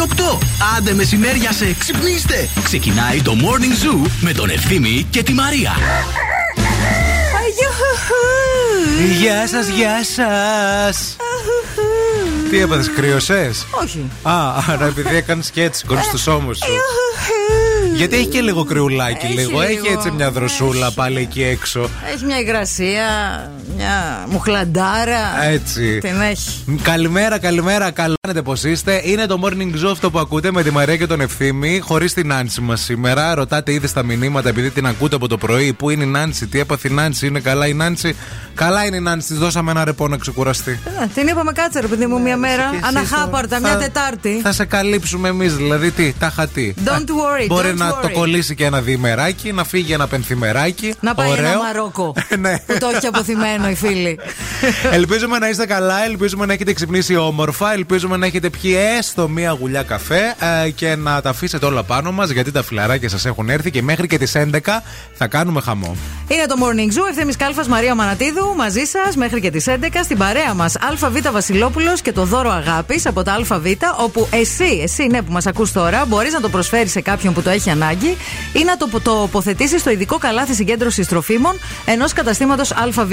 Η ώρα είναι 8. Άντε μεσημέρια σε ξυπνήστε. Ξεκινάει το Morning Zoo με τον Ευθύμη και τη Μαρία. Γεια σας, γεια σας. Τι έπαθες, κρύωσες; Όχι. Α, άρα επειδή έκανες και έτσι, κοντά στους ώμους σου. Γιατί έχει και λίγο κρυουλάκι, Έχει λίγο. Έχει λίγο. έτσι μια δροσούλα Έχει. πάλι εκεί έξω. Έχει μια υγρασία, μια μουχλαντάρα. Έτσι. Την έχει. Καλημέρα, καλημέρα. Καλά κάνετε πώς είστε. Είναι το morning show αυτό που ακούτε με τη Μαρία και τον Ευθύμη. Χωρίς την Νάνση μας σήμερα. Ρωτάτε ήδη στα μηνύματα επειδή την ακούτε από το πρωί. Πού είναι η Νάνση, τι έπαθε η Νάνση, είναι καλά η Νάνση. Καλά είναι η Νάνση, της δώσαμε ένα ρεπό να ξεκουραστεί. Ε, Την είπαμε κάτσε ρε παιδί μου μια μέρα. Και εσύ Αναχάπαρτα, θα- μια θα- Τετάρτη. Θα σε καλύψουμε εμείς, δηλαδή τι, τα χατή. Don't worry, Μπορεί don't να worry. το κολλήσει και ένα διημεράκι, να φύγει ένα πενθυμεράκι. Να πάει Ωραίο. ένα Μαρόκο. ναι. Που το έχει αποθυμένο οι φίλοι. Ελπίζουμε να είστε καλά, ελπίζουμε να έχετε ξυπνήσει όμορφα, ελπίζουμε να έχετε πιει έστω μία γουλιά καφέ ε, και να τα αφήσετε όλα πάνω μας γιατί τα φιλαράκια σας έχουν έρθει και μέχρι και τις 11 θα κάνουμε χαμό. Είναι το Morning Zoo, ευθύνη Κάλφας Μαρία Μανατίδου μαζί σας μέχρι και τις 11 στην παρέα μας. ΑΒ Βασιλόπουλος και το δώρο αγάπης από τα ΑΒ, όπου εσύ, εσύ ναι που μας ακούς τώρα, μπορείς να το προσφέρεις σε κάποιον που το έχει ανάγκη ή να το τοποθετήσει στο ειδικό καλάθι συγκέντρωσης τροφίμων ενός καταστήματος ΑΒ.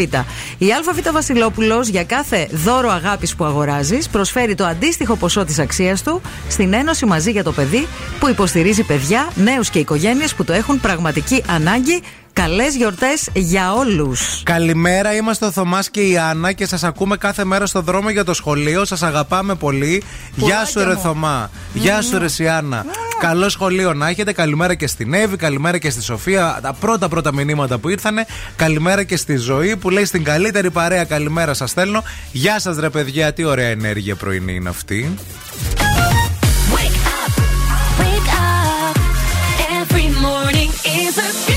Η ΑΒ Βασιλόπουλος για κάθε δώρο αγάπης που αγοράζεις προσφέρει το αντίστοιχο ποσό της αξίας του στην Ένωση Μαζί για το Παιδί που υποστηρίζει παιδιά, νέους και οικογένειες που το έχουν πραγματική ανάγκη. Καλές γιορτές για όλους. Καλημέρα, είμαστε ο Θωμάς και η Άννα και σας ακούμε κάθε μέρα στο δρόμο για το σχολείο. Σας αγαπάμε πολύ. Γεια σου, ρε μου. Θωμά. Γεια σου, ρε Σιάννα. Καλό σχολείο να έχετε. Καλημέρα και στην Εύη, καλημέρα και στη Σοφία. Τα πρώτα πρώτα μηνύματα που ήρθανε. Καλημέρα και στη ζωή που λέει στην καλύτερη παρέα. Καλημέρα σας στέλνω. Γεια σας, ρε παιδιά. Τι ωραία ενέργεια πρωινή είναι αυτή. Wake up, wake up. Every morning is a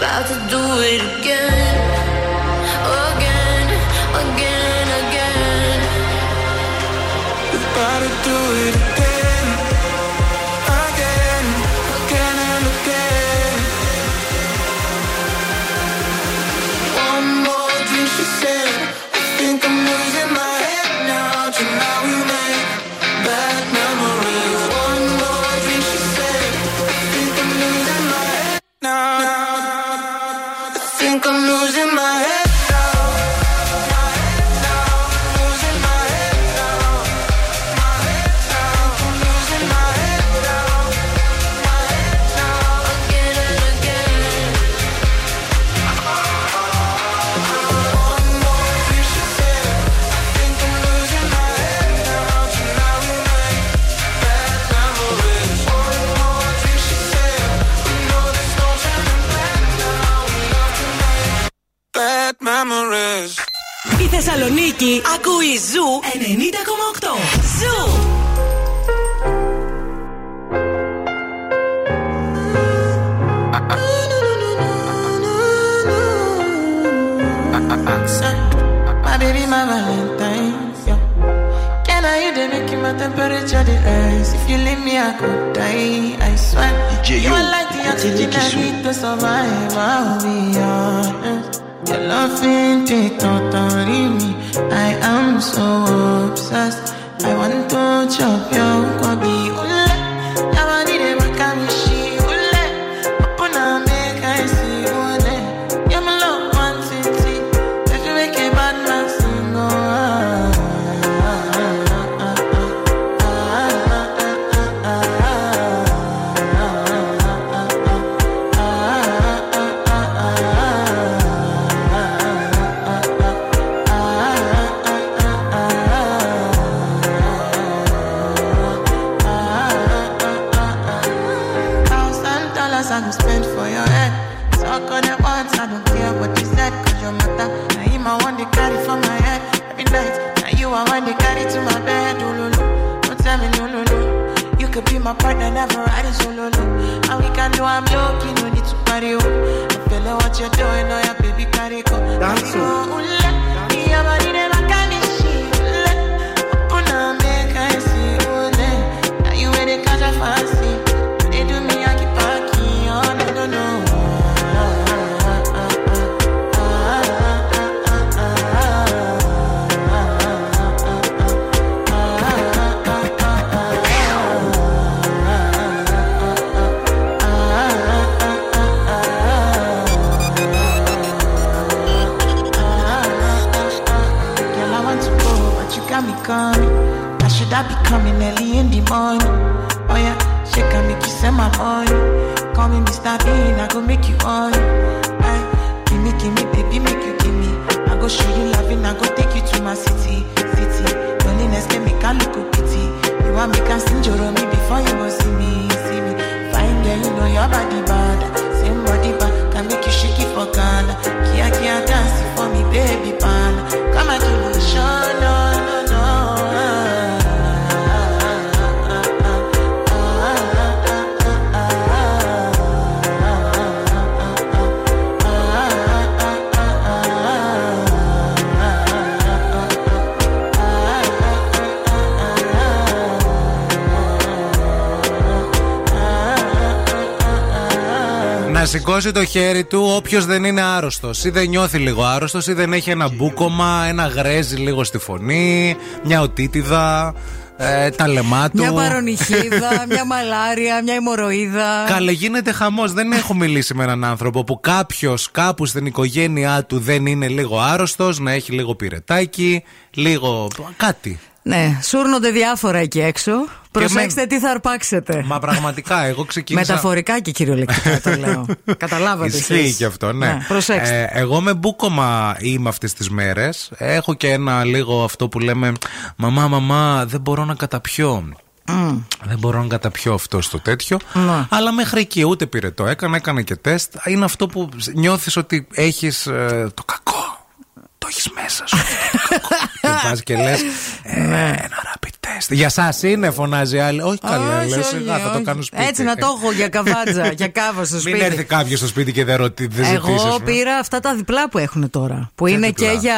about to do it Θεσσαλονίκη ακούει Ζου 90,8. Ζου! My baby, my Valentine. Yeah. Can I hear the making my temperature the rise? if you leave me, I could die. I swear. DJ you Yo, are like the oxygen I Kisu. need to survive. I'll be honest. Your ain't it totally me. I am so obsessed. I want to chop your kwabi. My partner, never riding solo. And we can do, I'm lucky, no need to party, oh. I'm feeling what you're doing, oh, yeah, you send my money. Call me Mr. Bean, I go make you on. Hey, eh, give me, give me, baby, make you give me. I go show you loving, I go take you to my city, city. Loneliness can make a look pity. You want me can sing your me before you go see me, see me. Fine girl, you know your body bad. Same body bad, can make you shake it for Ghana. Σηκώσει το χέρι του όποιος δεν είναι άρρωστος. Ή δεν νιώθει λίγο άρρωστος, ή δεν έχει ένα μπούκομα, ένα γρέζι λίγο στη φωνή, μια οτίτιδα, ε, τα λεμά του. Μια παρονυχίδα, μια μαλάρια, μια ημοροίδα. Καλέ, γίνεται χαμός. Δεν έχω μιλήσει με έναν άνθρωπο που κάποιος κάπου στην οικογένειά του δεν είναι λίγο άρρωστος, να έχει λίγο πυρετάκι, λίγο. κάτι. Ναι, σούρνονται διάφορα εκεί έξω. Προσέξτε με- τι θα αρπάξετε. Μα πραγματικά, εγώ ξεκίνησα. Μεταφορικά και κυριολεκτικά το λέω. Καταλάβατε Ισχύει εσείς. και αυτό, ναι. προσέξτε. Ε, εγώ με μπούκομα είμαι αυτές τις μέρες. Έχω και ένα λίγο αυτό που λέμε Μαμά, μαμά, δεν μπορώ να καταπιώ. Δεν μπορώ να καταπιώ αυτό στο τέτοιο. Ναι. Αλλά μέχρι εκεί ούτε πυρετό έκανα, έκανα και τεστ. Είναι αυτό που νιώθεις ότι έχεις το κακό. Το έχεις μέσα σου. αυτό το κακό. και πα και λες. ένα rapid test. Για εσά είναι, φωνάζει άλλη. Όχι καλά, Όχι, λε. όχι, Σιγά θα το όχι. κάνω σπίτι. Έτσι να το έχω για καβάτζα, για κάβα στο σπίτι. Μην έρθει κάποιος στο σπίτι και δεν ρωτήσει. δεν ζητήσεις, ας Εγώ πούμε. πήρα αυτά τα διπλά που έχουν τώρα. Που Ποια είναι διπλά; και για.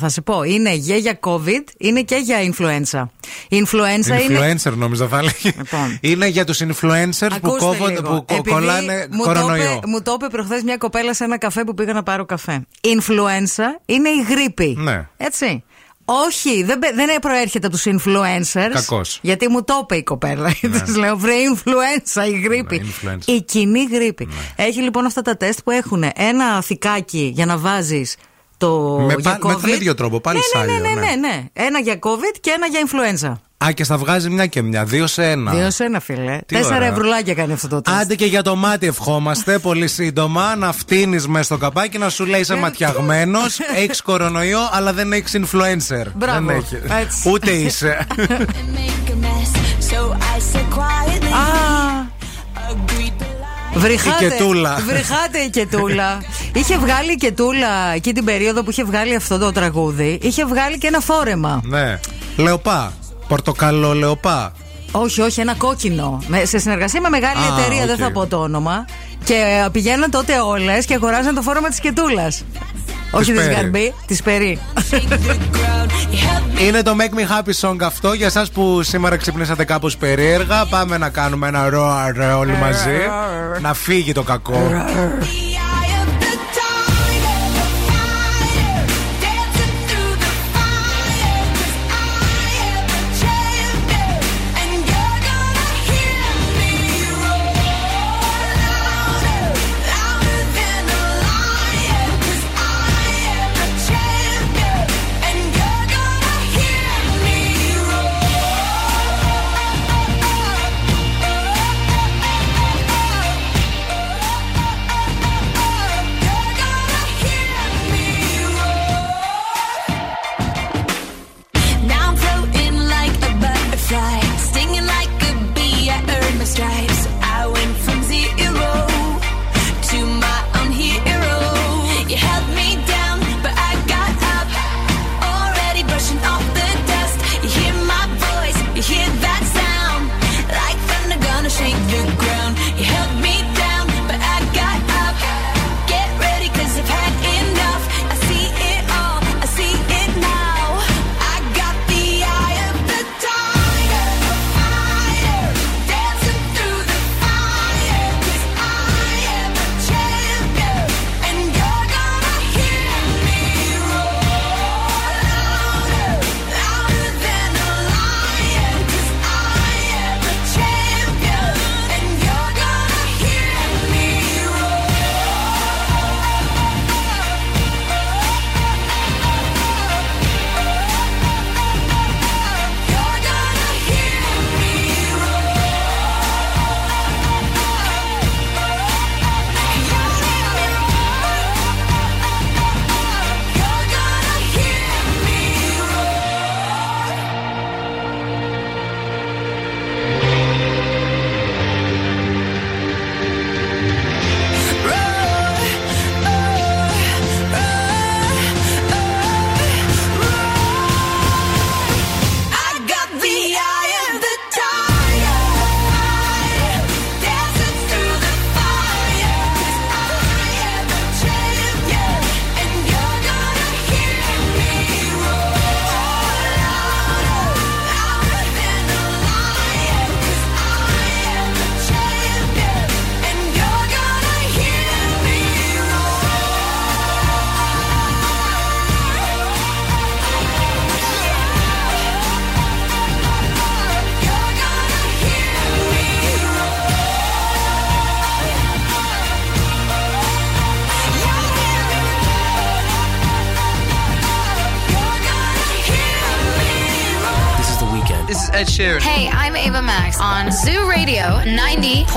Θα σε πω, είναι και για COVID, είναι και για influenza. Η influenza είναι. Influencer νόμιζα θα έλεγε. Λοιπόν. Είναι για τους influencers που, Ακούστε κόβονται, λίγο. που κο- Επειδή κολλάνε μου κορονοϊό. Το είπε, μου το είπε προχθές μια κοπέλα σε ένα καφέ που πήγα να πάρω καφέ. Influenza είναι η γρήπη. Ναι. Έτσι. Όχι, δεν, πε- δεν προέρχεται από τους influencers. Κακώς. Γιατί μου το είπε η κοπέλα. Της λέω, βρε influenza, η γρήπη. Ναι, influenza. η κοινή γρήπη. Έχει λοιπόν αυτά τα τεστ που έχουν ένα θικάκι για να βάζεις το. Με για πα- με COVID. τον ίδιο τρόπο, πάλι ναι, ναι, σάλιο, ναι, ναι, ναι. ναι, ναι. Ένα για COVID και ένα για influenza. Α, και στα βγάζει μια και μια. Δύο σε ένα. Δύο σε ένα, φίλε. Τι Τέσσερα ωραία. ευρουλάκια κάνει αυτό το τεστ. Άντε και για το μάτι ευχόμαστε πολύ σύντομα να φτύνεις μες στο καπάκι να σου λέει είσαι ματιαγμένος, έχεις κορονοϊό, αλλά δεν έχεις influencer. Μπράβο, Δεν έχεις. έτσι. Ούτε είσαι. Α, Βρυχάτε, Η Κετούλα. βρυχάτε η Κετούλα. είχε βγάλει η Κετούλα εκεί την περίοδο που είχε βγάλει αυτό το τραγούδι. Είχε βγάλει και ένα φόρεμα. ναι. Λεοπά. Πορτοκαλό λεωπά. Όχι, όχι, ένα κόκκινο. Σε συνεργασία με μεγάλη Α, εταιρεία, δεν θα πω το όνομα. Και ε, πηγαίναν τότε όλες και αγοράζαν το φόρμα της Κετούλας. Όχι της Γαρμπή, της Περί. Είναι το Make Me Happy Song αυτό για εσάς που σήμερα ξυπνήσατε κάπως περίεργα. Πάμε να κάνουμε ένα ροαρ ε, όλοι ε, μαζί. Να φύγει το κακό.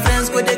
friends with the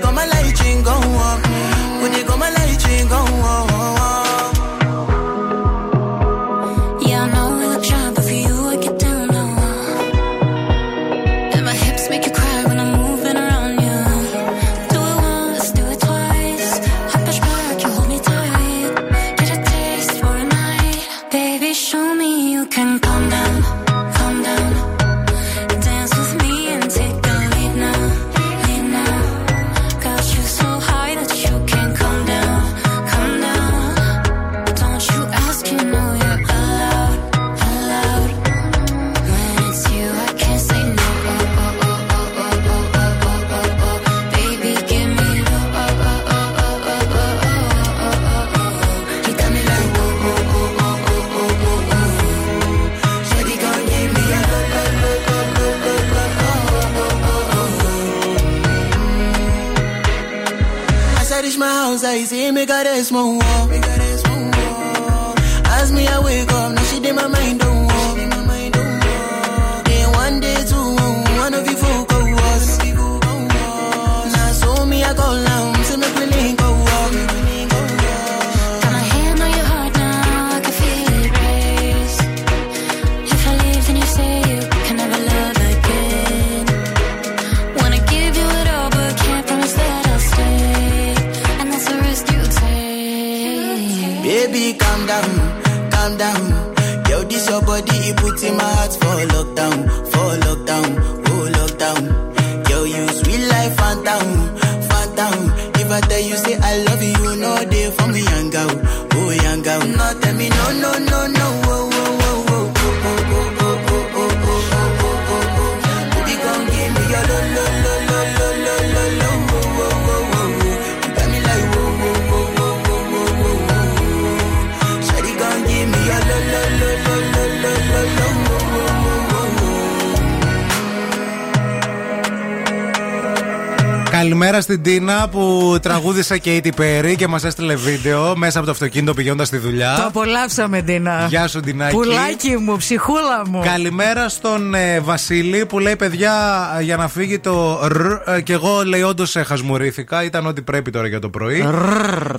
που τραγούδισε και η Perry και μας έστειλε βίντεο μέσα από το αυτοκίνητο πηγαίνοντας στη δουλειά. Το απολαύσαμε, Τίνα. Γεια σου, Τινάκη. Πουλάκι μου, ψυχούλα μου. Καλημέρα στον ε, Βασίλη που λέει: Παιδιά, ε, για να φύγει το ρ. ε, και εγώ λέει: Όντως χασμουρήθηκα. Ήταν ό,τι πρέπει τώρα για το πρωί.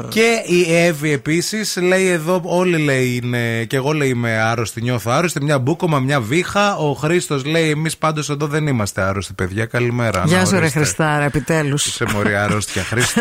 Και η Εύη επίσης λέει: Εδώ όλοι λέει είναι. Και εγώ λέει: Είμαι άρρωστη, νιώθω άρρωστη. Μια μπούκομα, μια βήχα. Ο Χρήστος λέει: Εμείς πάντως εδώ δεν είμαστε άρρωστοι, παιδιά. Καλημέρα. Γεια Να σου, ρε ορίστε. Χριστάρα, επιτέλους. Σε μωρή αρρώστια, Χρήστο.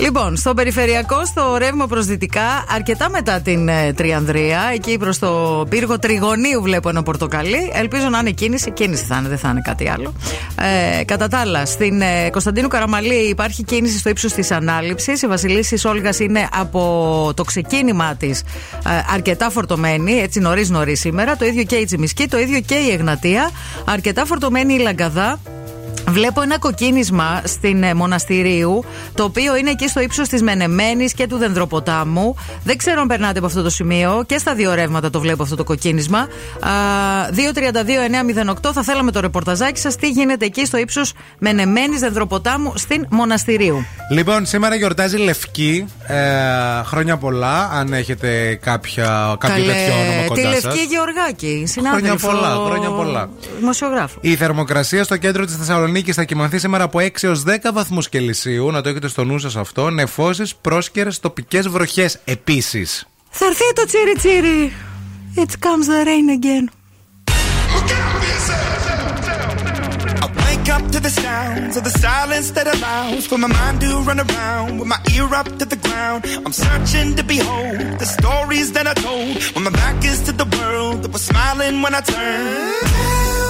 Λοιπόν, στο περιφερειακό, στο ρεύμα προς δυτικά, αρκετά μετά την ε, Τριανδρία, εκεί προς το πύργο Τριγωνίου βλέπω ένα πορτοκαλί. Ελπίζω να είναι κίνηση. Κίνηση θα είναι, δεν θα είναι κάτι άλλο. Ε, κατά τα άλλα, στην ε, Κωνσταντίνου Καραμαλή υπάρχει κίνηση στο ύψος της ανάληψης. Η Βασιλίση Όλγας είναι από το ξεκίνημά της αρκετά φορτωμένη, έτσι νωρί νωρί σήμερα. Το ίδιο και η Τσιμισκή, το ίδιο και η Εγνατία. Αρκετά φορτωμένη η Λαγκαδά. Βλέπω ένα κοκκίνισμα στην ε, Μοναστηρίου, το οποίο είναι εκεί στο ύψος της Μενεμένης και του Δενδροποτάμου. Δεν ξέρω αν περνάτε από αυτό το σημείο και στα δύο ρεύματα το βλέπω αυτό το κοκκίνισμα. Α, 232-908 θα θέλαμε το ρεπορταζάκι σας. Τι γίνεται εκεί στο ύψος Μενεμένης Δενδροποτάμου στην Μοναστηρίου. Λοιπόν, σήμερα γιορτάζει Λευκή. Ε, χρόνια πολλά. Αν έχετε κάποια, κάποιο Καλέ, τέτοιο όνομα τη κοντά Λευκή σας. Γεωργάκη, συνάδελφο. Χρόνια πολλά, χρόνια πολλά. Δημοσιογράφο. Η θερμοκρασία στο κέντρο της Θεσσαλονίκης θα κοιμανθεί σήμερα από 6 έω 10 βαθμού Κελσίου. Να το έχετε στο νου σα αυτό. Νεφώσει, πρόσκαιρε, τοπικέ βροχέ επίση. Θα έρθει το τσίρι τσίρι. It comes the rain again. I wake up to the sounds of the silence that allows for my mind to run around with my ear up to the ground. I'm searching to behold the stories that I told when my back is to the world that was smiling when I turned.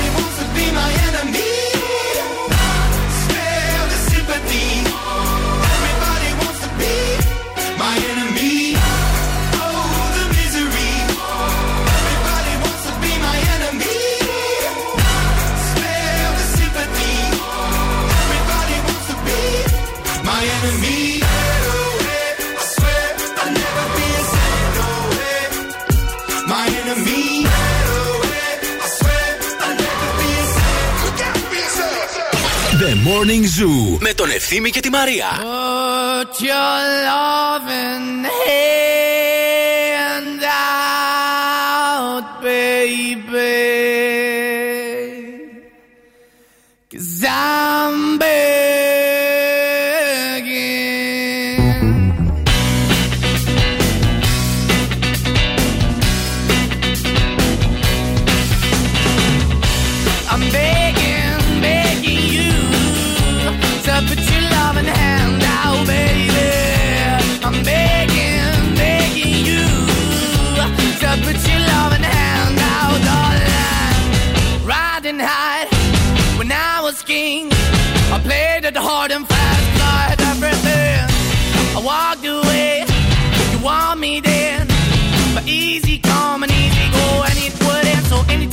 Morning Zoo με τον Ευθύμη και τη Μαρία. Put your loving hand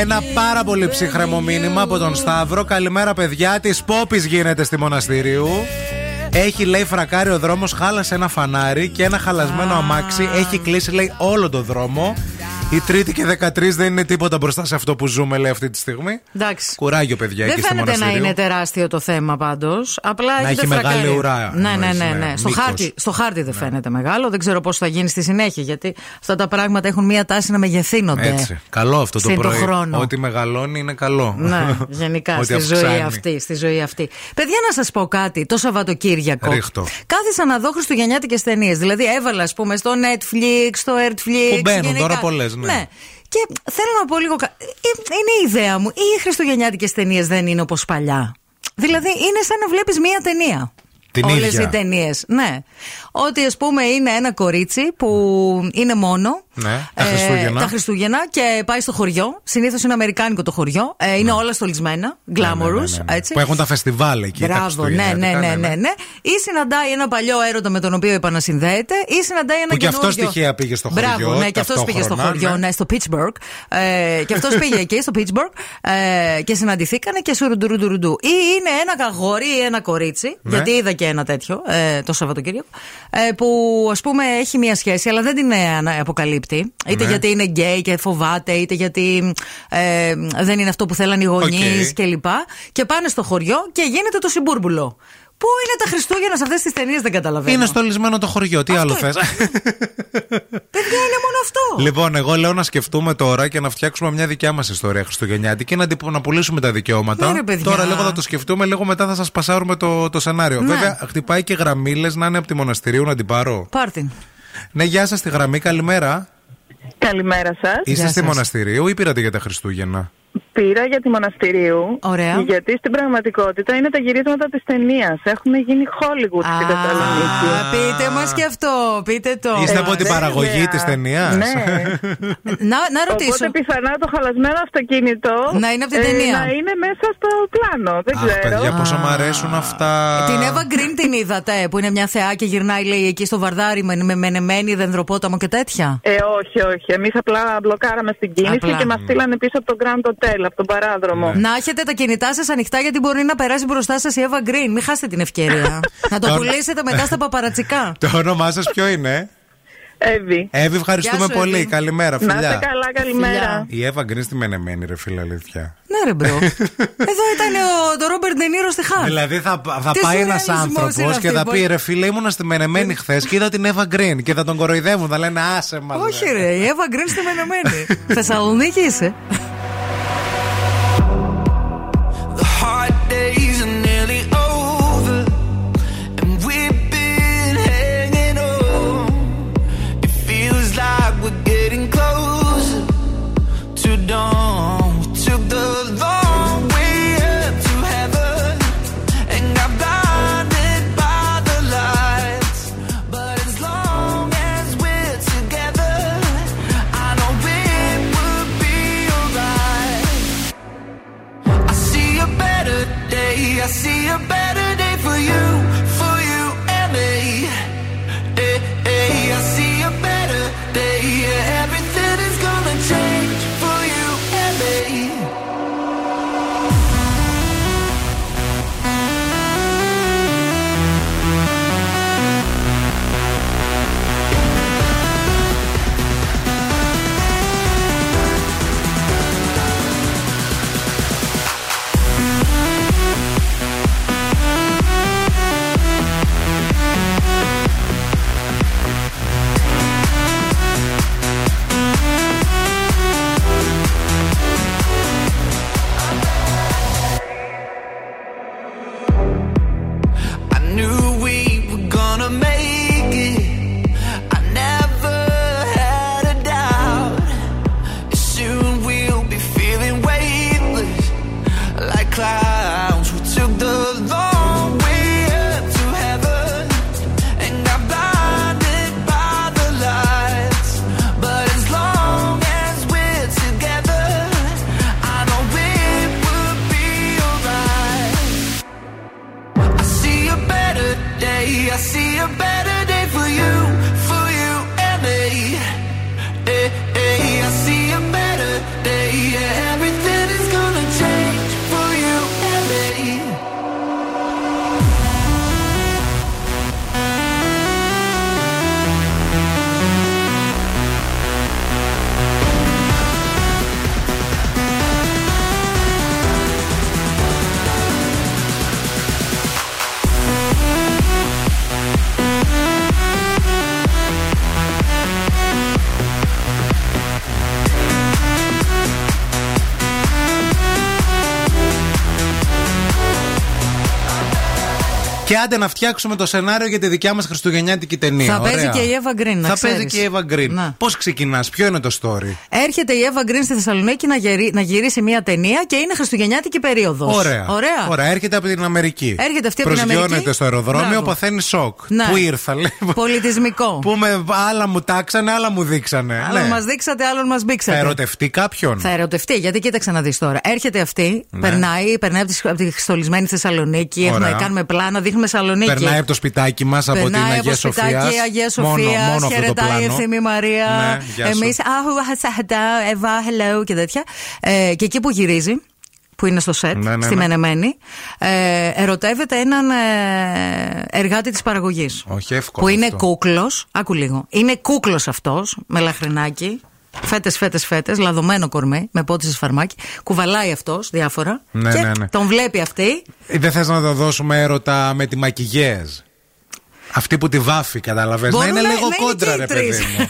Ένα πάρα πολύ ψύχρεμο μήνυμα από τον Σταύρο. Καλημέρα, παιδιά. Της Πόπης γίνεται στη Μοναστηρίου. Έχει λέει φρακάρει ο δρόμος, χάλασε ένα φανάρι και ένα χαλασμένο αμάξι. Έχει κλείσει λέει όλο το δρόμο. Η Τρίτη και 13 δεν είναι τίποτα μπροστά σε αυτό που ζούμε, λέει αυτή τη στιγμή. Εντάξει. Κουράγιο, παιδιά, Δεν εκεί στη φαίνεται να μοναστηρίου. είναι τεράστιο το θέμα πάντως. Απλά Να έχετε έχει μεγάλη φρακάρει. ουρά, Ναι, ναι, εννοείς, ναι. ναι, ναι. Στο, μήκος. χάρτη, στο χάρτη δεν φαίνεται μεγάλο. Δεν ξέρω πώς θα γίνει στη συνέχεια. Γιατί αυτά τα πράγματα έχουν μία τάση να μεγεθύνονται. Έτσι. Καλό αυτό το Συν το πρωί. χρόνο. Ότι μεγαλώνει είναι καλό. Ναι, γενικά Ότι στη ζωή αυξάνει. αυτή, στη ζωή αυτή. Παιδιά, να σας πω κάτι. Το Σαββατοκύριακο. Ρίχτω. Κάθισα να δω χριστουγεννιάτικες ταινίες. Δηλαδή, έβαλα, ας πούμε, στο Netflix, στο Airtflix. Που μπαίνουν γενικά. τώρα πολλές, ναι. Και θέλω να πω λίγο. κα- ε, Είναι η ιδέα μου. Ή οι χριστουγεννιάτικες ταινίες δεν είναι όπως παλιά. Δηλαδή, είναι σαν να βλέπεις μία ταινία. Την Όλες ίδια. οι ταινίες. Ναι. Ότι ας πούμε είναι ένα κορίτσι που είναι μόνο. Ναι, τα ε, Χριστούγεννα. τα Χριστούγεννα και πάει στο χωριό. Συνήθως είναι αμερικάνικο το χωριό. Ε, είναι όλα στολισμένα. Glamorous. Ναι, ναι, ναι, ναι. Έτσι. Που έχουν τα φεστιβάλ εκεί. τα Μπράβο, ναι, ναι, χριστουγεννιάτικα, ναι, ναι, ναι. Ή συναντάει ένα παλιό έρωτα με τον οποίο επανασυνδέεται, ή συναντάει ένα Που και καινούριο. αυτός τυχαία πήγε στο Μπράβο, χωριό, ναι, και αυτός πήγε στο ταυτόχρονα, χωριό, ναι. ναι, στο Pittsburgh. Ε, και αυτός πήγε εκεί, στο Pittsburgh. Ε, και συναντηθήκανε και σουρουντουρουντουρουντου. Ή είναι ένα αγόρι ή ένα κορίτσι, Ναι. γιατί είδα και ένα τέτοιο ε, το Σαββατοκύριακο, ε, που ας πούμε έχει μία σχέση, αλλά δεν την ε, ανα- αποκαλύπτει. Είτε Ναι. γιατί είναι γκέι και φοβάται, είτε γιατί ε, δεν είναι αυτό που θέλαν οι γονείς Οκ. κλπ. Και πάνε στο χωριό και γίνεται το συμπούρμπουλο. Πού είναι τα Χριστούγεννα σε αυτές τις ταινίες, δεν καταλαβαίνω. Είναι στολισμένο το χωριό. Τι άλλο θες; Παιδιά, είναι μόνο αυτό. Λοιπόν, εγώ λέω να σκεφτούμε τώρα και να φτιάξουμε μια δικιά μας ιστορία Χριστουγεννιάτικη και να, την- να πουλήσουμε τα δικαιώματα. Ναι, ρε, παιδιά. τώρα λίγο θα το σκεφτούμε, λίγο μετά θα σας πασάρουμε το, το σενάριο. Ναι. Βέβαια, χτυπάει και γραμμή, λες να είναι από τη Μοναστηρίου να την πάρω. Πάρ' την. Ναι, γεια σας, τη γραμμή, καλημέρα. Καλημέρα σας. Είστε στη μοναστηρίου ή πήρατε για τα Χριστούγεννα; Πήρα για τη μοναστηρίου. Ωραία. Γιατί στην πραγματικότητα είναι τα γυρίσματα της ταινίας. Έχουν γίνει Hollywood στη Θεσσαλονίκη. Α, πείτε μας και αυτό, πείτε το. Είστε από την βέβαια. παραγωγή της ταινίας; Ναι. Να, να ρωτήσω. Οπότε πιθανά το χαλασμένο αυτοκίνητο Να είναι από την ε, ταινία. να είναι μέσα στο πλάνο. Δεν Αχ, ξέρω. παιδιά, πόσο μου αρέσουν αυτά. Την Εύα Γκριν την είδατε, που είναι μια θεά και γυρνάει, λέει, εκεί στο βαρδάρι με, με μενεμένη, δεντροπόταμο και τέτοια; Ε, όχι, όχι. Εμείς απλά μπλοκάραμε στην κίνηση Απλά. και μας στείλανε πίσω από το Grand Hotel, από τον παράδρομο. Ναι. Να έχετε τα κινητά σας ανοιχτά γιατί μπορεί να περάσει μπροστά σας η Εύα Γκριν. Μην χάσετε την ευκαιρία. να το Το- πουλήσετε μετά στα παπαρατσικά. Το όνομά σας ποιο είναι; Εύη. Εύη, ευχαριστούμε Γεια σου, πολύ. Εύη. Καλημέρα, Να φιλιά. είστε καλά, καλημέρα. Η Εύα Γκριν στη μενεμένη, ρε φίλε, αλήθεια. Ναι, ρε bro. Εδώ ήταν ο, το Ρόμπερτ Ντενίρο στη Χάρ. Δηλαδή θα, θα Τι πάει ένας σουρεαλισμός είναι άνθρωπο και αυτή, θα πω- πει ρε φίλε, ήμουνα στη Μενεμένη χθες και είδα την Εύα Γκριν και θα τον κοροϊδεύουν. Θα λένε άσε μας. Όχι, ρε, η Εύα Γκριν στη Μενεμένη. Θεσσαλονίκη είσαι. Και άντε να φτιάξουμε το σενάριο για τη δικιά μας Χριστουγεννιάτικη ταινία. Θα παίζει Ωραία. και η Εύα Γκριν, να Θα ξέρεις. παίζει και η Eva Green. Να. Πώς ξεκινάς, ποιο είναι το story; Έρχεται η Εύα Γκριν στη Θεσσαλονίκη να, γερι- να γυρίσει μια ταινία και είναι Χριστουγεννιάτικη περίοδος. Ωραία. Ωραία. Ωραία, έρχεται από την Αμερική. Έρχεται αυτή από την Αμερική. Προσγειώνεται στο αεροδρόμιο, Μπράβο. παθαίνει σοκ. Ναι. Πού ήρθα, λέει. Πολιτισμικό. Που με άλλα μου τάξανε, άλλα μου δείξανε. Άλλον Ναι. μας δείξατε, άλλον μας Θα μπήξατε. ερωτευτεί κάποιον. Θα ερωτευτεί, γιατί κοίταξε να δεις τώρα. Έρχεται αυτή, Ναι. περνάει, περνάει από τη, από τη στολισμένη Θεσσαλονίκη, έχουμε, Ωραία. κάνουμε πλάνα, δείχνουμε Σαλονίκη. Περνάει από το σπιτάκι μας από την Περνάει Αγία από το Σοφίας. σπιτάκι Αγία Σοφίας, Μόνο, μόνο αυτό το χαιρετάει η πλάνο. ευθύμη Μαρία. Ναι, γεια σου. Εμεί, Εύα, hello και τέτοια. Ε, και εκεί που γυρίζει, που είναι στο σετ, Ναι, ναι, στη ναι. Μενεμένη, ε, ερωτεύεται έναν ε, εργάτη της παραγωγής. Όχι εύκολο. Που είναι αυτό. κούκλος. Άκου λίγο. Είναι κούκλος αυτός, με λαχρινάκι. Φέτες, φέτες, φέτες, λαδωμένο κορμί, με πότη σε φαρμάκι. Κουβαλάει αυτός διάφορα. Ναι, και ναι, ναι. τον βλέπει αυτή. Ε, Δεν θες να το δώσουμε έρωτα με τη μακιγιέζ; Αυτή που τη βάφει, καταλαβες. Να Μπορούν είναι λίγο να κόντρα, είναι ρε και οι παιδί τρεις. μου.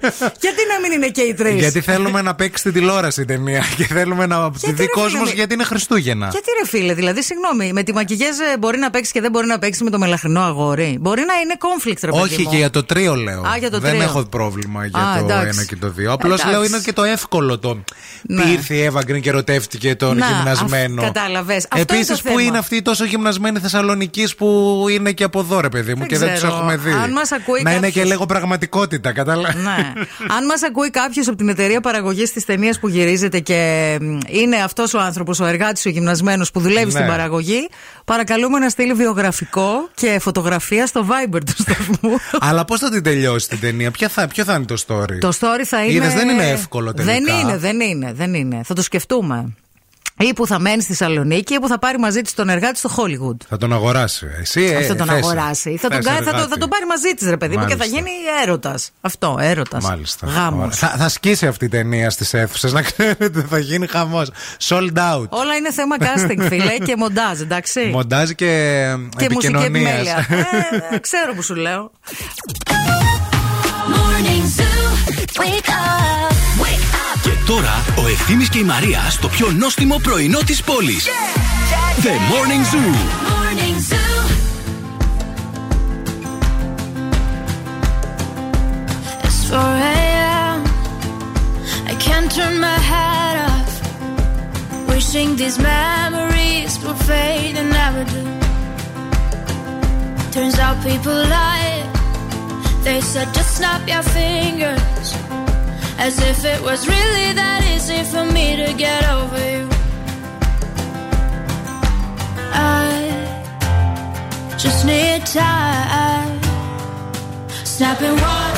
γιατί να μην είναι και οι τρεις; γιατί θέλουμε να παίξει την τηλεόραση η ταινία. Και θέλουμε να τη δει ρε κόσμο φίλε, γιατί είναι Χριστούγεννα. Γιατί ρε φίλε, δηλαδή, συγγνώμη, με τη μακιγέζ ε, μπορεί να παίξει και δεν μπορεί να παίξει με το μελαχρινό αγόρι; Μπορεί να είναι conflict, ρε παιδί Όχι, μου. και για το τρίο λέω. Α, για το Δεν τρίο. έχω πρόβλημα για Α, το εντάξει. ένα και το δύο. Απλώς Εντάξει. λέω είναι και το εύκολο το. Ναι. Τι ήρθε η Εύα Γκριν και ρωτεύτηκε τον Να, γυμνασμένο. αυ- κατάλαβες. Αυτό είναι Επίση, το που θέμα. είναι αυτή η τόσο γυμνασμένη Θεσσαλονική που είναι και από εδώ, ρε παιδί μου, Δεν και δεν τους ξέρω. έχουμε δει. Αν μας ακούει να είναι κάποιος- και λίγο πραγματικότητα, κατάλαβα. Ναι. Αν μας ακούει κάποιος από την εταιρεία παραγωγής της ταινίας που γυρίζεται και μ, είναι αυτός ο άνθρωπος, ο εργάτης, ο γυμνασμένος που δουλεύει Ναι. στην παραγωγή, παρακαλούμε να στείλει βιογραφικό και φωτογραφία στο Viber του σταθμού. Αλλά πώς θα την τελειώσει την ταινία, Ποια θα, ποιο θα είναι το story; Το story θα είναι. Είδες, δεν είναι εύκολο τελικά. Δεν είναι, δεν είναι, δεν είναι. Θα το σκεφτούμε. Ή που θα μένει στη Θεσσαλονίκη ή που θα πάρει μαζί της τον εργάτη στο Hollywood. Θα τον αγοράσει. Εσύ, ε, Όχι θα τον θες. αγοράσει. Θα τον, Θες κάνει- θα, το, εργάτη. θα τον πάρει μαζί της, ρε παιδί μου, και θα Μάλιστα. γίνει έρωτας. Αυτό, έρωτας. Μάλιστα. Γάμος. Ωραία. Θα, θα σκίσει αυτή η ταινία στις αίθουσες, να ξέρετε, θα γίνει χαμός. Sold out. Όλα είναι θέμα casting, φίλε, και μοντάζ, εντάξει. Μοντάζ και, και μουσική επικοινωνίας. επιμέλεια. ε, ε, ξέρω που σου λέω. Morning Zoo. Wake up. Wake up. Και τώρα ο Ευθύμης και η Μαρία στο πιο νόστιμο πρωινό της πόλης. The Morning Zoo. Morning Zoo. It's 4 a.m. I can't turn my head off. Wishing these memories would fade and never do. Turns out people lie. They said just snap your fingers. As if it was really that easy for me to get over you. I just need time. Snapping one,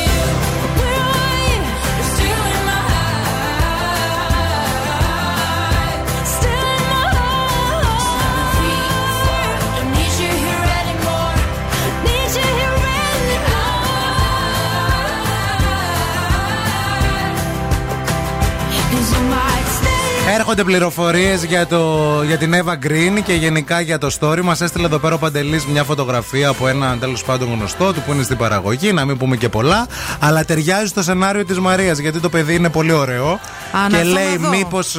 Έρχονται πληροφορίες για, το, για την Eva Green και γενικά για το story. Μας έστειλε εδώ πέρα ο Παντελής μια φωτογραφία από έναν τέλος πάντων γνωστό του που είναι στην παραγωγή, να μην πούμε και πολλά. Αλλά ταιριάζει στο σενάριο της Μαρίας γιατί το παιδί είναι πολύ ωραίο. Α, να και έρθω λέει, να δω. μήπως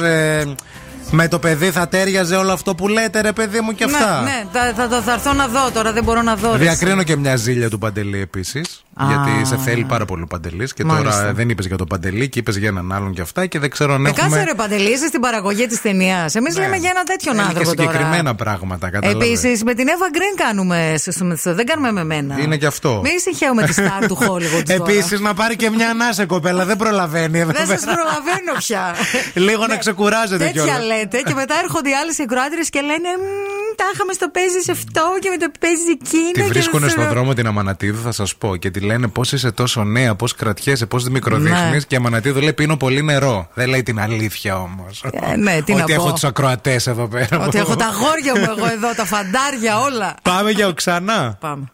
με το παιδί θα τέριαζε όλο αυτό που λέτε, ρε παιδί μου και αυτά. Ναι, ναι, θα, θα, θα, θα έρθω να δω τώρα, δεν μπορώ να δω. ρε, Διακρίνω και μια ζήλια του Παντελή επίσης. Α. Γιατί σε θέλει πάρα πολύ ο Παντελής. Και Μάλιστα. τώρα δεν είπες για τον Παντελή και είπες για έναν άλλον και αυτά. Και δεν ξέρω αν Ε, έχουμε. κάτσε ρε Παντελή, είσαι στην παραγωγή της ταινίας. Εμείς λέμε για έναν τέτοιον Θέλει Ναι. και άνθρωπο τώρα. συγκεκριμένα πράγματα, κατάλαβε. Επίσης, με την Eva Green κάνουμε. σε- σε- σε- Δεν κάνουμε με μένα. Είναι και αυτό. Μην συγχαίουμε τη στάρ του Hollywood. τώρα. Επίσης να πάρει και μια ανάσα κοπέλα. Δεν προλαβαίνει εδώ Δεν σας πέρα. προλαβαίνω πια. Λίγο να ξεκουράζεται Τέτοια κιόλας. λέτε και μετά έρχονται οι άλλες εκροάτριε και λένε «Μμμ, Τα είχαμε στο παίζεις αυτό και με το παίζεις εκείνο. Τη και βρίσκουν δεν στον ξέρω». δρόμο την Αμανατίδου, θα σας πω. Και τη λένε πώς είσαι τόσο νέα, πώς κρατιέσαι, πώς μικροδείχνεις. Ναι. Και η Αμανατίδου λέει πίνω πολύ νερό. Δεν λέει την αλήθεια όμως. Ε, ναι, τι να Ότι πω. έχω τους ακροατές εδώ πέρα. Ότι έχω τα γόρια μου εγώ εδώ, τα φαντάρια όλα. Πάμε για οξανά. Πάμε.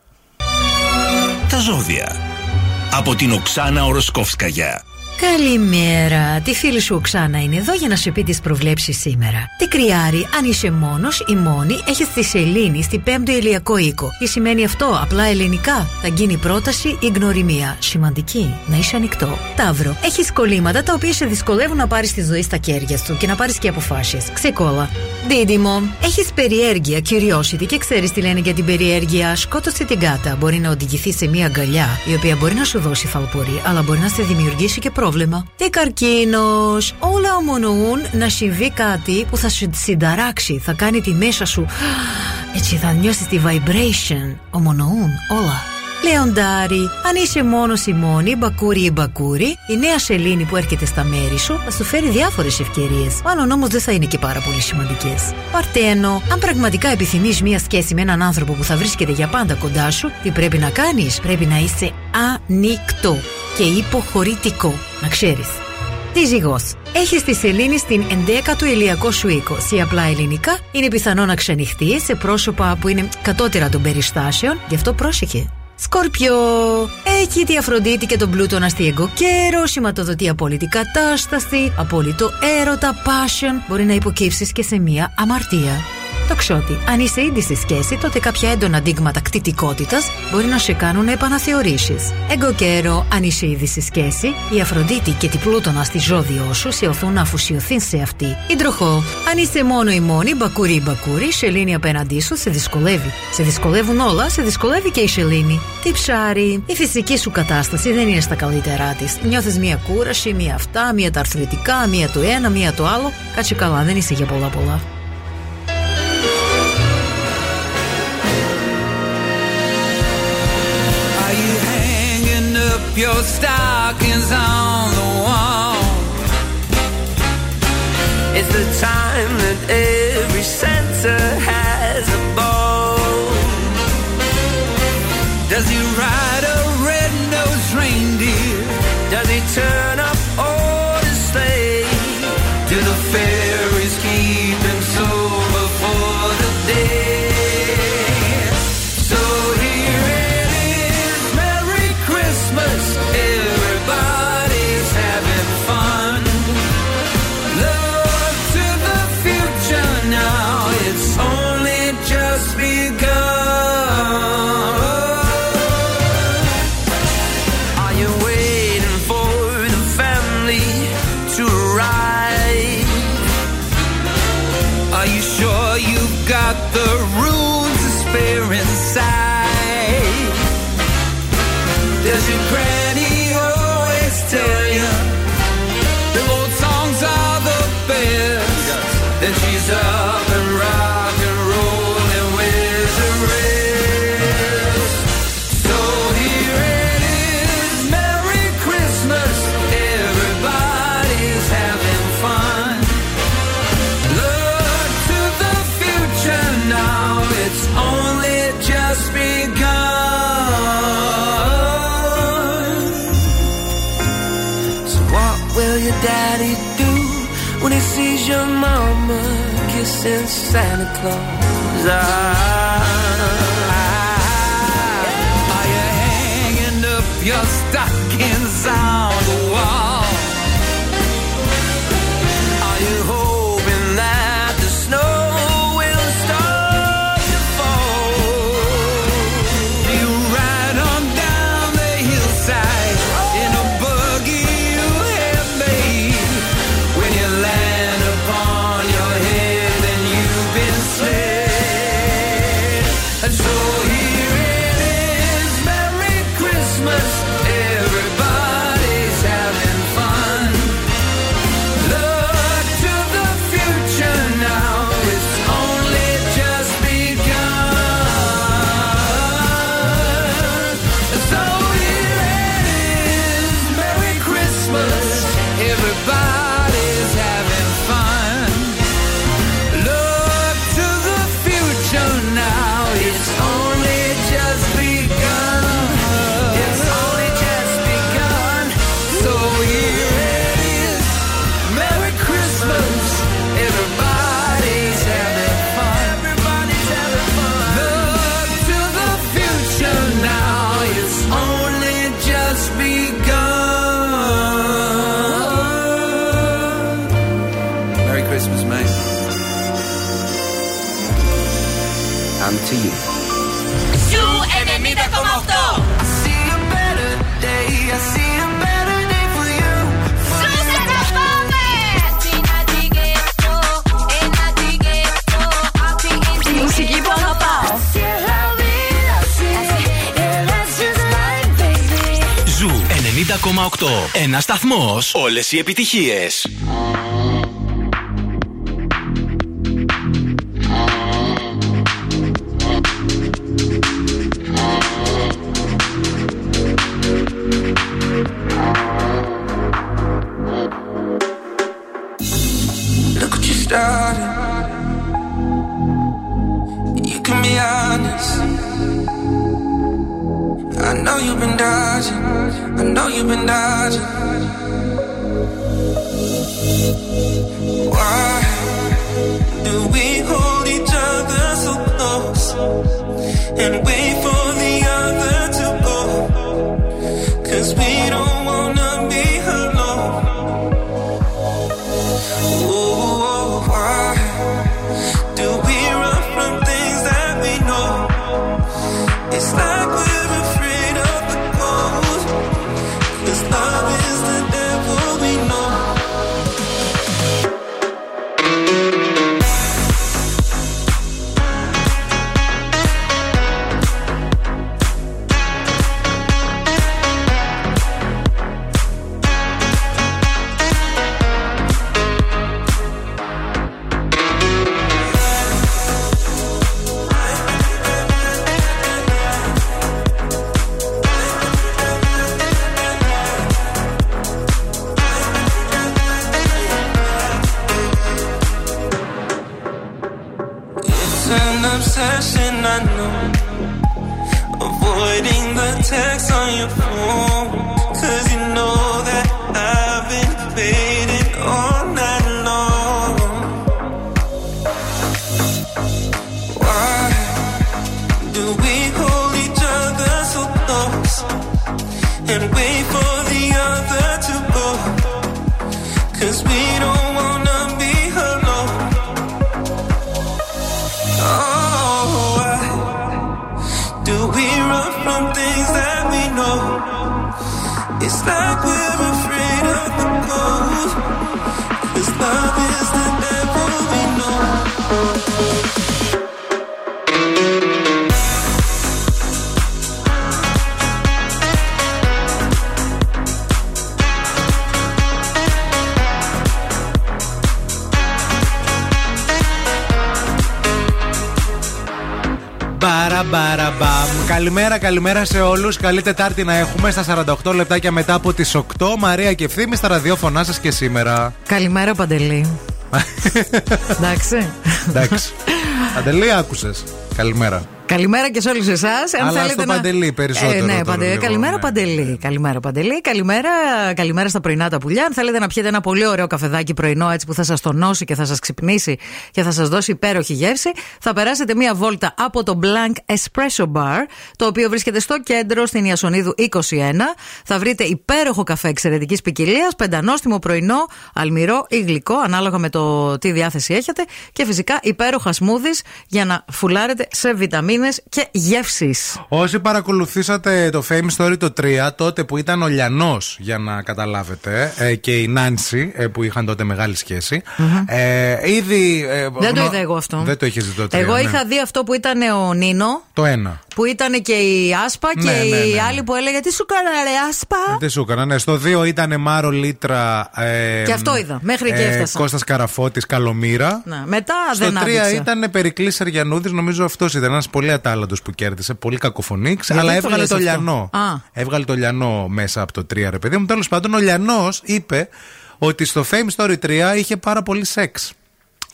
Τα ζώδια. Από την Οξάνα Οροσκόφσκαγια. Καλημέρα. Τη φίλη σου Οξάνα είναι εδώ για να σου πει τις προβλέψεις σήμερα. Τι κρυάρι, αν είσαι μόνος ή μόνη, έχεις τη σελήνη στη 5ο ηλιακό οίκο. Τι σημαίνει αυτό, απλά ελληνικά; Θα γίνει πρόταση ή γνωριμία. Σημαντική, να είσαι ανοιχτό. Ταύρο, έχεις κολλήματα τα οποία σε δυσκολεύουν να πάρεις τη ζωή στα χέρια σου και να πάρεις και αποφάσεις. Ξεκόλα. Δίδυμο, έχεις περιέργεια, curiosity και ξέρεις τι λένε για την περιέργεια. Σκότωσε την κάτα. Μπορεί να οδηγηθεί σε μια αγκαλιά, η οποία μπορεί να σου δώσει φαλπορή, αλλά μπορεί να σε δημιουργήσει και πρόβλημα. Τι καρκίνος. Όλα ομονοούν να συμβεί κάτι που θα σου συνταράξει, θα κάνει τη μέσα σου. Έτσι θα νιώσεις τη vibration. Ομονοούν όλα. Λεοντάρι, αν είσαι μόνος ή μόνη, μπακούρι ή μπακούρι, η νέα σελήνη που έρχεται στα μέρη σου θα σου φέρει διάφορες ευκαιρίες. Μάλλον όμως δεν θα είναι και πάρα πολύ σημαντικές. Παρτένο, αν πραγματικά επιθυμείς μία σχέση με έναν άνθρωπο που θα βρίσκεται για πάντα κοντά σου, τι πρέπει να κάνεις, πρέπει να είσαι ανοιχτό και υποχωρητικό. Να ξέρεις. Τι ζυγός. Έχεις τη σελήνη στην 11ο ηλιακό σου οίκο. Σε απλά ελληνικά, είναι πιθανό να ξενυχτείς σε πρόσωπα που είναι κατώτερα των περιστάσεων, γι' αυτό πρόσεχε. Σκορπιό. Έχει τη Αφροδίτη και τον Πλούτονα στη εγκοκέρο, σηματοδοτεί απόλυτη κατάσταση, απόλυτο έρωτα, passion. Μπορεί να υποκύψεις και σε μία αμαρτία. Το ξότι. Αν είσαι ήδη στη σχέση, τότε κάποια έντονα δείγματα κτητικότητας μπορεί να σε κάνουν να επαναθεωρήσεις. Εγκοκέρο, αν είσαι ήδη στη σχέση, η Αφροδίτη και την Πλούτονας στη ζώδιό σου σε οθούν να αφουσιωθείς σε αυτή. Υδροχό, αν είσαι μόνο ή μόνη, μπακούρι ή μπακούρι, η σελήνη απέναντί σου σε δυσκολεύει. Σε δυσκολεύουν όλα, σε δυσκολεύει και η σελήνη. Τι ψάρι, η φυσική σου κατάσταση δεν είναι στα καλύτερά της. Νιώθεις μία κούραση, μία αυτά, μία τα αρθρωτικά, μία το ένα, μία το άλλο. Κάτσε καλά, δεν είσαι για πολλά πολλά. Your stockings on the wall? It's the time that every Santa has a ball. Does he ride a red-nosed reindeer? Does he turn since Santa Claus. I τραβάμε. Η μουσική που αγαπάω. Zoo 90,8. Ένας σταθμός. Όλες οι επιτυχίες. Καλημέρα, καλημέρα σε όλους. Καλή Τετάρτη να έχουμε στα 48 λεπτάκια μετά από τις 8. Μαρία και ευθύμη στα ραδιόφωνά σας και σήμερα. Καλημέρα, Παντελή. Εντάξει. Εντάξει. Αντελή, άκουσες. Καλημέρα. Καλημέρα και σε όλους εσάς. Αλλά στο Παντελή περισσότερο Ε, ναι, τώρα Παντελή. λίγο, καλημέρα, ναι. Παντελή. Καλημέρα, Παντελή. Καλημέρα, καλημέρα στα πρωινά τα πουλιά. Αν θέλετε να πιείτε ένα πολύ ωραίο καφεδάκι πρωινό, έτσι που θα σας τονώσει και θα σας ξυπνήσει και θα σας δώσει υπέροχη γεύση, θα περάσετε μία βόλτα από το Blank Espresso Bar, το οποίο βρίσκεται στο κέντρο στην Ιασονίδου 21. Θα βρείτε υπέροχο καφέ εξαιρετικής ποικιλίας, πεντανόστιμο πρωινό, αλμυρό ή γλυκό, ανάλογα με το τι διάθεση έχετε. Και φυσικά υπέροχα smoothies για να φουλάρετε σε βιταμίνε και γεύσει. Όσοι παρακολουθήσατε το Fame Story το 3, τότε που ήταν ο Λιανός, για να καταλάβετε, ε, και η Νάνση, ε, που είχαν τότε μεγάλη σχέση, ε, ήδη. ε, Δεν το γνω- είδα εγώ αυτό. Δεν το είχε δει το 3. Εγώ ναι. είχα δει αυτό που ήταν ο Νίνο, Το ένα. Που ήταν και η Άσπα Ναι, και ναι, η ναι, ναι. άλλη που έλεγε Τι σου κάνα, ρε Άσπα; Δεν σου έκανα, ναι. Στο 2 ήταν Μάρο Λίτρα. Ε, Και αυτό είδα, μέχρι εκεί έφτασα. Κώστας Καραφώτης, Καλομήρα. Να, μετά Στο δεν 3 άδειξε. ήταν Περικλής Αριανούδη, νομίζω αυτός ήταν ένας πολύ ατάλλαντος που κέρδισε. Πολύ κακοφωνήξ, Γιατί αλλά το έβγαλε λες το αυτό; Λιανό. Α. Έβγαλε το Λιανό μέσα από το 3, ρε παιδί μου. Τέλος πάντων, ο Λιανός είπε ότι στο Fame Story 3 είχε πάρα πολύ σεξ.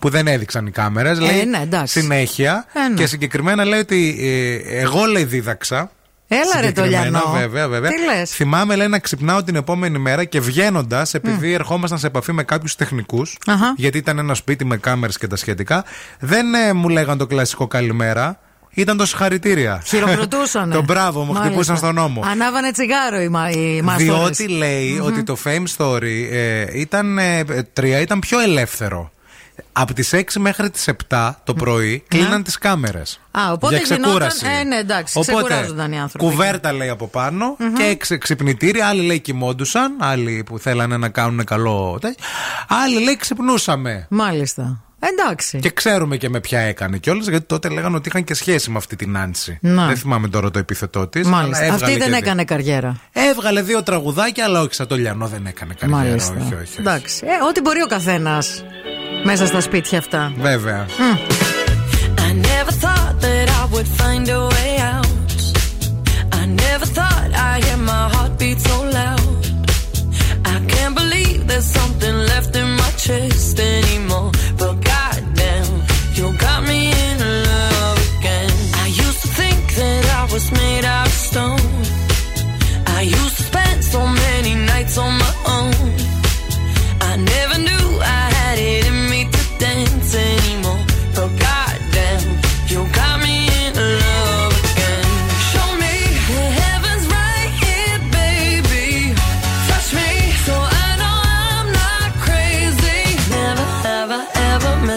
Που δεν έδειξαν οι κάμερες. Ε, ναι, εντάξει. συνέχεια. Ε, ναι. Και συγκεκριμένα λέει ότι ε, εγώ λέει δίδαξα Έλα ρε το Συγκεκριμένα, λιανό. Βέβαια, βέβαια. Τι λες; Θυμάμαι, λέει, να ξυπνάω την επόμενη μέρα και βγαίνοντας, επειδή ερχόμασταν σε επαφή με κάποιους τεχνικούς, Αχα. γιατί ήταν ένα σπίτι με κάμερες και τα σχετικά, δεν ε, μου λέγαν το κλασικό καλημέρα. Ήταν το συγχαρητήρια. Χειροκροτούσαν. το μπράβο, μου χτυπούσαν στον νόμο. Ανάβανε τσιγάρο οι, μα, οι μάστορες. Διότι λέει ότι το Fame Story ε, ήταν, ε, τρία ήταν πιο ελεύθερο. Από τις 6 μέχρι τις 7 το πρωί κλείναν τις κάμερες. Α, οπότε για ξεκούραση. γινόταν. Ε, ναι, εντάξει, ξεκουράζονταν οι άνθρωποι. κουβέρτα λέει από πάνω και έξι ξυπνητήρια. Άλλοι λέει κοιμόντουσαν, άλλοι που θέλανε να κάνουν καλό. τε- Άλλοι λέει ξυπνούσαμε. Μάλιστα. Εντάξει. Και ξέρουμε και με ποια έκανε κιόλας, γιατί τότε λέγανε ότι είχαν και σχέση με αυτή την Νάνση. Να. Δεν θυμάμαι τώρα το επίθετό της. Μάλιστα. Αυτή δεν έκανε καριέρα. Έβγαλε δύο τραγουδάκια, αλλά όχι σαν το Λιανό δεν έκανε καριέρα. Μάλιστα. Όχι, όχι. όχι. Εντάξει. Ε, ό,τι μπορεί ο καθένας μέσα στα σπίτια αυτά. Βέβαια. I never thought that I would find a way out. I never thought I'd hear my heartbeat so loud. I can't believe there's something left in my chest anymore. But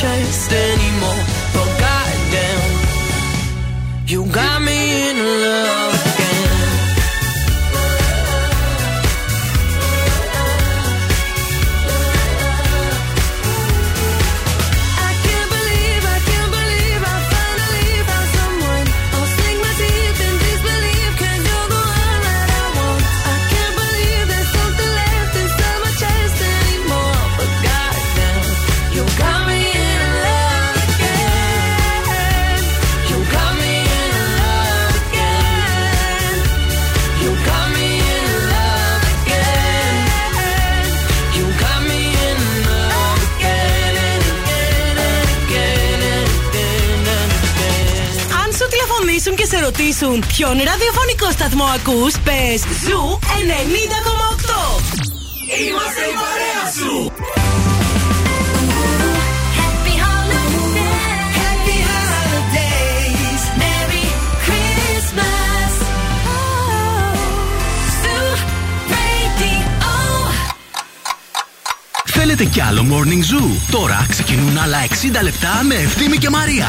chased σου τηλεφωνήσουν και σε ρωτήσουν ποιον ραδιοφωνικό σταθμό ακούς, πες Zoo 90,8. Είμαστε η παρέα σου. Happy holidays. Happy holidays. Merry Christmas. Zoo Radio. Θέλετε κι άλλο Morning Zoo; Τώρα ξεκινούν άλλα 60 λεπτά με Ευθύμη και Μαρία.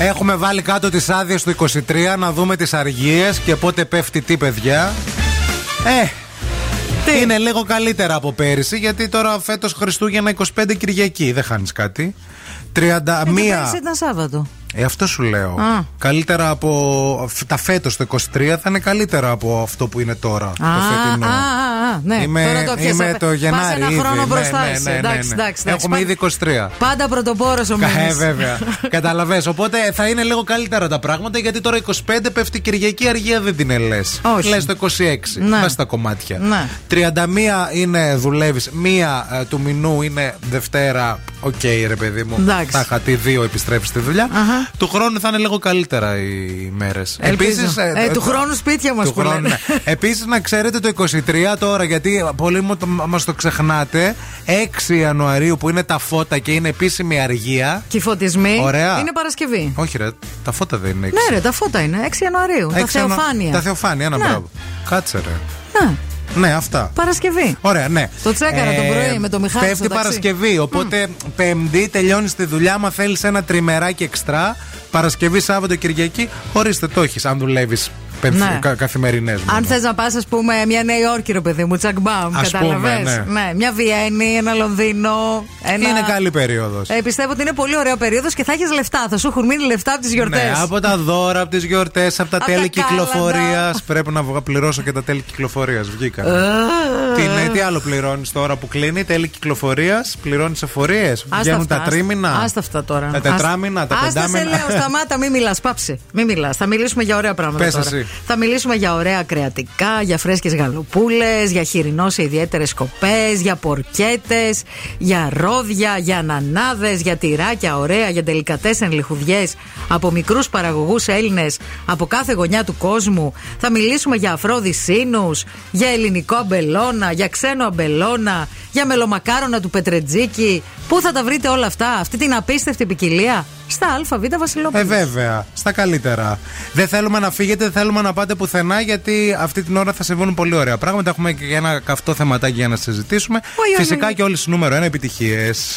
Έχουμε βάλει κάτω τις άδειες του 23 να δούμε τις αργίες και πότε πέφτει τι, παιδιά. Ε, Είναι λίγο καλύτερα από πέρυσι γιατί τώρα φέτος Χριστούγεννα 25 Κυριακή. Δεν χάνεις κάτι. 31. Ε, πέρυσι ήταν Σάββατο. Ε, αυτό σου λέω. Α. Καλύτερα από. Τα φέτος το 23 θα είναι καλύτερα από αυτό που είναι τώρα. Α, το φετινό. α, α, α, ναι. Είμαι, Τώρα το πιάσα. είμαι το Γενάρη. Πας ένα ήδη. χρόνο Ναι, μπροστά ναι, εσύ. ναι, ναι, Εντάξει, ναι. εντάξει, εντάξει. Έχουμε ήδη 23. Πάντα πρωτοπόρος ο Ε, Μίμης. βέβαια. Κατάλαβες. Οπότε θα είναι λίγο καλύτερα τα πράγματα γιατί τώρα 25 πέφτει Κυριακή αργία δεν την λε. Όχι. Λες το 26. Ναι. Βάζει τα κομμάτια. Ναι. 31 είναι δουλεύεις. Μία ε, του μηνού είναι Δευτέρα. Οκ, ρε παιδί μου. Εντάξει. Τα είχα τι δύο επιστρέφει στη δουλειά. Αχα. Του χρόνου θα είναι λίγο καλύτερα οι μέρες. Ελπίζω. Ε, του χρόνου σπίτια μας που λένε. ναι. Επίσης, να ξέρετε το 23 τώρα, γιατί πολλοί μας το ξεχνάτε. 6 Ιανουαρίου που είναι τα φώτα και είναι επίσημη αργία. Και οι φωτισμοί Ωραία. είναι Παρασκευή. Όχι, ρε, τα φώτα δεν είναι 6. Ναι, ρε, τα φώτα είναι. 6 Ιανουαρίου. Τα 6 Ιανου- Θεοφάνεια. Τα Θεοφάνεια, ένα Ναι. μπράβο. Κάτσε, ρε. Ναι. Ναι, αυτά. Παρασκευή. Ωραία, ναι. Το τσέκαρα το πρωί με το Μιχάλη Πέφτει στο ταξί. Παρασκευή. Οπότε Πέμπτη τελειώνεις τη δουλειά. Μα θέλεις ένα τριμεράκι εξτρά. Παρασκευή, Σάββατο, Κυριακή. Ορίστε, το έχεις αν δουλεύεις Ναι. κα, καθημερινές. Αν θες να πας, ας πούμε, μια Νέα Υόρκη, ρε παιδί μου, τσακμπάμ. Ας Κατάλαβες; πούμε, ναι. Μια Βιέννη, ένα Λονδίνο. Ένα... Είναι καλή περίοδος. Ε, πιστεύω ότι είναι πολύ ωραία περίοδος και θα έχεις λεφτά. Θα σου έχουν μείνει λεφτά από τις γιορτές. Ναι, από τα δώρα, από τις γιορτές, από τα Απ' τέλη τα κάλαντα. κυκλοφορίας. Πρέπει να βγα- πληρώσω και τα τέλη κυκλοφορίας. Βγήκα. τι, ναι, τι άλλο πληρώνεις τώρα που κλείνει, τέλη κυκλοφορίας, πληρώνεις εφορίες. Βγαίνουν τα τρίμηνα. Άστα αυτά τώρα. Τα τετράμινα, τα Άστα σε πεντάμινα. λέω, σταμάτα, μην μιλάς, πάψε. Μην μιλάς. Θα μιλήσουμε για ωραία πράγματα. Πες τώρα. εσύ. Θα μιλήσουμε για ωραία κρεατικά, για φρέσκες γαλοπούλες, για χοιρινός σε ιδιαίτερες σκοπές, για πορκέτες, για ρόδια, για ανανάδες, για τυράκια ωραία, για τελικατέσεν λιχουδιές από μικρούς παραγωγούς Έλληνες από κάθε γωνιά του κόσμου. Θα μιλήσουμε για αφρόδισίνου, για ελληνικό αμπελώνα, για ξένο αμπελώνα, για μελομακάρονα του Πετρετζίκη. Πού θα τα βρείτε όλα αυτά, αυτή την απίστευτη ποικιλία, στα ΑΒ Βασιλόπουλος. Ε, βέβαια, στα καλύτερα. Δεν θέλουμε να φύγετε, δεν θέλουμε να πάτε πουθενά, γιατί αυτή την ώρα θα συμβούν πολύ ωραία πράγματα. Έχουμε και ένα καυτό θεματάκι για να συζητήσουμε. Oi, oi, Φυσικά oi. και όλες νούμερο ένα επιτυχίες.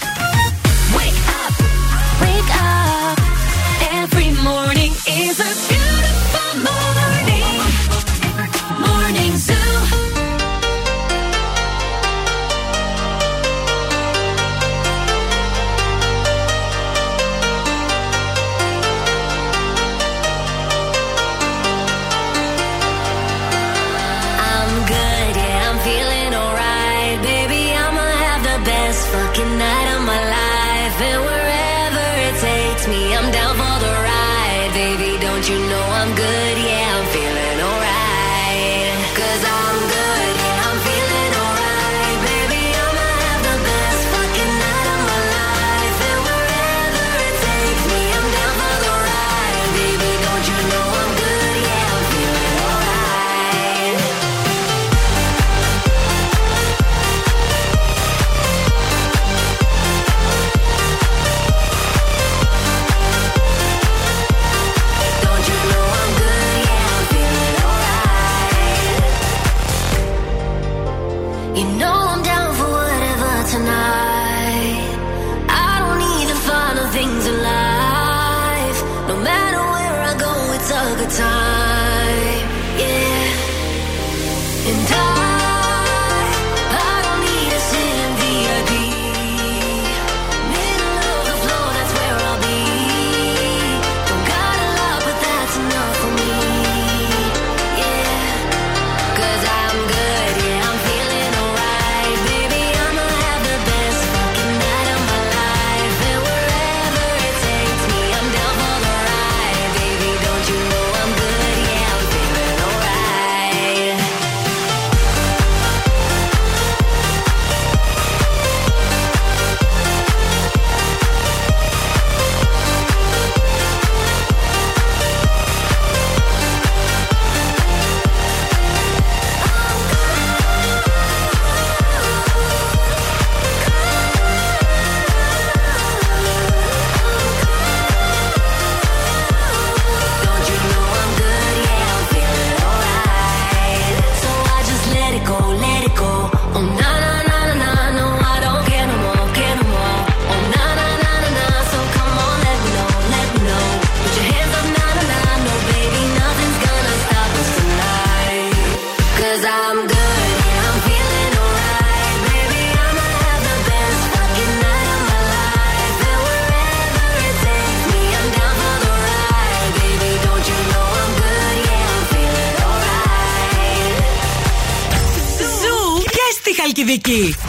Wake up. Every morning is a que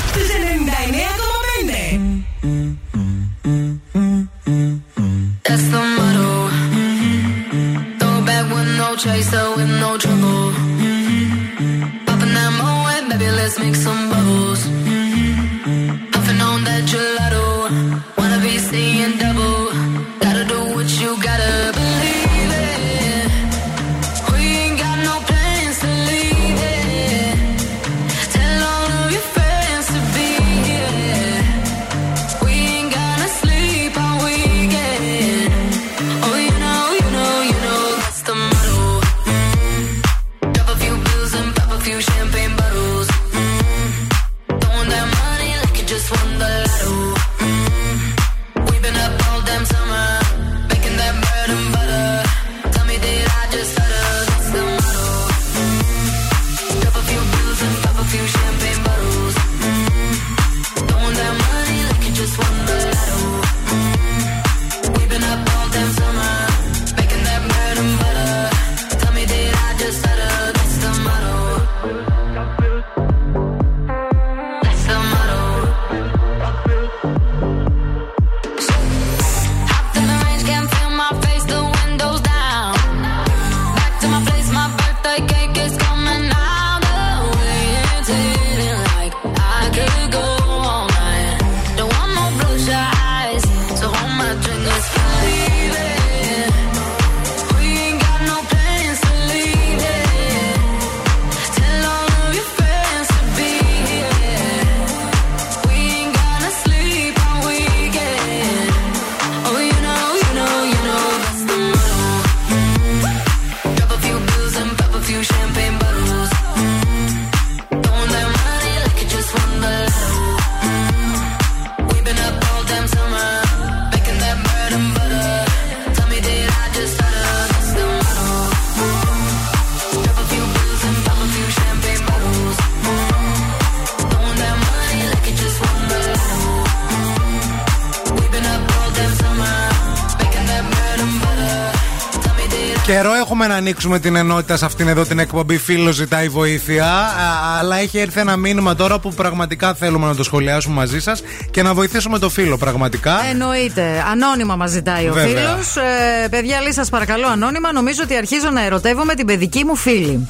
ανοίξουμε την ενότητα σε αυτήν εδώ την εκπομπή. Φίλος ζητάει βοήθεια. Α, αλλά έχει έρθει ένα μήνυμα τώρα που πραγματικά θέλουμε να το σχολιάσουμε μαζί σας και να βοηθήσουμε το φίλο πραγματικά. Εννοείται. Ανώνυμα μας ζητάει ο Βέβαια. φίλος. Ε, παιδιά, λέει σας παρακαλώ, ανώνυμα. Νομίζω ότι αρχίζω να ερωτεύομαι την παιδική μου φίλη.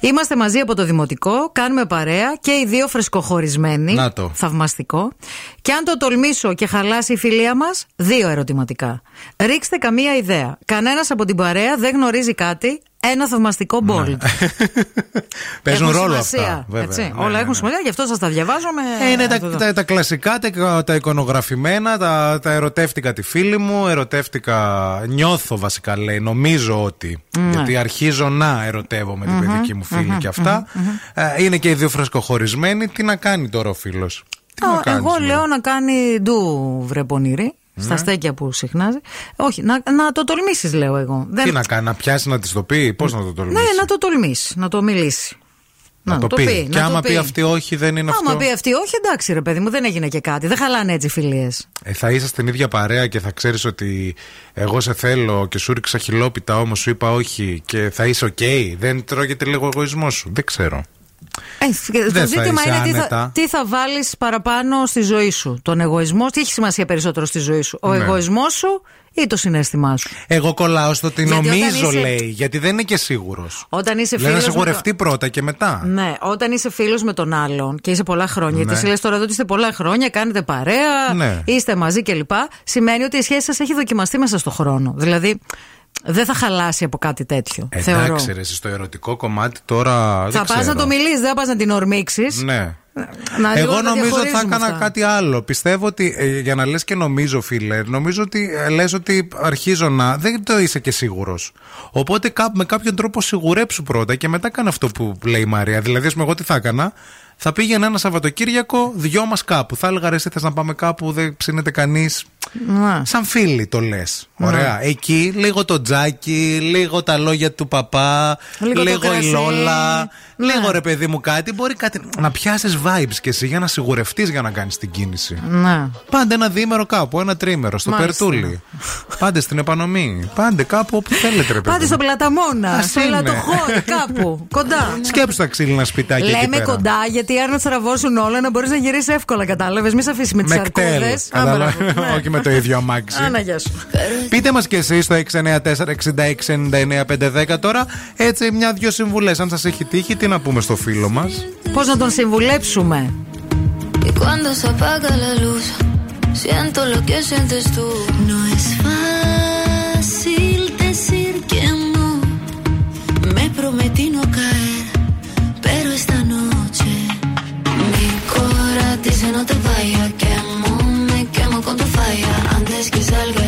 Είμαστε μαζί από το δημοτικό, κάνουμε παρέα και οι δύο φρεσκοχωρισμένοι. Να το. Θαυμαστικό. Και αν το τολμήσω και χαλάσει η φιλία μας, δύο ερωτηματικά. Ρίξτε καμία ιδέα. Κανένας από την παρέα δεν γνωρίζει κάτι. Ένα θαυμαστικό bold. Παίζουν Έχουν ρόλο σημασία, αυτά. Βέβαια. έτσι. Ναι, Όλα ναι, έχουν ναι. σημασία, γι' αυτό σας τα διαβάζω με. Ε, είναι τα, αυτό το- τα, τα κλασικά, τα, τα εικονογραφημένα, τα, τα ερωτεύτηκα τη φίλη μου, ερωτεύτηκα, νιώθω βασικά λέει, νομίζω ότι, Ναι. γιατί αρχίζω να ερωτεύομαι την Μμμ, παιδική μου φίλη μμμ, και αυτά. μμμ, μμμ. Ε, είναι και οι δύο φρεσκοχωρισμένοι, τι να κάνει τώρα ο φίλος. Τι να Α, κάνεις, Εγώ λέει. λέω να κάνει ντου βρε πονηρή, στα Ναι. στέκια που συχνάζει. Όχι, να, να το τολμήσεις, λέω εγώ. Τι να κάνει, να πιάσει να της το πει, πώς να το τολμήσει; Ναι, να το τολμήσει, να το μιλήσει. να, το πει. να Και το άμα πει αυτή όχι, δεν είναι Άμα αυτό; πει αυτή όχι, εντάξει ρε παιδί μου, δεν έγινε και κάτι. Δεν χαλάνε έτσι φιλίες. Ε, θα είσαι στην ίδια παρέα και θα ξέρεις ότι εγώ σε θέλω και σου ρίξα χιλόπιτα όμως σου είπα όχι και θα είσαι οκ. Δεν τρώγεται λίγο ο εγωισμός σου. Δεν ξέρω. Ε, το Δεν θα ζήτημα είσαι είναι τι θα, άνετα. τι θα βάλεις παραπάνω στη ζωή σου. Τον εγωισμό, τι έχει σημασία περισσότερο στη ζωή σου; Ο Ναι. εγωισμός σου ή το συνέστημά σου; Εγώ κολλάω στο ότι Γιατί όταν νομίζω, είσαι- λέει, γιατί δεν είναι και σίγουρος. Όταν είσαι Λέει να φίλος σε με το- χορευτεί πρώτα και μετά. Ναι, όταν είσαι φίλος με τον άλλον και είσαι πολλά χρόνια, Ναι. γιατί λες τώρα εδώ ότι είστε πολλά χρόνια, κάνετε παρέα, Ναι. είστε μαζί κλπ. Σημαίνει ότι η σχέση σας έχει δοκιμαστεί μέσα στον χρόνο. Δηλαδή, δεν θα χαλάσει από κάτι τέτοιο. θεωρώ. Εντάξει, ρε, εσύ, στο ερωτικό κομμάτι τώρα. Θα δεν πας να ξέρω. το μιλήσεις, δεν θα πας να την ορμήξεις. Ναι. Να λίγο Εγώ να νομίζω θα διαχωρίζουμε έκανα αυτά. κάτι άλλο. Πιστεύω ότι ε, για να λες και νομίζω, φίλε, νομίζω ότι ε, λες ότι αρχίζω να. Δεν το είσαι και σίγουρος. Οπότε κάπου, με κάποιον τρόπο σιγουρέψου πρώτα και μετά κάνε αυτό που λέει η Μαρία. Δηλαδή, ας πούμε, εγώ τι θα έκανα; Θα πήγαινα ένα Σαββατοκύριακο, δυο μας κάπου. Θα έλεγα ρε, εσύ θες να πάμε κάπου, δεν ψήνεται κανείς. Ναι. Σαν φίλοι το λες. Ωραία. Εκεί λίγο το τζάκι, λίγο τα λόγια του παπά, Λίγο λίγο, το η κρασί. Λόλα, Ναι. λίγο ρε παιδί μου κάτι. Μπορεί κάτι να πιάσεις vibes και εσύ για να σιγουρευτείς για να κάνεις την κίνηση. Ναι. Πάντε ένα διήμερο κάπου, ένα τρίμερο, στο Μάλιστα. Περτούλι. Πάντε στην Επανομή. Πάντε κάπου όπου θέλετε, ρε παιδί. Πάτε μου. στον Πλαταμόνα, Ας στο είναι. Ελατοχώρι, κάπου. Κοντά. Σκέψου τα ξύλινα σπιτάκια εκεί Λέμε πέρα. κοντά γιατί γιατί αν στραβώσουν όλα να μπορείς να γυρίσεις εύκολα, κατάλαβες. Μη σε αφήσεις με τις Με αρκούδες. κτέλ. Κατάλαβα. Όχι με το ίδιο αμάξι. Άνα, γεια σου. Πείτε μας και εσείς στο 694-6699-510 τώρα έτσι μια-δυο συμβουλές. Αν σας έχει τύχει, τι να πούμε στο φίλο μας; Πώς να τον συμβουλέψουμε; Y cuando se apaga la luz, siento lo que sientes tú. No es fácil decir que no. Me prometí no caer, pero esta noche mi corazón dice no te vayas. Que salga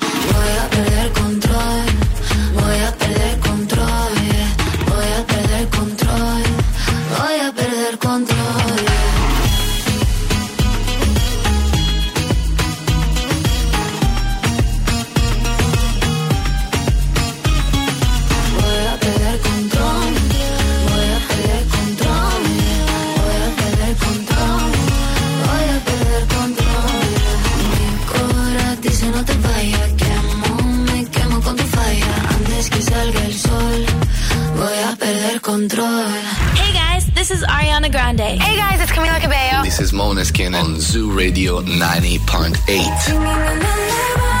Control. Hey guys, this is Ariana Grande. Hey guys, it's Camila Cabello. This is Mona Skin on Zoo Radio 90.8.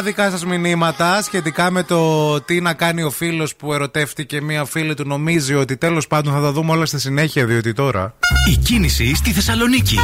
Πολλά δικά σας μηνύματα σχετικά με το τι να κάνει ο φίλος που ερωτεύτηκε μία φίλη του. Νομίζει ότι τέλος πάντων θα τα δούμε όλα στη συνέχεια, διότι τώρα. Η κίνηση στη Θεσσαλονίκη.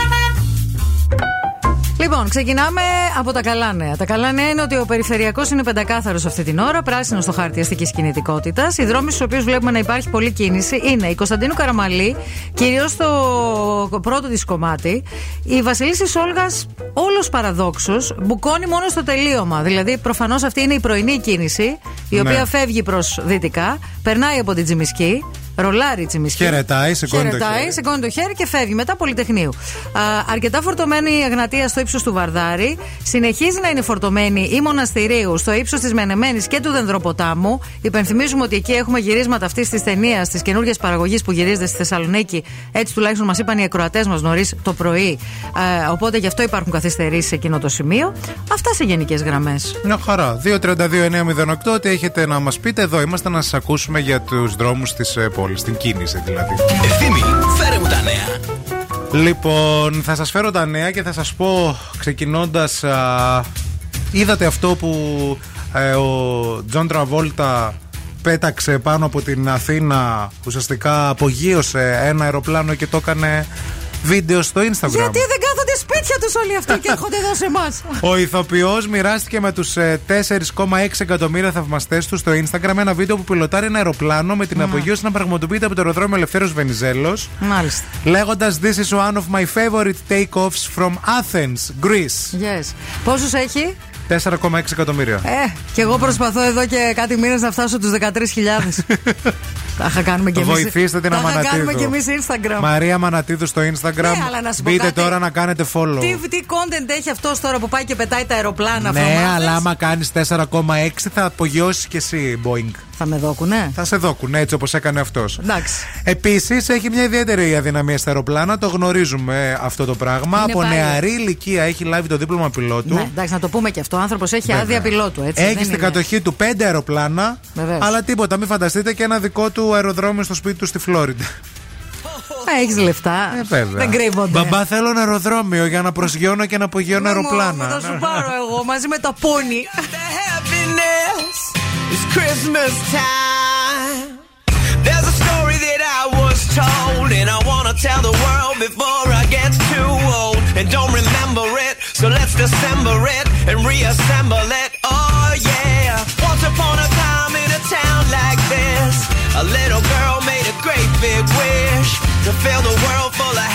Λοιπόν, ξεκινάμε από τα καλά νέα. Τα καλά νέα είναι ότι ο περιφερειακός είναι πεντακάθαρος αυτή την ώρα, πράσινο στο χάρτη αστικής κινητικότητας. Οι δρόμοι στους οποίους βλέπουμε να υπάρχει πολλή κίνηση είναι η Κωνσταντίνου Καραμαλή, κυρίως στο πρώτο της κομμάτι. Η Βασιλίση Όλγας, όλος παραδόξως, μπουκώνει μόνο στο τελείωμα. Δηλαδή, προφανώς αυτή είναι η πρωινή κίνηση, η οποία Ναι. φεύγει προς δυτικά, περνάει από την Τζιμισκή. Ρολάρι η Τσιμισκή. Χαιρετάει, σηκώνει το Χαιρετάει, χέρι. σηκώνει το χέρι και φεύγει μετά Πολυτεχνείου. Α, αρκετά φορτωμένη η Αγνατία στο ύψος του Βαρδάρη. Συνεχίζει να είναι φορτωμένη η Μοναστηρίου στο ύψος της Μενεμένης και του Δενδροποτάμου. Υπενθυμίζουμε ότι εκεί έχουμε γυρίσματα αυτής της ταινίας, της καινούργιας παραγωγής που γυρίζεται στη Θεσσαλονίκη. Έτσι τουλάχιστον μας είπαν οι ακροατές μας νωρίς το πρωί. Ε, οπότε γι' αυτό υπάρχουν καθυστερήσεις σε εκείνο το σημείο. Αυτά σε γενικές γραμμές. Μια χαρά. 232-908, τι έχετε να μας πείτε. Εδώ είμαστε να σας ακούσουμε για τους δρόμους της πόλης, την κίνηση δηλαδή. Ευθύμη, φέρε μου τα νέα. Λοιπόν, θα σας φέρω τα νέα και θα σας πω ξεκινώντας α, Είδατε αυτό που ε, ο Τζον Τραβόλτα πέταξε πάνω από την Αθήνα Ουσιαστικά απογείωσε ένα αεροπλάνο και το έκανε βίντεο στο Instagram Γιατί δεν κάθονται σπίτια τους όλοι αυτοί και έρχονται εδώ σε εμάς. Ο ηθοποιός μοιράστηκε με τους 4,6 εκατομμύρια θαυμαστές του στο Instagram ένα βίντεο που πιλωτάρει ένα αεροπλάνο με την απογείωση να πραγματοποιείται από το αεροδρόμιο Ελευθέρω Βενιζέλος. Μάλιστα. Λέγοντας This is one of my favorite takeoffs from Athens, Greece. Yes. Πόσους έχει; 4,6 εκατομμύρια. Ε, και εγώ προσπαθώ εδώ και κάτι μήνες να φτάσω τους 13.000. Τα είχα κάνουμε και εμεί. Βοηθήστε την Τα είχα Αμανατίδου. κάνουμε και εμείς Instagram. Μαρία Μανατίδου στο Instagram. Ναι, αλλά να σου πω Μπείτε κάτι. τώρα να κάνετε follow. Τι, τι content έχει αυτός τώρα που πάει και πετάει τα αεροπλάνα ναι, from Athens? αλλά άμα κάνεις 4,6 θα απογειώσεις κι εσύ Boeing. Θα με δόκουνε. Θα σε δόκουν έτσι όπως έκανε αυτός. Εντάξει. Επίσης έχει μια ιδιαίτερη αδυναμία στα αεροπλάνα, το γνωρίζουμε αυτό το πράγμα. Είναι Από πάλι. νεαρή ηλικία έχει λάβει το δίπλωμα πιλότου. Ναι, εντάξει, να το πούμε και αυτό. Ο άνθρωπος έχει Βέβαια. άδεια πιλότου, έτσι. Έχεις δεν στην είναι. κατοχή του πέντε αεροπλάνα. Βεβαίως. Αλλά τίποτα, μην φανταστείτε και ένα δικό του αεροδρόμιο στο σπίτι του στη Φλόριντα. Έχεις λεφτά. Ε, βέβαια. Δεν κρύβονται. Μπαμπά, θέλω ένα αεροδρόμιο για να προσγειώνω και να απογειώνω Ναι, μου, αεροπλάνα. Θα σου πάρω εγώ μαζί με τα πόνι. happiness is Christmas time. There's a story that I was told, and I wanna tell the world before I get too old and don't remember it. Dissemble it and reassemble it. Oh yeah. Once upon a time in a town like this, a little girl made a great big wish to fill the world full of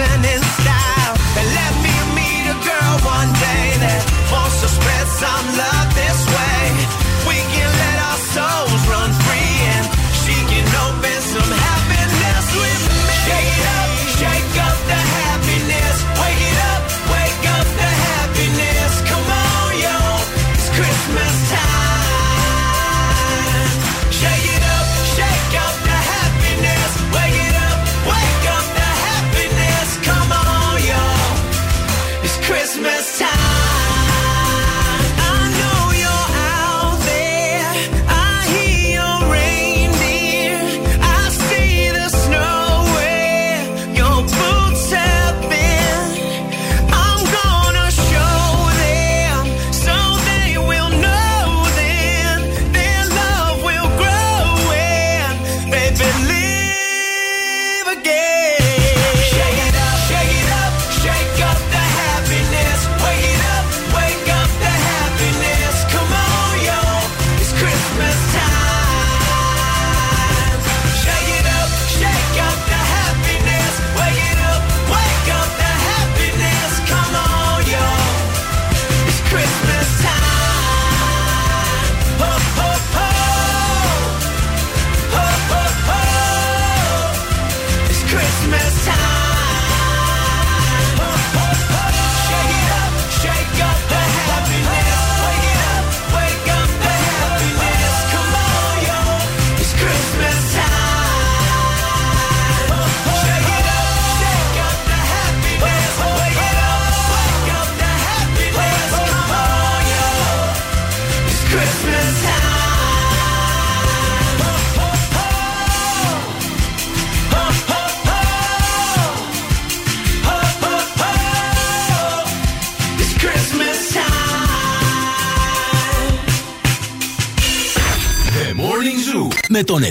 freezing in style. And let me meet a girl one day that wants to spread some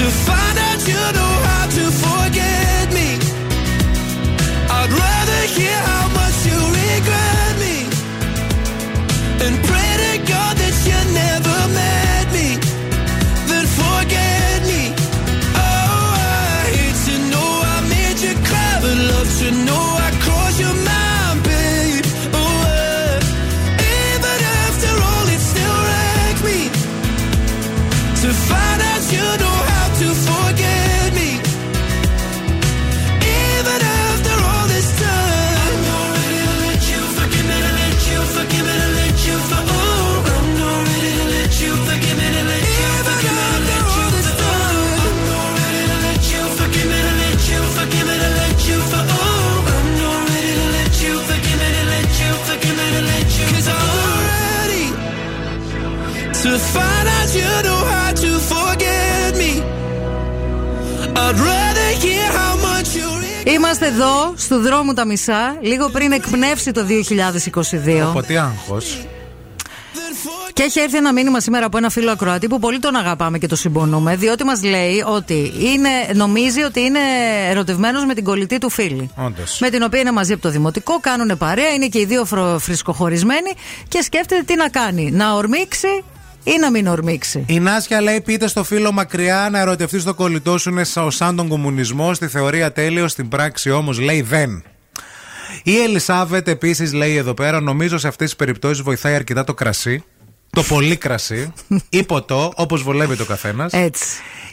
to find out you know Είμαστε εδώ, στου δρόμου τα μισά, λίγο πριν εκπνεύσει το 2022. Από τι άγχος. Και έχει έρθει ένα μήνυμα σήμερα από ένα φίλο ακροατή που πολύ τον αγαπάμε και το συμπονούμε, διότι μας λέει ότι είναι, νομίζει ότι είναι ερωτευμένος με την κολλητή του φίλη. Όντως. Με την οποία είναι μαζί από το δημοτικό, κάνουν παρέα, είναι και οι δύο φρο- φρισκοχωρισμένοι και σκέφτεται τι να κάνει. Να ορμήξει ή να μην ορμήξει; Η Νάσια λέει: Πείτε στο φίλο μακριά να ερωτευτεί το κολλητό σου είναι σαν σαν τον κομμουνισμός. Στη θεωρία τέλειο, στην πράξη όμως λέει δεν. Η Ελισάβετ επίσης λέει εδώ πέρα: Νομίζω σε αυτές τις περιπτώσεις βοηθάει αρκετά το κρασί. Το πολύ κρασί ή ποτό, όπως βολεύει το καθένας. Έτσι.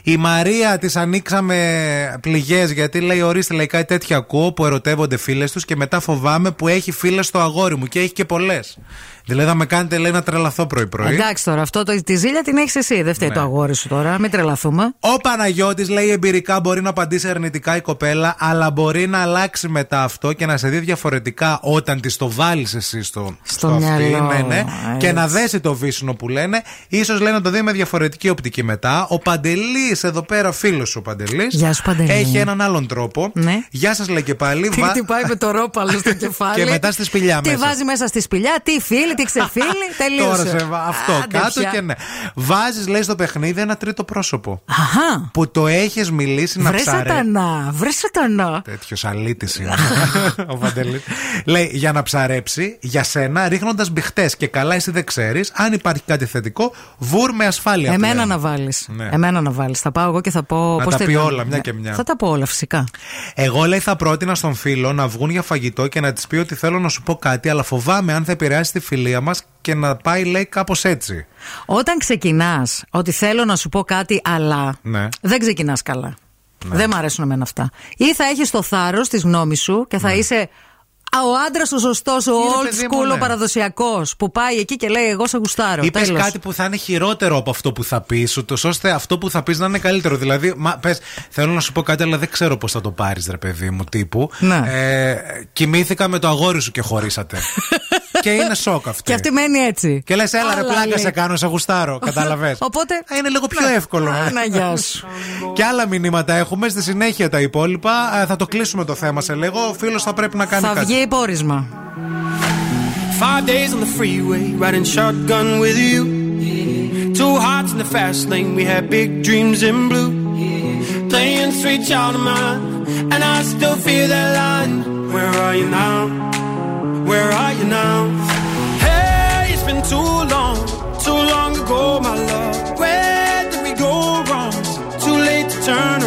Η Μαρία τη ανοίξαμε πληγές γιατί λέει: Ορίστε, λέει κάτι τέτοια ακούω που ερωτεύονται φίλες τους και μετά φοβάμαι που έχει φίλες στο αγόρι μου και έχει και πολλές. Δηλαδή θα με κάνετε λέει να τρελαθώ πρωί-πρωί. Εντάξει τώρα, αυτό το, τη ζήλια την έχεις εσύ. Δεν φταίει Ναι. το αγόρι σου τώρα. Μην τρελαθούμε. Ο Παναγιώτης λέει εμπειρικά μπορεί να απαντήσει αρνητικά η κοπέλα, αλλά μπορεί να αλλάξει μετά αυτό και να σε δει διαφορετικά όταν της το βάλεις εσύ στο, Στο μυαλό, ναι, ναι, και έτσι. να δέσει το βύσινο που λένε. σω λέει να το δει με διαφορετική οπτική μετά. Ο Παντελής, εδώ πέρα, φίλος ο Παντελής. Γεια σου, Παντελή. Έχει έναν άλλον τρόπο. Ναι. Γεια σας, λέει και πάλι. Τι Βα- χτυπάει με το ρόπαλο στο κεφάλι. Και μετά στη σπηλιά Τι μέσα. βάζει μέσα στη σπηλιά, τι φίλοι, τι ξεφίλοι. Τελείωσε. Τώρα σε βα- αυτό Άντε κάτω πια. και ναι. Βάζεις, λέει, στο παιχνίδι ένα τρίτο πρόσωπο. Αχα. Που το έχεις μιλήσει να Βρε ψαρέ. σατανά, βρε σατανά. Τέτοιος αλήτης είναι. ο Παντελής. Λέει για να ψαρέψει για σένα ρίχνοντας μπιχτέ. Και καλά, εσύ δεν ξέρεις αν οι υπάρχει κάτι θετικό, βουρ με ασφάλεια. Εμένα πλέον. να βάλεις. Ναι. Εμένα να βάλεις. Θα πάω εγώ και θα πω. Να πώς τα πει τελειώνει. όλα, μια Ναι. και μια. Θα τα πω όλα, φυσικά. Εγώ λέει θα πρότεινα στον φίλο να βγουν για φαγητό και να της πει ότι θέλω να σου πω κάτι, αλλά φοβάμαι αν θα επηρεάσει τη φιλία μας και να πάει λέει κάπως έτσι. Όταν ξεκινάς ότι θέλω να σου πω κάτι, αλλά Ναι. δεν ξεκινάς καλά. Δεν μ' αρέσουν εμένα αυτά. Ή θα έχεις το θάρρος της γνώμης σου και θα είσαι α, ο άντρας ο σωστός, ο old Ναι. παιδί μου, school, ναι. ο παραδοσιακός που πάει εκεί και λέει: Εγώ σε γουστάρω. Είπες Τέλος. κάτι που θα είναι χειρότερο από αυτό που θα πεις, ούτως ώστε αυτό που θα πεις να είναι καλύτερο. Δηλαδή, μα, πες, θέλω να σου πω κάτι, αλλά δεν ξέρω πώς θα το πάρεις, ρε παιδί μου, τύπου. Ναι. Ε, κοιμήθηκα με το αγόρι σου και χωρίσατε. και είναι σοκ αυτό. Και αυτή μένει έτσι. Και λες, έλα ρε Άλλα πλάκα, λέει. σε κάνω, σε γουστάρω. Κατάλαβες. Οπότε. είναι λίγο πιο εύκολο. ε. Να γεια σου. Και άλλα μηνύματα έχουμε. Στη συνέχεια τα υπόλοιπα. Ε, θα το κλείσουμε το θέμα σε λίγο. Ο φίλος θα πρέπει να κάνει Θα κάτι. βγει πόρισμα. Five days on the freeway, riding shotgun with you. Two hearts in the fast lane, we had big dreams in blue. Playing sweet child of mine, and I still feel that line. Where are you now? Where are you now? Hey, it's been too long, too long ago, my love. Where did we go wrong? Too late to turn around.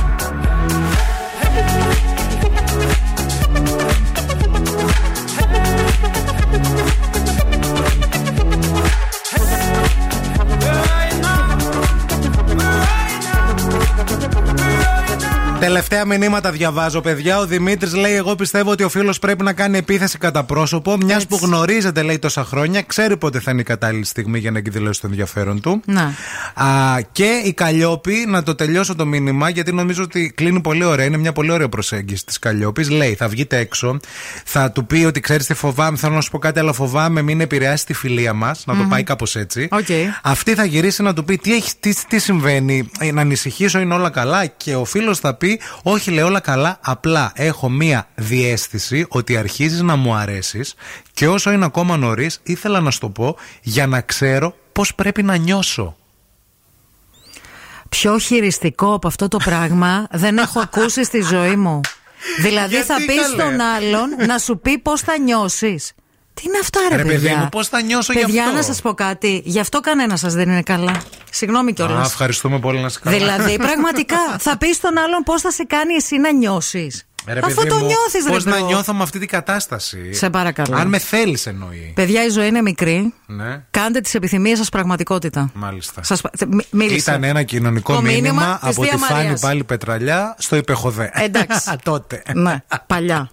Τελευταία μηνύματα διαβάζω, παιδιά. Ο Δημήτρης λέει: Εγώ πιστεύω ότι ο φίλος πρέπει να κάνει επίθεση κατά πρόσωπο. Μιας που γνωρίζετε, λέει τόσα χρόνια, ξέρει πότε θα είναι η κατάλληλη στιγμή για να εκδηλώσει το ενδιαφέρον του. Να. Α, και η Καλλιόπη, να το τελειώσω το μήνυμα, γιατί νομίζω ότι κλείνει πολύ ωραία. Είναι μια πολύ ωραία προσέγγιση της Καλλιόπης. Λέει: Θα βγείτε έξω, θα του πει ότι ξέρεις τι φοβάμαι, θέλω να σου πω κάτι, αλλά φοβάμαι μην επηρεάσει τη φιλία μας. Να το Μμμ. πάει κάπως έτσι. Οκ. Αυτή θα γυρίσει να του πει τι, έχει, τι, τι συμβαίνει, ε, να ανησυχήσω, είναι όλα καλά. Και ο φίλος θα πει: Όχι, λέει όλα καλά. Απλά έχω μία διέστηση ότι αρχίζεις να μου αρέσεις και όσο είναι ακόμα νωρίς, ήθελα να σου το πω για να ξέρω πώς πρέπει να νιώσω. Πιο χειριστικό από αυτό το πράγμα δεν έχω ακούσει στη ζωή μου. Δηλαδή Γιατί, θα πεις καλέ; στον άλλον να σου πει πώς θα νιώσεις. Τι είναι αυτά, ρε, Ρε, παιδί παιδιά; μου, πώς θα νιώσω γι' παιδιά, αυτό; να σας πω κάτι. Γι' αυτό κανένα σας δεν είναι καλά. Συγγνώμη κιόλας. Α, ευχαριστούμε πολύ να σε καλά. Δηλαδή, πραγματικά, θα πεις στον άλλον πώς θα σε κάνει εσύ να νιώσεις. Ρε, Αφού παιδί το μου, νιώθεις, ρε Πώς να μπρο. νιώθω με αυτή την κατάσταση; Σε παρακαλώ. Αν με θέλεις, εννοεί. Παιδιά, η ζωή είναι μικρή. Ναι, Κάντε τις επιθυμίες σας πραγματικότητα. μάλιστα. Σας... πα- μι- Μίλησε. Ήταν ένα κοινωνικό Το μήνυμα μήνυμα της από Θεία τη Φάνη Μαρίας. πάλι Πετραλιά στο υπεχοδέ. Εντάξει. Τότε. Ναι, παλιά.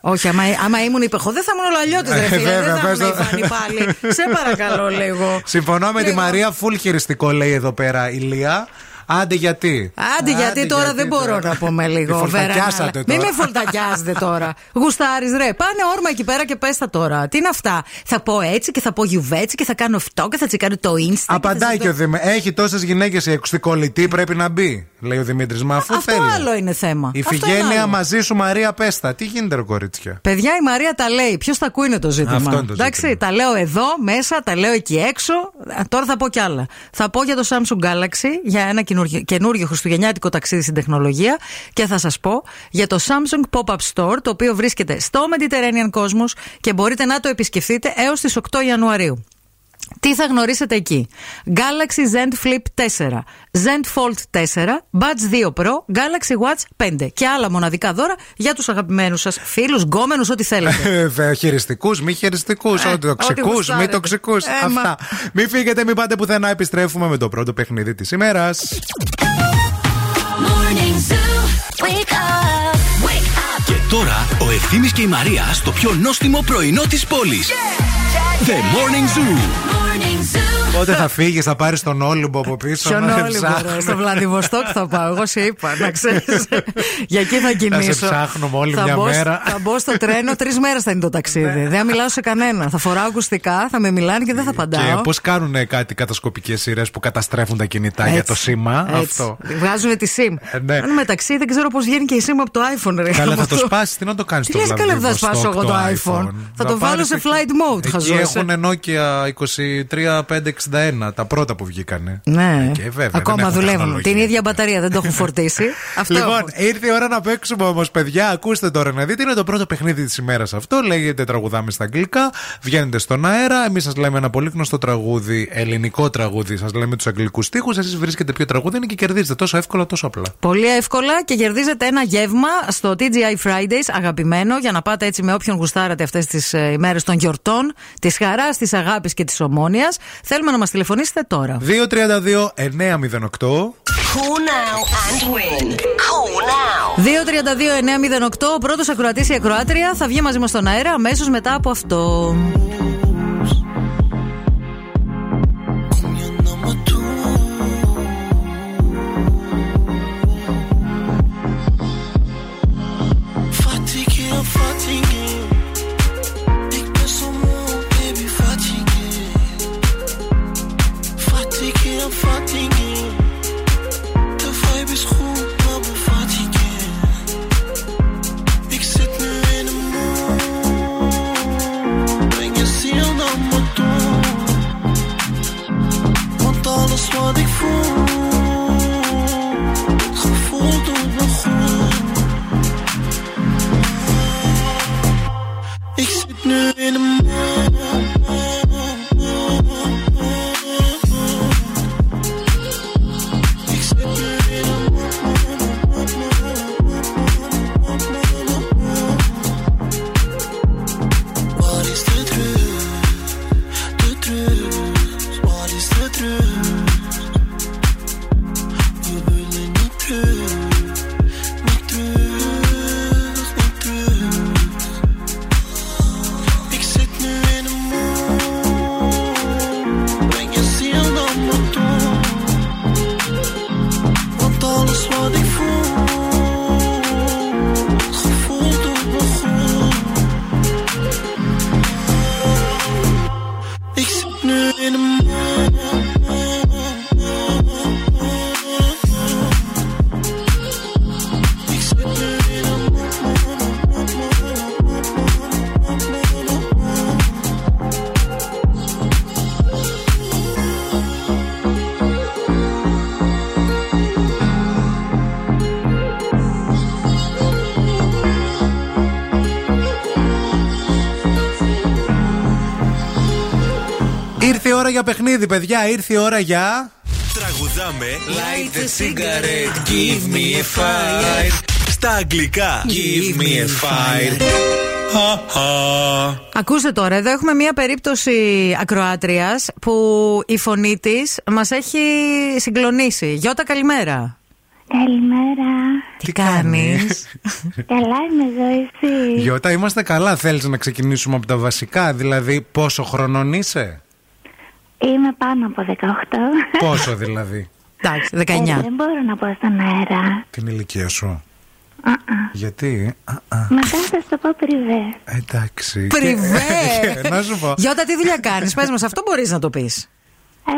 Όχι, άμα, άμα ήμουν υπεχό, δεν θα ήμουν ολαλιώτη, ρε Ε, φίλε. βέβαια, δεν θα πες ήμουν η το. Φάνη πάλι. Σε παρακαλώ λίγο. Συμφωνώ με τη Λίγο. Μαρία, φουλ χειριστικό λέει εδώ πέρα η Λία. Άντε γιατί. Άντε, γιατί τώρα γιατί δεν μπορώ να πούμε λίγο. Τη Βέρα, φορτακιάσατε αλλά- τώρα. Μην με φορτακιάζετε τώρα. Γουστάρι, ρε. Πάνε όρμα εκεί πέρα και πέστα τώρα. Τι είναι αυτά; Θα πω έτσι και θα πω γιουβέτσι και θα κάνω αυτό και θα τσικάρω το Insta. Απαντάει και και ο Δημήτρη. Έχει τόσες γυναίκες η ακουστικολητή, πρέπει να μπει. Λέει ο Δημήτρης. Μα αφού Αυτό θέλει. άλλο είναι θέμα. Η Αυτό είναι Φιγένεια άλλο. μαζί σου, Μαρία Πέστα. Τι γίνεται, ρε κορίτσια; Παιδιά, η Μαρία τα λέει. Ποιος τα ακούει είναι το ζήτημα. Αυτό είναι το Εντάξει, τα λέω εδώ μέσα, τα λέω εκεί έξω. Α, Τώρα θα πω κι άλλα. Θα πω για το Samsung Galaxy, για ένα καινούργιο, καινούργιο χριστουγεννιάτικο ταξίδι στην τεχνολογία και θα σας πω για το Samsung Pop-Up Store, το οποίο βρίσκεται στο Mediterranean Cosmos και μπορείτε να το επισκεφτείτε έως τις 8 Ιανουαρίου. Τι θα γνωρίσετε εκεί; Galaxy Zen Flip 4, Zen Fold 4, Buds 2 Pro, Galaxy Watch 5 και άλλα μοναδικά δώρα για τους αγαπημένους σας φίλους, γκόμενους, ό,τι θέλετε. Χειριστικούς, μη χειριστικούς, Ε, ό,τι τοξικούς, ό,τι μη γουστάρετε. τοξικούς. Ε, μα. Αυτά. Μην φύγετε, μην πάτε πουθενά. Επιστρέφουμε με το πρώτο παιχνίδι της ημέρας. Morning Zoo. Wake up. Wake up. Και τώρα ο Ευθύμης και η Μαρία στο πιο νόστιμο πρωινό της πόλης. The Morning Zoo. Morning Zoo. Πότε θα φύγεις, θα πάρεις τον Όλυμπο από πίσω. Ποιον να σε όλοι ψάχνουμε. μπορώ. Στο Βλαδιβοστόκ θα πάω. Εγώ σε είπα, να ξέρεις. Για εκεί θα κινήσω. ψάχνουμε όλη θα μια μπω, μέρα. Θα μπω στο τρένο, τρεις μέρες θα είναι το ταξίδι. Δεν θα μιλάω σε κανένα. Θα φοράω ακουστικά, θα με μιλάνε και δεν θα Και παντάω. πώς κάνουν κάτι κατασκοπικές σειρές που καταστρέφουν τα κινητά για το σήμα; Έτσι. Αυτό. Βγάζουν τη SIM. Ε, ναι. Αν μεταξύ δεν ξέρω πώς βγαίνει και η SIM από το iPhone. Ρε, Καλά, θα αυτό. το σπάσεις, τι να το κάνεις Τι το λες καλά που θα Βλαδιβοστόκ, σπάσω εγώ το iPhone; Θα το βάλω πάρεις σε εκεί. flight mode, Εκεί χαζός, ε. έχουν Nokia 23561, τα πρώτα που βγήκανε. Ναι, Και βέβαια, δεν ακόμα έχουν δουλεύουν. τεχνολογία. Την ίδια μπαταρία δεν το έχουν φορτίσει. Αυτό Λοιπόν, έχουν. ήρθε η ώρα να παίξουμε όμως, παιδιά. Ακούστε τώρα να δείτε. Είναι το πρώτο παιχνίδι της ημέρας αυτό. Λέγεται Τραγουδάμε στα αγγλικά. Βγαίνετε στον αέρα. Εμείς σας λέμε ένα πολύ γνωστό τραγούδι, ελληνικό τραγούδι. Σας λέμε τους αγγλικούς στίχους. Εσείς βρίσκετε ποιο τραγούδι είναι και κερδίζετε τόσο εύκολα, τόσο απλά. Πολύ εύκολα και κερδίζετε ένα γεύμα στο TGI Fridays, αγαπημένο, για να πάτε έτσι με όποιον γουστάρατε αυτές τις ημέρες των γιορτών, της χαράς, της αγάπης και της ομόνοιας. Θέλουμε να μας τηλεφωνήσετε τώρα. 232-908. Call now and win. Call now. 232-908, ο πρώτος ακροατής ή ακροάτρια θα βγει μαζί μας στον αέρα αμέσως μετά από αυτό. Konuşmadık full Haf oldu bu Eksik ώρα για παιχνίδι, παιδιά. Ήρθε η ώρα για. Τραγουδάμε Light a cigarette, give me a fire Στα αγγλικά Give me a fire Ακούστε τώρα, εδώ έχουμε μία περίπτωση ακροάτριας που η φωνή της μας έχει συγκλονίσει. Γιώτα, καλημέρα. Καλημέρα. Τι κάνεις; Καλά είμαι εδώ, εσύ. Γιώτα, είμαστε καλά. Θέλεις να ξεκινήσουμε από τα βασικά. Δηλαδή, πόσο χρονών είσαι; Είμαι πάνω από 18. Πόσο δηλαδή; Εντάξει, 19. Ε, δεν μπορώ να πω στον αέρα. Την ηλικία σου. Α, α. Γιατί; Α, α. Μετά θα στο πω πριβέ. Εντάξει. Πριβέ! Και- Να σου πω. Γιώτα, τι δουλειά κάνεις; Πες μας, αυτό μπορείς να το πεις. Ε,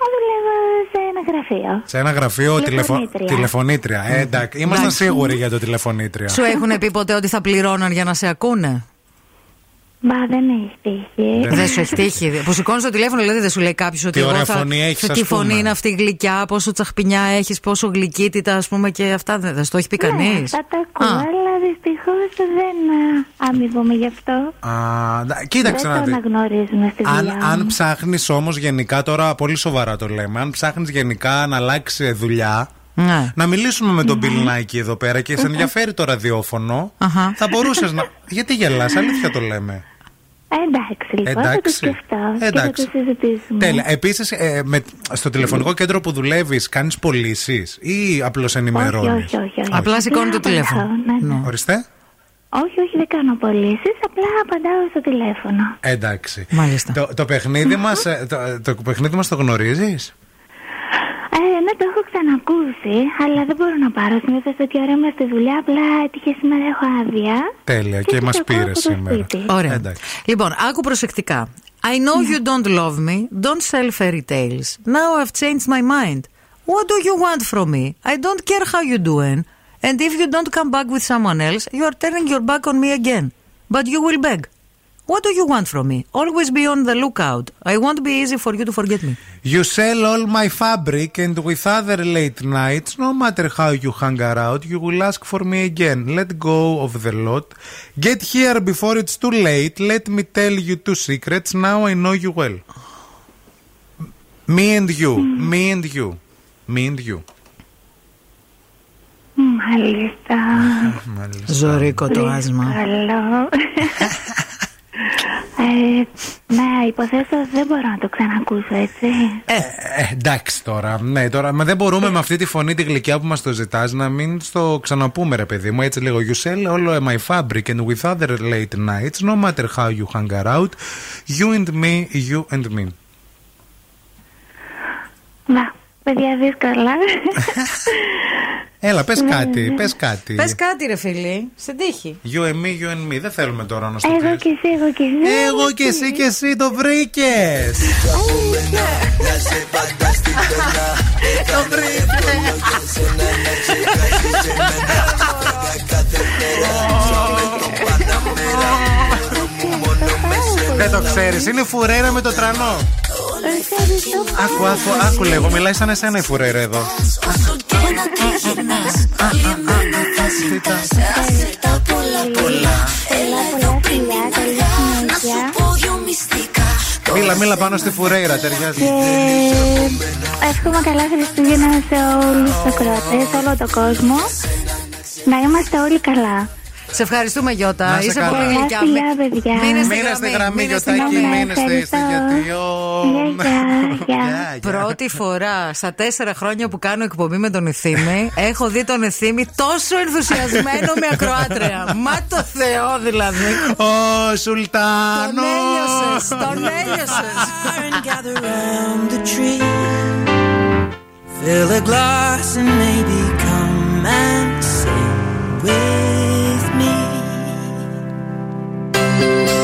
δουλεύω σε ένα γραφείο. Σε ένα γραφείο τηλεφω... Τηλεφωνήτρια. τηλεφωνήτρια. Ε, εντάξει. Ήμασταν Εντάξει. σίγουροι για το τηλεφωνήτρια. Σου έχουν πει ποτέ ότι θα πληρώναν για να σε ακούνε; Μπα, δεν έχει τύχει. Δεν σου έχει τύχει. Που σηκώνεις το τηλέφωνο, δηλαδή δεν σου λέει κάποιος ότι. Τι εγώ ωραία θα... φωνή έχεις, Τι ας φωνή πούμε. είναι αυτή η γλυκιά, πόσο τσαχπινιά έχεις, πόσο γλυκύτητα, ας πούμε και αυτά. Δεν, δεν στο έχει πει Ναι, κανείς; αυτά τα ακούω, αλλά δυστυχώς δεν α, αμοιβούμε γι' αυτό. Α, ντα- κοίταξε δεν να το δει. αναγνωρίζουμε στη δουλειά. Αν, αν ψάχνεις όμως γενικά, τώρα πολύ σοβαρά το λέμε, αν ψάχνεις γενικά να αλλάξει δουλειά, Ναι. να μιλήσουμε με τον Bill Nike εδώ πέρα και σε ενδιαφέρει το ραδιόφωνο, Αχα. θα μπορούσες να. Γιατί γελάς, αλήθεια το λέμε. Ε, εντάξει, λοιπόν, θα το Εντάξει. σκεφτώ και θα Εντάξει. το συζητήσουμε. Τέλεια. Επίσης, στο τηλεφωνικό κέντρο που δουλεύεις, κάνεις πωλήσεις ή απλώς ενημερώνεις; όχι, όχι, όχι. Απλά σηκώνει το Απλά τηλέφωνο. απαντάω, ναι, ναι. Ορίστε. Όχι, όχι, δεν κάνω πωλήσεις, απλά απαντάω στο τηλέφωνο. Εντάξει. Μάλιστα. Το, το παιχνίδι μας το, το παιχνίδι μας το γνωρίζεις; Ε, ναι, το έχω ξανακούσει, αλλά δεν μπορώ να πάρω. Συνήθω τέτοια ώρα είμαι στη δουλειά, απλά έτυχε σήμερα έχω άδεια. Τέλεια. Και Και μα σας ακούω πήρε από το σήμερα. σπίτι. Ωραία. Εντάξει. Λοιπόν, άκου προσεκτικά. I know you don't love me. Don't sell fairy tales. Now I've changed my mind. What do you want from me? I don't care how you doing. And if you don't come back with someone else, you are turning your back on me again. But you will beg. What do you want from me? Always be on the lookout. I won't be easy for you to forget me. You sell all my fabric and with other late nights, no matter how you hang around, you will ask for me again. Let go of the lot. Get here before it's too late. Let me tell you two secrets. Now I know you well. Me and you. Me and you. Me and you. Μάλιστα. Μάλιστα. Ζωρίκο το άσμα. Καλό. Ε, ναι, υποθέσω δεν μπορώ να το ξανακούσω, έτσι. Ε, εντάξει τώρα. Ναι, τώρα μα δεν μπορούμε με αυτή τη φωνή τη γλυκιά που μας το ζητάς να μην στο ξαναπούμε, ρε παιδί μου. Έτσι λίγο. You sell all my fabric and with other late nights, no matter how you hang around, you and me, you and me. Να, παιδιά, δύσκολα. Έλα, πες κάτι, πες κάτι. Πες κάτι, ρε φίλη, στην τύχη. You and me, you and me. Δεν θέλουμε τώρα να στο εγώ πεις. και εσύ, εγώ και εσύ. Εγώ και εσύ και εσύ το βρήκες. Το Δεν το ξέρεις, είναι η φουρέρα με το τρανό. Άκου, άκου, άκου λίγο, μιλάει σαν εσένα η φουρέρα εδώ. Μίλα, μίλα πάνω στη φουρέιρα, ταιριάζει. Και εύχομαι καλά Χριστούγεννα σε όλους τους ακροατές, σε όλο τον κόσμο. Να είμαστε όλοι καλά. Σε ευχαριστούμε, Γιώτα. Να είσαι Είσαι καλά. πολύ Πολλά γλυκιά. φιλιά, παιδιά. Μείνε στη Μείνε στη γραμμή, μείνε στη Γιωτάκη, γραμμή. μείνε στη Ευχαριστώ. γιατί. Γεια, γεια. Πρώτη φορά στα τέσσερα χρόνια που κάνω εκπομπή με τον Ευθύμη, έχω δει τον Ευθύμη τόσο ενθουσιασμένο με ακροάτρια. Μα το Θεό δηλαδή. Ο Σουλτάνο. Τον έλειωσες, τον έλειωσες. gather round the tree. Fill a glass and maybe come and sing with Música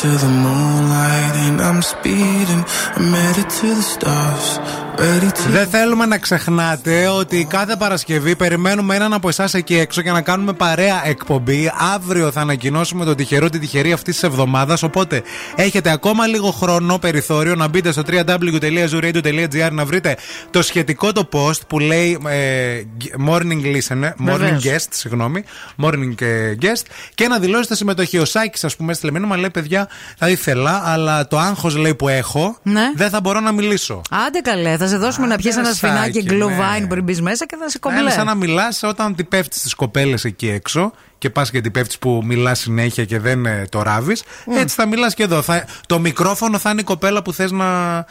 to the moonlight and I'm speeding. I'm headed to the stars. Ready to Δεν θέλουμε να ξεχνάτε ότι κάθε Παρασκευή περιμένουμε έναν από εσάς εκεί έξω για να κάνουμε παρέα εκπομπή. Αύριο θα ανακοινώσουμε το τυχερό, τη τυχερή αυτής της εβδομάδας. Οπότε έχετε ακόμα λίγο χρόνο περιθώριο να μπείτε στο www.zooradio.gr να βρείτε το σχετικό το post που λέει ε, morning listener, morning Βεβαίως. guest, συγγνώμη, morning ε, guest και να δηλώσετε συμμετοχή. Ο Σάκης, ας πούμε, έστειλε μήνυμα, λέει παιδιά, θα ήθελα, αλλά το άγχος λέει που έχω Ναι. δεν θα μπορώ να μιλήσω. Άντε καλέ, θα σε δώσουμε να πιει ένα Σάκη, σφινάκι ναι. γκλουβάιν πριν μπεις μέσα και θα σε Είναι κομπλέ. σαν να μιλάς όταν την πέφτεις στις κοπέλες εκεί έξω και πας και την πέφτεις που μιλάς συνέχεια και δεν ε, το ράβεις. Έτσι θα μιλάς και εδώ. Θα, το μικρόφωνο θα είναι η κοπέλα που θες να Αυτό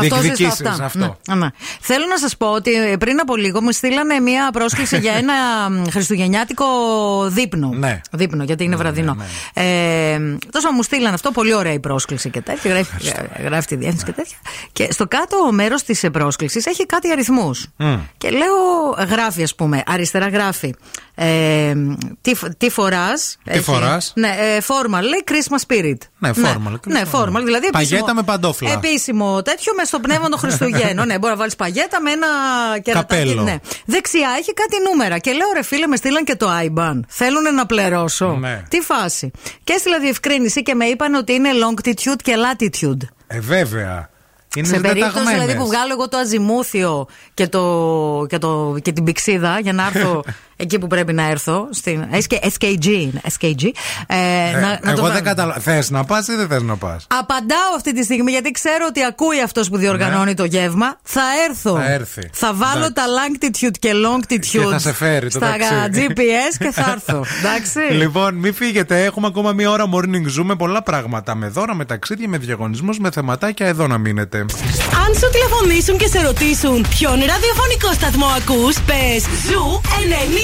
διεκδικήσεις. ζεις αυτά. Αυτό. Ναι, ναι. Θέλω να σας πω ότι πριν από λίγο μου στείλανε μια πρόσκληση για ένα μ, χριστουγεννιάτικο δείπνο. Ναι. Δείπνο, γιατί είναι βραδινό. Ε, τόσο μου στείλανε αυτό, πολύ ωραία η πρόσκληση και τέτοια. Γράφει, γράφει τη διεύθυνση και τέτοια. Και στο κάτω μέρος της πρόσκλησης έχει κάτι αριθμούς. Και λέω, γράφει, ας πούμε, αριστερά γράφει. Ε, τι τι φοράς. Τι φοράς; Ναι, ε, formal, λέει Christmas spirit. Ναι, formal. Ναι, formal, δηλαδή Παγέτα επίσημο- με παντόφλα. Επίσημο τέτοιο με στο πνεύμα των Χριστουγέννων. ναι, μπορεί να βάλεις παγέτα με ένα κερατάκι. Καπέλο. Ναι. Δεξιά έχει κάτι νούμερα. Και λέω, ρε φίλε, με στείλαν και το IBAN. Θέλουν να πληρώσω. Ναι. Τι φάση. Και έστειλα διευκρίνηση και με είπαν ότι είναι longitude και latitude. Ε, βέβαια. Είναι Σε περίπτωση δεταγμένες. δηλαδή που βγάλω εγώ το αζημούθιο και, το, και, το, και την πηξίδα για να έρθω εκεί που πρέπει να έρθω. Στην SKG. είναι, SKG ε, Ε, να, να το εγώ δεν βάλω. καταλαβαίνω. Θες να πας ή δεν θες να πας; Απαντάω αυτή τη στιγμή γιατί ξέρω ότι ακούει αυτός που διοργανώνει το γεύμα. Θα έρθω. Ναι. Θα έρθει. Θα βάλω Εντάξει. τα longitude και longitude Και θα σε φέρει το στα ταξίδι. GPS και θα έρθω. Εντάξει. Λοιπόν, μην φύγετε. Έχουμε ακόμα μία ώρα Morning Zoo με πολλά πράγματα. Με δώρα, με ταξίδια, με διαγωνισμούς, με θεματάκια. Εδώ να μείνετε. Αν σου τηλεφωνήσουν και σε ρωτήσουν ποιον ραδιοφωνικό σταθμό ακούς, πες Zoo 90,8.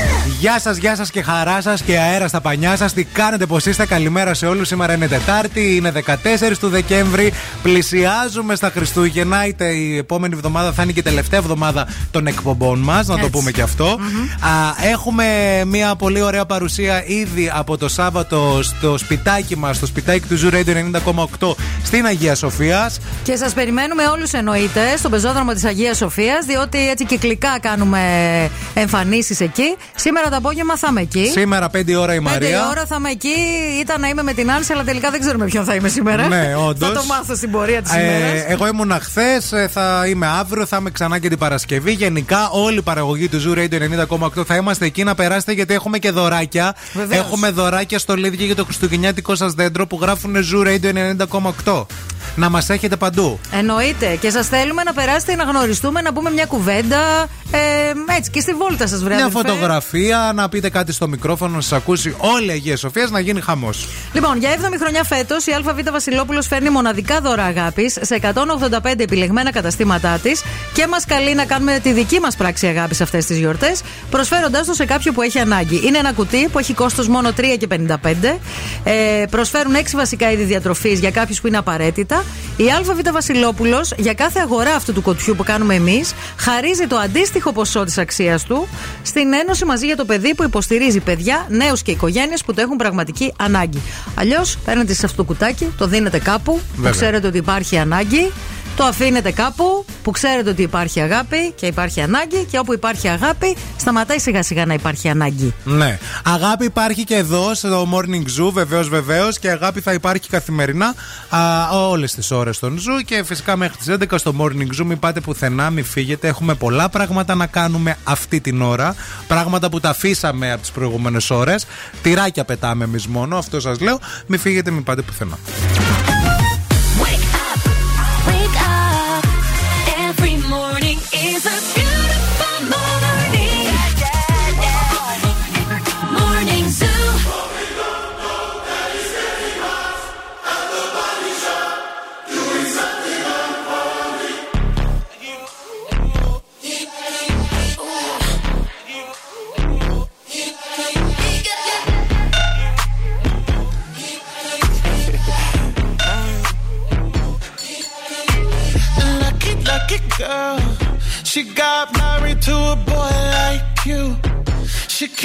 Γεια σας, γεια σας και χαρά σας και αέρα στα πανιά σας. Τι κάνετε, πώ είστε, καλημέρα σε όλους. Σήμερα είναι Τετάρτη, είναι 14 του Δεκέμβρη. Πλησιάζουμε στα Χριστούγεννα. Είτε η επόμενη εβδομάδα θα είναι και η τελευταία εβδομάδα των εκπομπών μας, να το Έτσι. πούμε και αυτό. Α, έχουμε μια πολύ ωραία παρουσία ήδη από το Σάββατο στο σπιτάκι μας, στο σπιτάκι του Zoo Radio 90,8 στην Αγία Σοφίας. Και σας περιμένουμε όλους εννοείται στον πεζόδρομο της Αγίας Σοφίας, διότι έτσι κυκλικά κάνουμε εμφανίσεις εκεί. Σήμερα το απόγευμα θα είμαι εκεί. Σήμερα 5 ώρα η Πέντε Μαρία. ώρα θα είμαι εκεί. Ήταν να είμαι με την Άνση, αλλά τελικά δεν ξέρουμε ποιον θα είμαι σήμερα. Ναι, όντως. θα το μάθω στην πορεία της Ε, ημέρας. εγώ ήμουν χθες, θα είμαι αύριο, θα είμαι ξανά και την Παρασκευή. Γενικά, όλη η παραγωγή του Zoo Radio 90,8 θα είμαστε εκεί να περάσετε γιατί έχουμε και δωράκια. Βεβαίως. Έχουμε δωράκια στο Λίδια για το Χριστουγεννιάτικο σας δέντρο που γράφουν Zoo Radio 90,8. Να μας έχετε παντού. Εννοείται. Και σας θέλουμε να περάσετε να γνωριστούμε, να πούμε μια κουβέντα. Ε, έτσι και στη βόλτα σας, βρε Μια αδερφέ. φωτογραφία, να πείτε κάτι στο μικρόφωνο, να σας ακούσει όλη η Αγία Σοφία, να γίνει χαμός. Λοιπόν, για 7η χρονιά φέτος η ΑΒ Βασιλόπουλος φέρνει μοναδικά δώρα αγάπης σε 185 επιλεγμένα καταστήματά της και μας καλεί να κάνουμε τη δική μας πράξη αγάπης αυτές τις γιορτές, προσφέροντάς το σε κάποιον που έχει ανάγκη. Είναι ένα κουτί που έχει κόστος μόνο 3 και 55. Ε, προσφέρουν 6 βασικά είδη διατροφής για κάποιους που είναι απαραίτητα. Η ΑΒ Βασιλόπουλος για κάθε αγορά αυτού του κουτιού που κάνουμε εμείς χαρίζει το αντίστοιχο ποσό της αξίας του στην Ένωση μαζί για το παιδί που υποστηρίζει παιδιά, νέους και οικογένειες που το έχουν πραγματική ανάγκη. Αλλιώς παίρνετε σε αυτό το κουτάκι, το δίνετε κάπου που Βέβαια. ξέρετε ότι υπάρχει ανάγκη. Το αφήνετε κάπου που ξέρετε ότι υπάρχει αγάπη και υπάρχει ανάγκη και όπου υπάρχει αγάπη σταματάει σιγά σιγά να υπάρχει ανάγκη. Ναι. Αγάπη υπάρχει και εδώ στο Morning Zoo, βεβαίως, βεβαίως. Και αγάπη θα υπάρχει καθημερινά όλες τις ώρες των Zoo. Και φυσικά μέχρι τις 11 στο Morning Zoo. Μην πάτε πουθενά, μην φύγετε. Έχουμε πολλά πράγματα να κάνουμε αυτή την ώρα. Πράγματα που τα αφήσαμε από τις προηγούμενες ώρες. Τυράκια πετάμε εμείς μόνο, αυτό σας λέω. Μην φύγετε, μην πάτε πουθενά.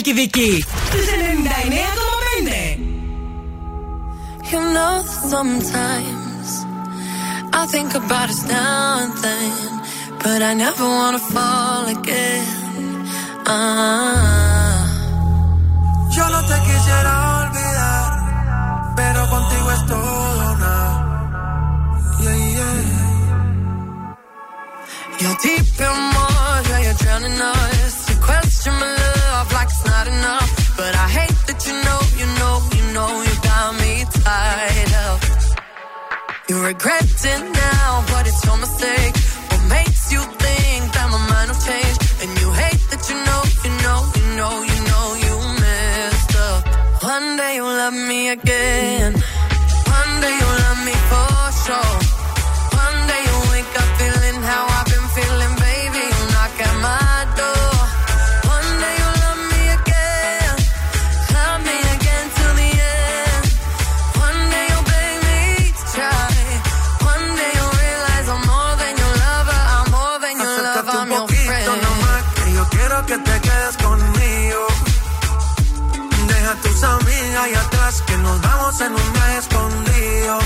στη Χαλκιδική. Στους 99,5. You know that sometimes I think about us now and then, but I never wanna fall again. Ah. Yo no te quisiera olvidar, pero contigo es todo nada. Yeah, yeah. You're deep in but I hate that you know, you know, you know you got me tied up. You regret it now, but it's your mistake. What makes you think that my mind will change? And you hate that you know, you know, you know, you know you messed up. One day you'll love me again. Vamos en un viaje escondido.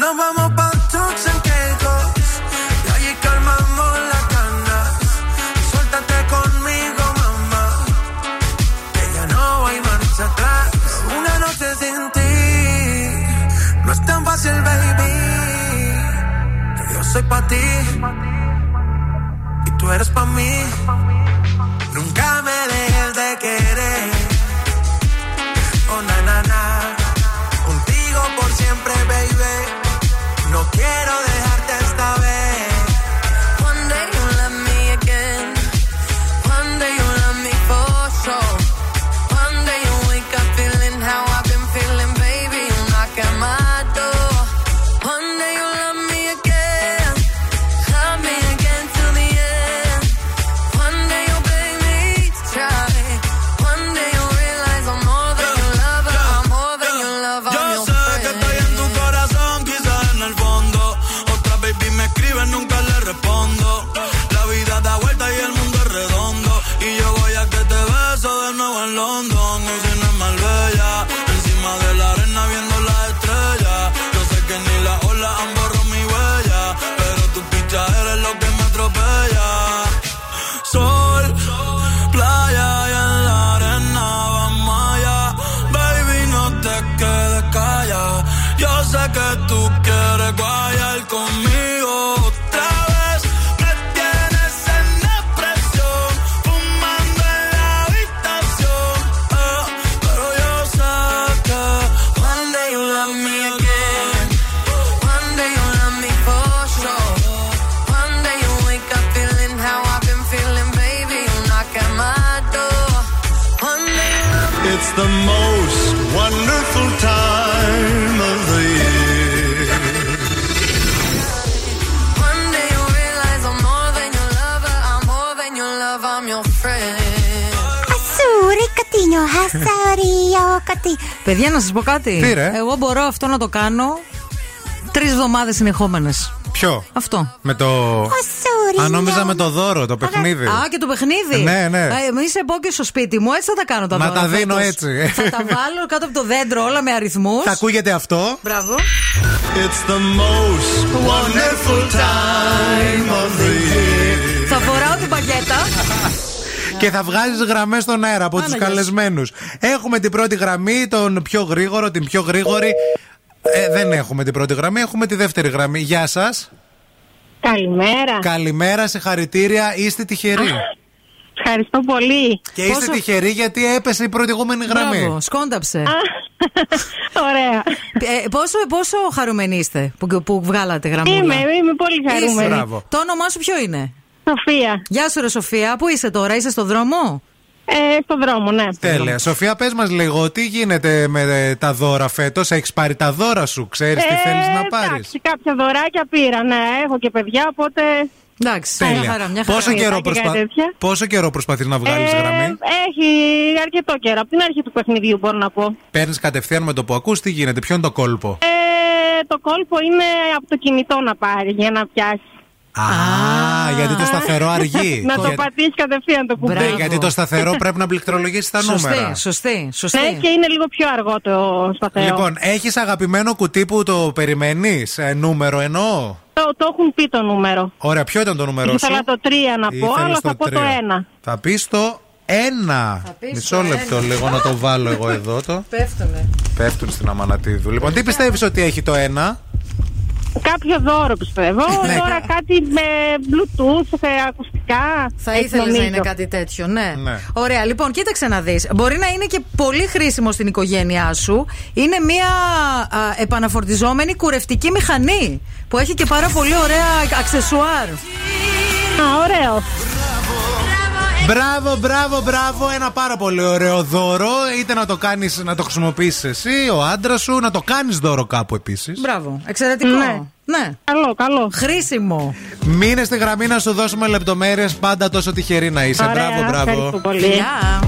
Nos vamos pa' and Caicos, y allí calmamos las ganas. Suéltate conmigo, mamá, que ya no hay marcha atrás. Una noche sin ti, no es tan fácil, baby. Yo soy pa' ti y tú eres pa' mí. Να σας πω κάτι. Τι, ρε; Εγώ μπορώ αυτό να το κάνω τρεις εβδομάδες συνεχόμενες. Ποιο; Αυτό. Με το. Ασούρι. Α, νόμιζα με το δώρο, το παιχνίδι. Α, και το παιχνίδι. Ναι, ναι. Εμείς σε πω και στο σπίτι μου, έτσι θα τα κάνω τα Να δώρα τα δίνω φέτος. έτσι. Θα τα βάλω κάτω από το δέντρο όλα με αριθμούς. Θα ακούγεται αυτό. Μπράβο. It's the most wonderful time of the Και θα βγάζεις γραμμές στον αέρα από τους Άναγες. καλεσμένους. Έχουμε την πρώτη γραμμή, τον πιο γρήγορο, την πιο γρήγορη. Ε, δεν έχουμε την πρώτη γραμμή, έχουμε τη δεύτερη γραμμή. Γεια σας. Καλημέρα. Καλημέρα, συγχαρητήρια. Είστε τυχεροί. Ευχαριστώ πολύ. Και είστε τυχεροί γιατί έπεσε η προηγούμενη γραμμή. Μπράβο, σκόνταψε. Ωραία. Ε, πόσο, πόσο χαρούμενοι είστε που, που βγάλατε γραμμούλα; Είμαι, είμαι πολύ χαρούμενη. Είσαι. Μπράβο. Το όνομά σου ποιο είναι; Σοφία. Γεια σου ρε Σοφία, πού είσαι τώρα, είσαι στο δρόμο; Ε, στο δρόμο, ναι. Τέλεια. Σοφία, πες μας λίγο, τι γίνεται με ε, τα δώρα φέτος; Έχεις πάρει τα δώρα σου, ξέρεις τι θέλεις να πάρεις; Ε, Εντάξει, κάποια δωράκια πήρα, ναι. Έχω και παιδιά, οπότε. Εντάξει, μια χαρά, μια χαρά. Πόσο, καιρό Και κάτι προσπα... τέτοια. Πόσο καιρό προσπαθείς να βγάλεις Ε, γραμμή; Έχει αρκετό καιρό. Από την αρχή του παιχνιδιού, μπορώ να πω. Παίρνεις κατευθείαν με το που ακούς τι γίνεται, ποιο είναι το κόλπο; Ε, το κόλπο είναι από το κινητό να πάρει για να πιάσει. Α, γιατί το σταθερό αργεί. Να το Για- πατήσεις κατευθείαν το κουμπί. Ναι, γιατί το σταθερό πρέπει να πληκτρολογήσει τα νούμερα. σωστή, σωστή. Ναι, και είναι λίγο πιο αργό το σταθερό. Λοιπόν, έχεις αγαπημένο κουτί που το περιμένεις, νούμερο εννοώ; Το, το έχουν πει το νούμερο. Ωραία, ποιο ήταν το νούμερο σου; Ήθελα το 3 να πω, Ήθελες αλλά το θα πω το τρία. 1. Θα πεις το ένα. πεις Μισό το λεπτό ένα. λίγο να το βάλω εγώ εδώ το. Πέφτουνε. Πέφτουν στην Αμανατίδου. Λοιπόν, τι πιστεύεις ότι έχει το ένα; Κάποιο δώρο πιστεύω. Ναι. Τώρα κάτι με bluetooth, σε ακουστικά. Θα Έτσι ήθελες να νομίζω. είναι κάτι τέτοιο, ναι. Ναι. Ωραία, λοιπόν, κοίταξε να δεις. Μπορεί να είναι και πολύ χρήσιμο στην οικογένειά σου. Είναι μια α, επαναφορτιζόμενη κουρευτική μηχανή που έχει και πάρα πολύ ωραία αξεσουάρ. Α, ωραίο. Μπράβο, μπράβο, μπράβο. Ένα πάρα πολύ ωραίο δώρο. Είτε να το κάνεις, να το χρησιμοποιήσει εσύ, ο άντρας σου, να το κάνεις δώρο κάπου επίσης. Μπράβο, εξαιρετικό. Ναι. ναι. Καλό, καλό. Χρήσιμο. Μείνε στη γραμμή να σου δώσουμε λεπτομέρειες. Πάντα τόσο τυχερή να είσαι. Ωραία, μπράβο, μπράβο. ευχαριστώ πολύ. Γεια.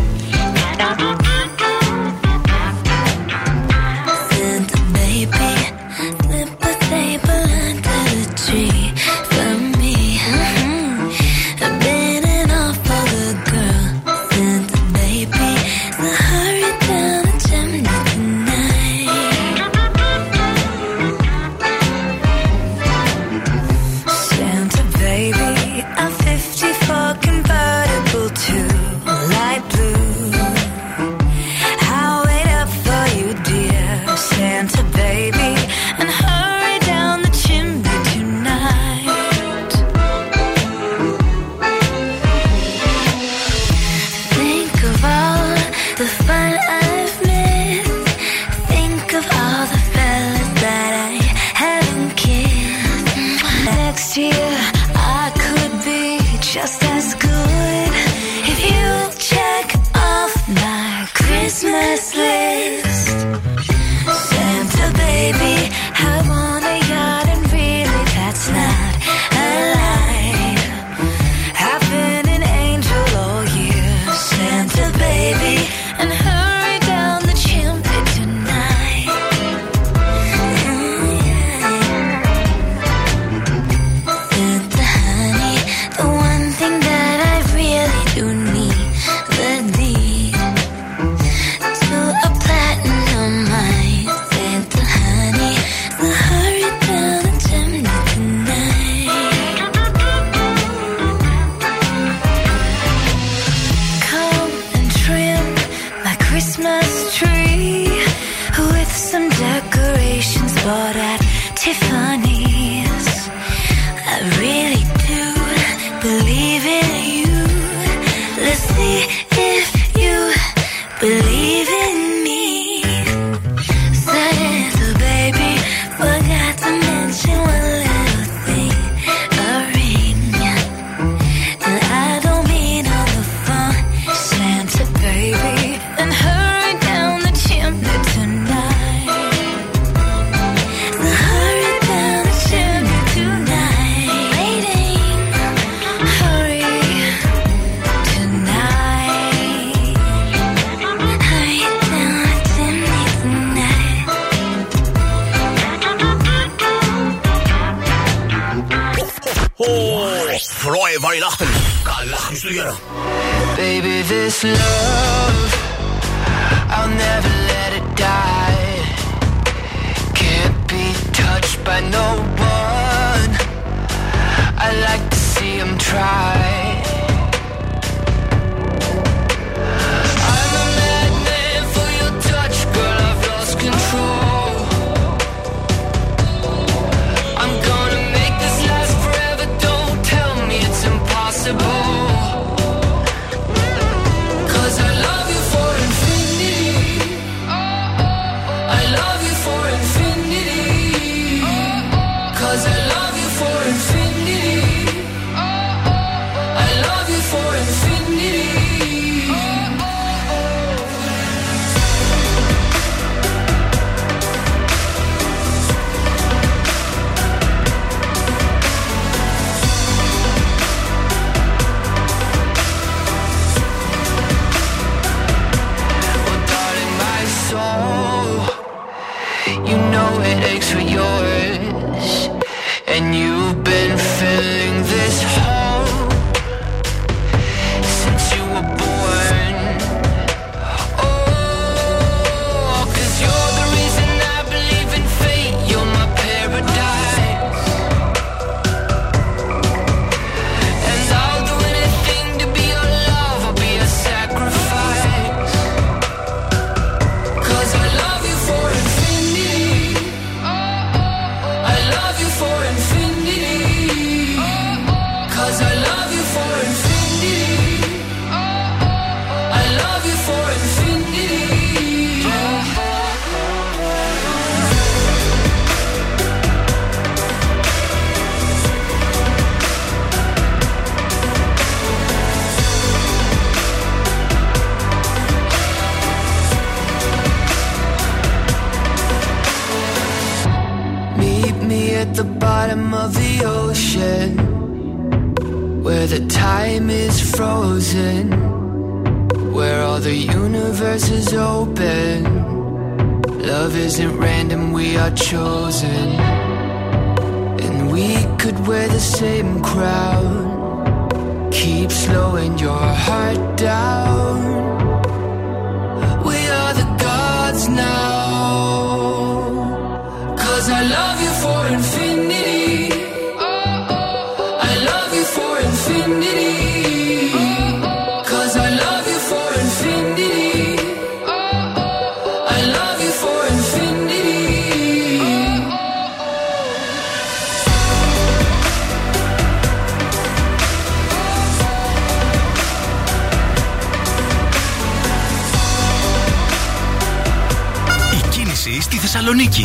Θεσσαλονίκη.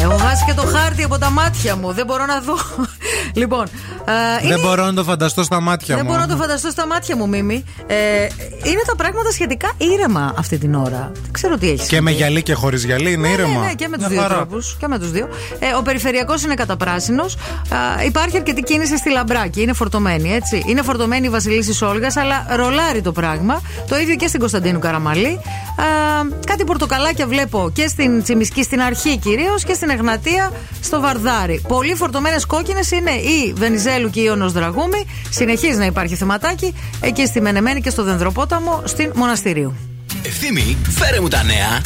Έχω χάσει και το χάρτη από τα μάτια μου. Δεν μπορώ να δω. λοιπόν. ε, Δεν μπορώ να το φανταστώ στα μάτια Δεν μου. μπορώ να το φανταστώ στα μάτια μου, Μίμη. Ε, είναι τα πράγματα σχετικά ήρεμα αυτή την ώρα. Δεν ξέρω τι έχεις. Και με γυαλί και χωρίς γυαλί είναι ήρεμα. Ναι, ναι, και με τους Μια δύο χαρά. τρόπους. Και με τους δύο. Ε, ο περιφερειακός είναι καταπράσινος. Υπάρχει αρκετή κίνηση στη Λαμπράκη. Είναι φορτωμένη, έτσι. Είναι φορτωμένη η Βασιλίση Όλγας, αλλά ρολάρει το πράγμα. Το ίδιο και στην Κωνσταντίνου Καραμαλή. Α, κάτι πορτοκαλάκια βλέπω και στην Τσιμισκή στην αρχή κυρίως και στην Εγνατία στο Βαρδάρι. Πολύ φορτωμένες κόκκινες είναι η Βενιζέλου και η Ιωνος Δραγούμη. Συνεχίζει να υπάρχει θεματάκι εκεί στη Μενεμένη και στο Δενδροπόταμο στην Μοναστηρίου. Ευθύμη, φέρε μου τα νέα.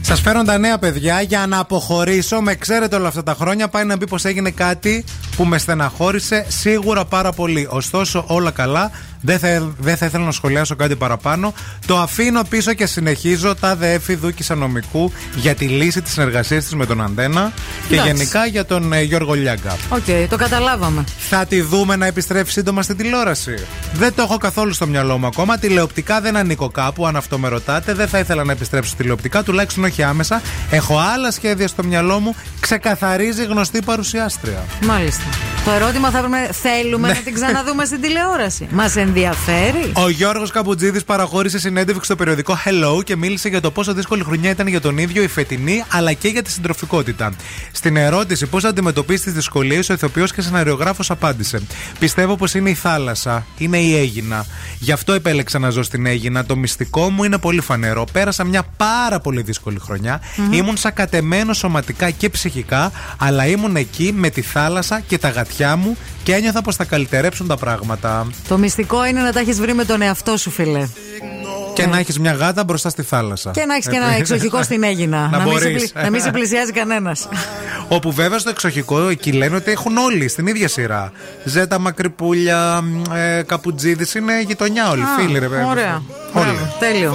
Σας φέρω τα νέα παιδιά για να αποχωρήσω. Με ξέρετε όλα αυτά τα χρόνια. Πάει να πει πως έγινε κάτι που με στεναχώρησε σίγουρα πάρα πολύ. Ωστόσο, όλα καλά. Δεν θα, δεν θα ήθελα να σχολιάσω κάτι παραπάνω. Το αφήνω πίσω και συνεχίζω τα ΔΕΦΗ Δούκης Ανομικού για τη λύση της συνεργασίας της με τον Αντένα και Εντάξει. γενικά για τον ε, Γιώργο Λιάγκα. Οκ, το καταλάβαμε. Θα τη δούμε να επιστρέψει σύντομα στην τηλεόραση. Δεν το έχω καθόλου στο μυαλό μου ακόμα. Τηλεοπτικά δεν ανήκω κάπου, αν αυτό με ρωτάτε. Δεν θα ήθελα να επιστρέψω τηλεοπτικά, τουλάχιστον όχι άμεσα. Έχω άλλα σχέδια στο μυαλό μου. Ξεκαθαρίζει γνωστή παρουσιάστρια. Μάλιστα. Το ερώτημα θα έπρεπε, θέλουμε Ναι. να την ξαναδούμε στην τηλεόραση. Μας ενδιαφέρεις; Ο Γιώργος Καμπουτζίδη παραχώρησε συνέντευξη στο περιοδικό Hello και μίλησε για το πόσο δύσκολη χρονιά ήταν για τον ίδιο η φετινή, αλλά και για τη συντροφικότητα. Στην ερώτηση πώς αντιμετωπίσει τις δυσκολίες, ο ηθοποιός και σεναριογράφος απάντησε: Πιστεύω πως είναι η θάλασσα, είναι η Έγινα. Γι' αυτό επέλεξα να ζω στην Έγινα. Το μυστικό μου είναι πολύ φανερό. Πέρασα μια πάρα πολύ δύσκολη χρονιά. Μμμ. Ήμουν σακατεμένο σωματικά και ψυχικά, αλλά ήμουν εκεί με τη θάλασσα και τα γατιά μου και ένιωθα πως θα καλυτερέψουν τα πράγματα. Το μυστικό είναι να τα έχεις βρει με τον εαυτό σου, φιλέ. Και να έχεις μια γάτα μπροστά στη θάλασσα. Και να έχεις και ένα εξοχικό στην Έγινα. Να μην, σε, μπορείς. πλη- να μην σε πλησιάζει κανένας. Όπου βέβαια στο εξοχικό εκεί λένε ότι έχουν όλοι στην ίδια σειρά. Ζέτα Μακρυπούλια, μ, ε, Καπουτζίδης είναι γειτονιά όλοι. φίλοι, ρε βέβαια. Ωραία. Όλοι. Μπράβο, Τέλειο.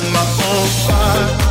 fire.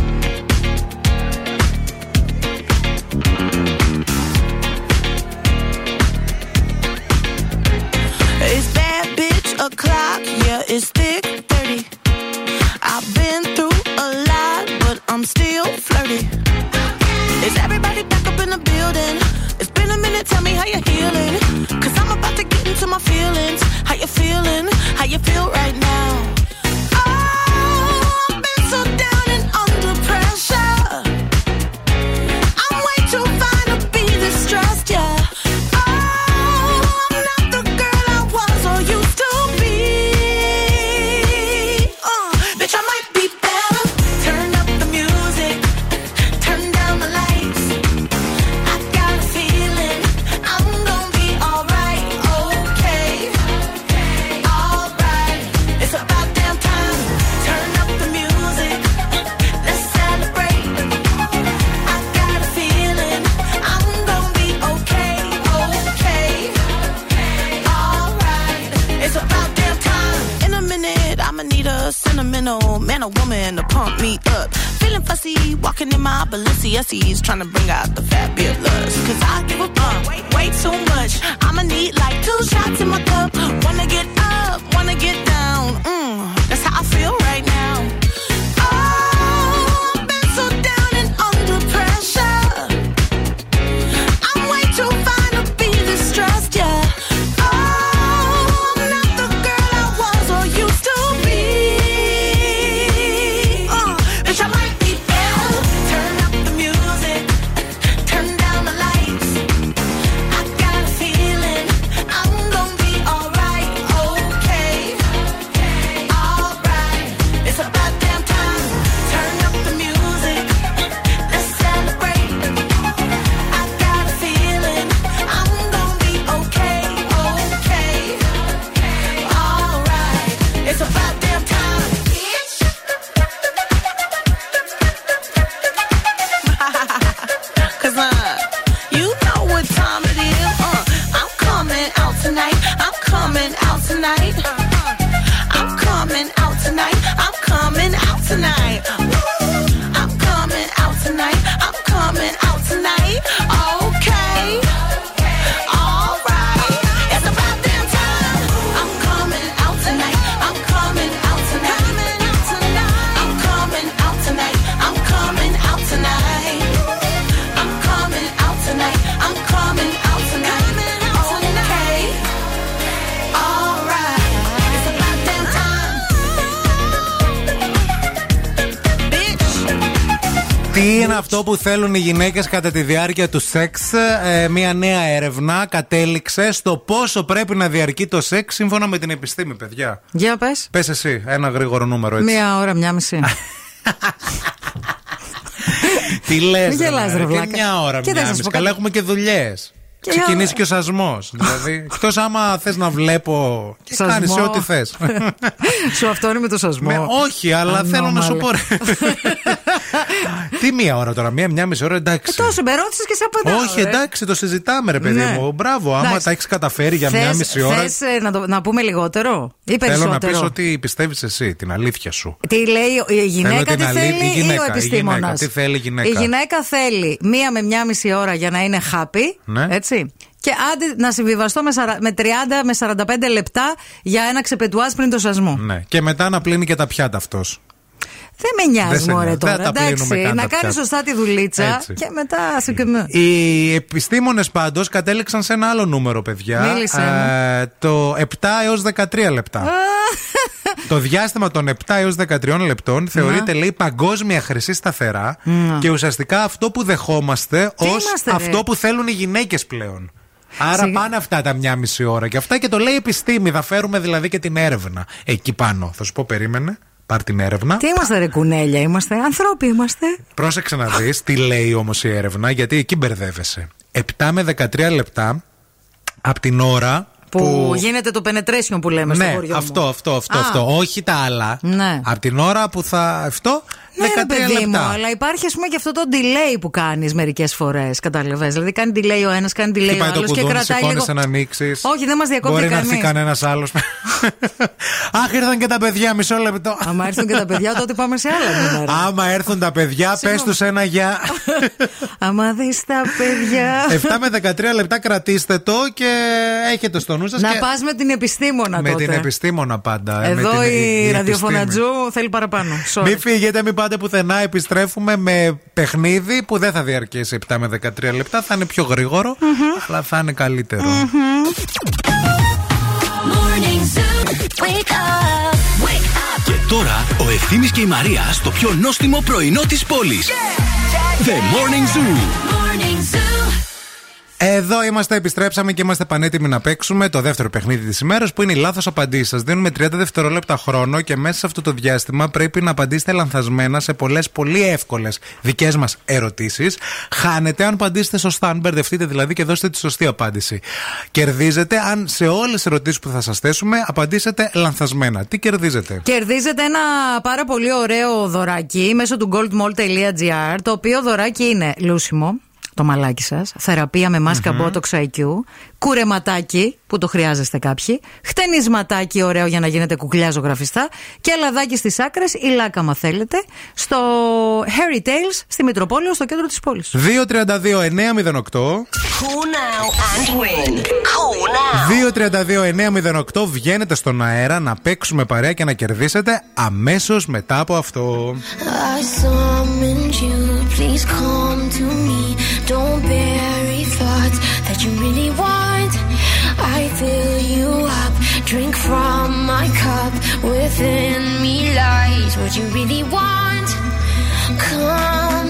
Αυτό που θέλουν οι γυναίκες κατά τη διάρκεια του σεξ. Ε, μια νέα έρευνα κατέληξε στο πόσο πρέπει να διαρκεί το σεξ σύμφωνα με την επιστήμη, παιδιά. Για πες. Πες εσύ, ένα γρήγορο νούμερο έτσι. Μία ώρα, μία μισή. Τι λες Μην γελάς, ρε βλάκα. Μια ώρα, Κοίτα, μια να σας μισή. πω Καλά, κάτι. έχουμε και δουλειές. Και Ξεκινήσει για- και ο σασμός. δηλαδή, εκτός άμα θες να βλέπω. Και Σασμό. κάνεις ό,τι θες. Σου αυτό είναι με το σασμό. όχι, αλλά θέλω να σου πω. Ρε. Τι μία ώρα τώρα, μία, μία μισή ώρα, εντάξει. Ε, Τόσο με ρώτησες και σε απαντάω. Όχι, ρε. εντάξει, το συζητάμε, ρε παιδί Ναι. μου. Μπράβο, άμα Εντάξει. τα έχεις καταφέρει για μία Θες- μισή ώρα. θες, ε, να, το- να πούμε λιγότερο ή Θέλω να περισσότερο; πει ότι πιστεύεις εσύ, την αλήθεια σου. Τι λέει η γυναίκα, Θέλω την τι αλήθεια- θέλει η γυναίκα, ή ο η επιστήμονας; γυναίκα, τι θέλει η γυναίκα; Η γυναίκα θέλει μία με μία μισή ώρα για να είναι happy. Ναι. Έτσι. Και άντε να συμβιβαστώ με, σαρα- με 30 με 45 λεπτά για ένα ξεπετουάζ πριν το σασμό. Ναι. Και μετά να πλύνει και τα πιάτα αυτός. Δεν με Δεν νοιάζει σε μωρέ νοιάζει. τώρα. Δεν τα πλύνουμε Εντάξει, καν να τα κάνει πιάτα. σωστά τη δουλίτσα Έτσι. και μετά σε και με. Οι επιστήμονες πάντως κατέληξαν σε ένα άλλο νούμερο, παιδιά. Μίλησε Ε, το 7 έως 13 λεπτά. το διάστημα των 7 έως 13 λεπτών θεωρείται, λέει, παγκόσμια χρυσή σταθερά Να. και ουσιαστικά αυτό που δεχόμαστε ως είμαστε, ρε; αυτό που θέλουν οι γυναίκες πλέον. Άρα Σιγά- πάνε αυτά τα μια μισή ώρα. Και αυτά και το λέει η επιστήμη. Θα φέρουμε δηλαδή και την έρευνα εκεί πάνω. Θα σου πω, περίμενε. Πάρ την έρευνα. Τι είμαστε ρε κουνέλια, είμαστε ανθρώποι είμαστε. Πρόσεξε να δεις τι λέει όμως η έρευνα, γιατί εκεί μπερδεύεσαι. 7 με 13 λεπτά από την ώρα Που, γίνεται το penetration που λέμε στο ναι, χωριό μου. αυτό, αυτό, αυτό, Α. αυτό. Όχι τα άλλα. Ναι. Από την ώρα που θα. Αυτό. Ναι, 13 ρε παιδί μου, λεπτά. αλλά υπάρχει ας πούμε και αυτό το delay που κάνεις μερικές φορές. Κατάλαβες. Δηλαδή κάνει delay ο ένας, κάνει delay ο Χτυπάει το άλλος και κουδούνι, κρατάει λίγο. σηκώνεσαι να ανοίξεις. Όχι, δεν μας διακόπτει Μπορεί να έρθει κανείς. κανένας άλλος. Αχ, ήρθαν και τα παιδιά, μισό λεπτό. Άμα έρθουν και τα παιδιά, τότε πάμε σε άλλα νούμερα. Άμα έρθουν τα παιδιά, πες τους ένα γεια. Άμα δεις τα παιδιά. 7 με 13 λεπτά κρατήστε το και έχετε στο νου σας. Να πας με την επιστήμονα Με τότε. την επιστήμονα πάντα. ε, με Εδώ την- η, επιστήμη. ραδιοφωνατζού θέλει παραπάνω. Sorry. Μην φύγετε, μην πάτε πουθενά. Επιστρέφουμε με παιχνίδι που δεν θα διαρκέσει 7 με 13 λεπτά. Θα είναι πιο γρήγορο, αλλά θα είναι καλύτερο. Morning Zoo. Wake up. Wake up. Και τώρα ο Ευθύμης και η Μαρία στο πιο νόστιμο πρωινό της πόλης. The Morning Zoo. Morning Zoo. Εδώ είμαστε, επιστρέψαμε και είμαστε πανέτοιμοι να παίξουμε το δεύτερο παιχνίδι της ημέρας που είναι οι λάθος απαντήσει. Σας δίνουμε 30 δευτερόλεπτα χρόνο και μέσα σε αυτό το διάστημα πρέπει να απαντήσετε λανθασμένα σε πολλές πολύ εύκολες δικές μας ερωτήσεις. Χάνετε αν απαντήσετε σωστά, αν μπερδευτείτε δηλαδή και δώσετε τη σωστή απάντηση. Κερδίζετε αν σε όλες τις ερωτήσεις που θα σας θέσουμε απαντήσετε λανθασμένα. Τι κερδίζετε; Κερδίζετε ένα πάρα πολύ ωραίο δωράκι μέσω του goldmall.gr το οποίο δωράκι είναι λούσιμο, το μαλάκι σας, θεραπεία με μάσκα Botox IQ, κουρεματάκι που το χρειάζεστε κάποιοι, χτενισματάκι ωραίο για να γίνετε κουκλιά ζωγραφιστά και λαδάκι στις άκρες ή λάκα θέλετε στο Harry Tales στη Μητροπόλαιο στο κέντρο της πόλης. 232-908. Cool now and win. Cool now. 232-908 βγαίνετε στον αέρα να παίξουμε παρέα και να κερδίσετε αμέσως μετά από αυτό. I summoned you, please come to me. You really want. I fill you up, drink from my cup. Within me lies what you really want. Come,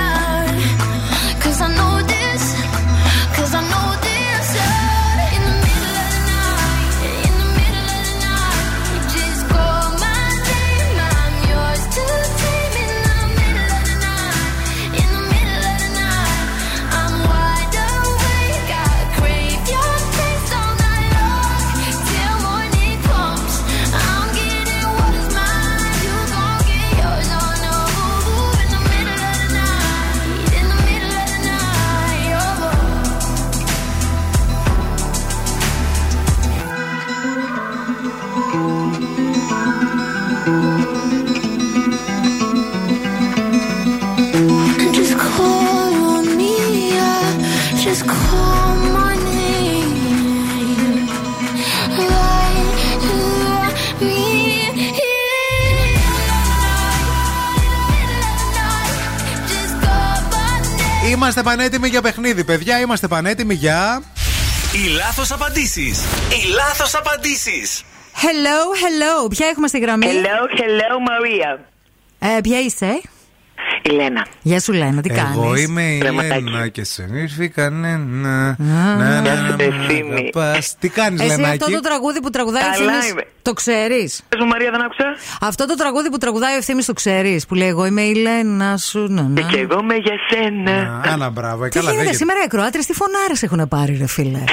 Είμαστε πανέτοιμοι για παιχνίδι, παιδιά. Είμαστε πανέτοιμοι για. Οι λάθος απαντήσεις. Οι λάθος απαντήσεις. Hello, hello. Ποια έχουμε στη γραμμή; Hello, hello, Maria. Ε, ποια είσαι; Η Λένα. Γεια σου, Λένα, τι κάνεις; Εγώ είμαι η Κρεματάκι. Λένα και σε μυρφή κανένα. Να, Γεια να, σου, να, Ευθύμη. μ' αγαπάς. Τι κάνεις Εσύ αυτό Λενάκη; το τραγούδι που τραγουδάει ο Καλά Ευθύμης, είμαι. το ξέρεις; Πες μου Μαρία δεν άκουσα. Αυτό το τραγούδι που τραγουδάει ο Ευθύμης το ξέρεις. Που λέει Εγώ είμαι η Λένα σου. Να, να. Και εγώ είμαι για σένα. Άνα, μπράβο. ε, Τι Καλά, δεν γίνεται γίνεται. σήμερα οι ακροάτρε, τι φωνάρες έχουν πάρει, ρε φίλε;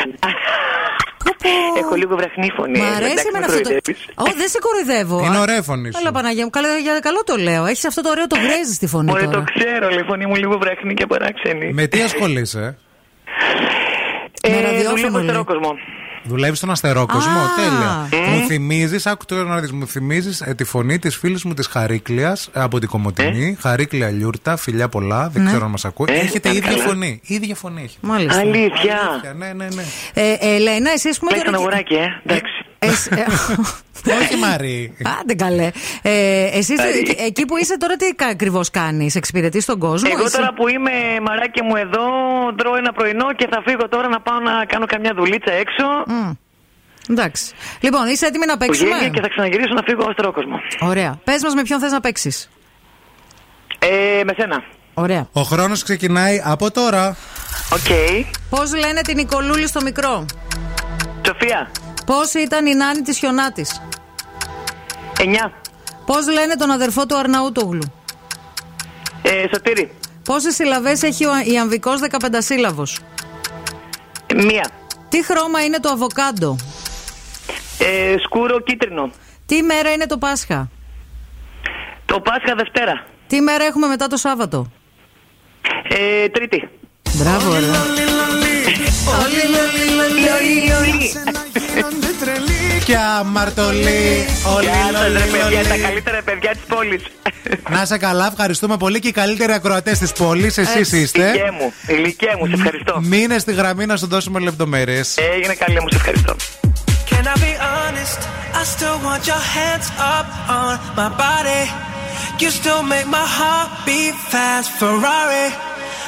Έχω λίγο βραχνή φωνή. Μ' αρέσει Εντάξει, εμένα με αυτό το. κοροϊδεύεις. Ω, δεν σε κοροϊδεύω. Είναι Α, ωραία φωνή σου. Καλά, Παναγία μου, καλά, για καλό το λέω. Έχεις αυτό το ωραίο το γκρέζι στη φωνή Μωρέ, το τώρα. ξέρω, λέει, η φωνή μου λίγο βραχνή και παράξενη. Με τι ασχολείσαι, Ε, Με ραδιόφωνο, δουλεύω λέει. στον κόσμο. Δουλεύεις στον αστερόκοσμο; Α. Τέλεια. Ε. Μου θυμίζεις, άκου τώρα να δεις, μου θυμίζεις τη φωνή της φίλης μου της Χαρίκλια από την Κομωτινή. Χαρίκλια Λιούρτα, φιλιά πολλά, δεν Ναι. ξέρω αν μας ακούει. Ε, Έχετε πάλι ίδια καλά. φωνή. ίδια φωνή έχει. Μάλιστα. Αλήθεια. Ναι, ναι, ναι. Ε, ε, Λένα, εσύ, ας πούμε. Λέει τον τώρα- αγοράκι, ε. Εντάξει. Εσύ- ε, Όχι Μαρή. Άντε καλέ. Ε, εσύ Άρη. εκεί- εκεί που είσαι τώρα τι ακριβώς κάνεις, εξυπηρετείς τον κόσμο. Εγώ εσύ- τώρα που είμαι μαράκι μου εδώ, τρώω ένα πρωινό και θα φύγω τώρα να πάω να κάνω καμιά δουλίτσα έξω. Μμ. Εντάξει. Λοιπόν, είσαι έτοιμη να παίξουμε; Οικογένεια και θα ξαναγυρίσω να φύγω στον κόσμο. Ωραία. Πες μας με ποιον θες να παίξεις. Ε, με σένα. Ωραία. Ο χρόνος ξεκινάει από τώρα. Οκ. Πώς λένε την Νικολούλη στο μικρό; Σοφία. Πόσοι ήταν οι νάνοι της Χιονάτης. 9. Πώς λένε τον αδερφό του Αρναούτογλου. Ε, Σωτήρη. Πόσες συλλαβές έχει ο ιαμβικό 15σύλλαβος. Μία. Τι χρώμα είναι το αβοκάντο. Ε, σκούρο κίτρινο. Τι μέρα είναι το Πάσχα. Το Πάσχα Δευτέρα. Τι μέρα έχουμε μετά το Σάββατο. Ε, τρίτη. Μπράβο, ρε. Και αμαρτωλή. Όλοι Γεια σας ρε λολί, παιδιά, λολί. τα καλύτερα παιδιά της πόλης. Να σε καλά, ευχαριστούμε πολύ και οι καλύτεροι ακροατές της πόλης. Εσείς είστε. Ηλικέ μου, ηλικέ μου, σε ευχαριστώ. Μείνε στη γραμμή να σου δώσουμε λεπτομέρειες. Έγινε καλή μου, σε ευχαριστώ. Can I be honest? I still want your hands up on my body. You still make my heart beat fast. Ferrari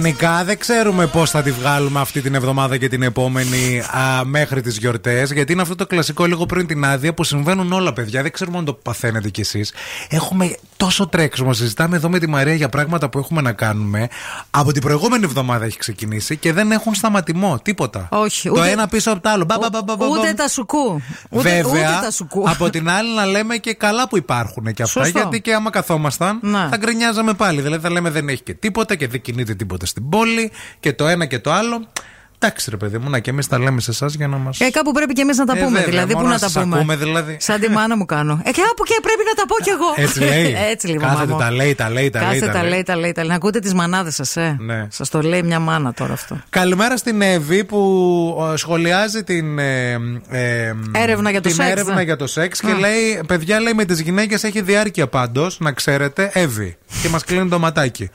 Γενικά δεν ξέρουμε πώς θα τη βγάλουμε αυτή την εβδομάδα και την επόμενη α, μέχρι τις γιορτές. Γιατί είναι αυτό το κλασικό λίγο πριν την άδεια που συμβαίνουν όλα, παιδιά. Δεν ξέρουμε αν το παθαίνετε κι εσείς. Έχουμε τόσο τρέξιμο. Συζητάμε εδώ με τη Μαρία για πράγματα που έχουμε να κάνουμε. Από την προηγούμενη εβδομάδα έχει ξεκινήσει και δεν έχουν σταματημό. Τίποτα. Όχι. Το ούτε- ένα πίσω από το άλλο. Μπα, μπα, μπα, μπα, μπα. Ούτε τα σουκού. Ούτε, Βέβαια, ούτε τα σουκού. από την άλλη να λέμε και καλά που υπάρχουν και αυτά. Σωστό. Γιατί και άμα καθόμασταν, Ναι. θα γκρινιάζαμε πάλι. Δηλαδή θα λέμε δεν έχει και τίποτα και δεν κινείται τίποτα στην πόλη και το ένα και το άλλο. Εντάξει, ρε παιδί μου, να και εμείς τα λέμε σε εσάς για να μα. Ε, κάπου πρέπει και εμείς να τα Ε, πούμε. βέβαια, δηλαδή, πού μόνο να να τα σας πούμε. ακούμε, δηλαδή. Σαν τη μάνα μου κάνω. Ε, κάπου και πρέπει να τα πω κι εγώ. Έτσι λέει. Έτσι λίγο. Κάθεται, μαμώ. τα λέει, τα λέει, τα λέει. Κάθεται, τα λέει, τα λέει, τα λέει. Να ακούτε τις μανάδες σας, ε. Ναι. Σας το λέει μια μάνα τώρα αυτό. Καλημέρα στην Εύη που ε, σχολιάζει την ε, ε, Έρευνα για το την σεξ, έρευνα ναι. για το σεξ και Α. λέει: Παιδιά, λέει με τις γυναίκες έχει διάρκεια πάντως, να ξέρετε, Εύη. Και μας κλείνει το ματάκι.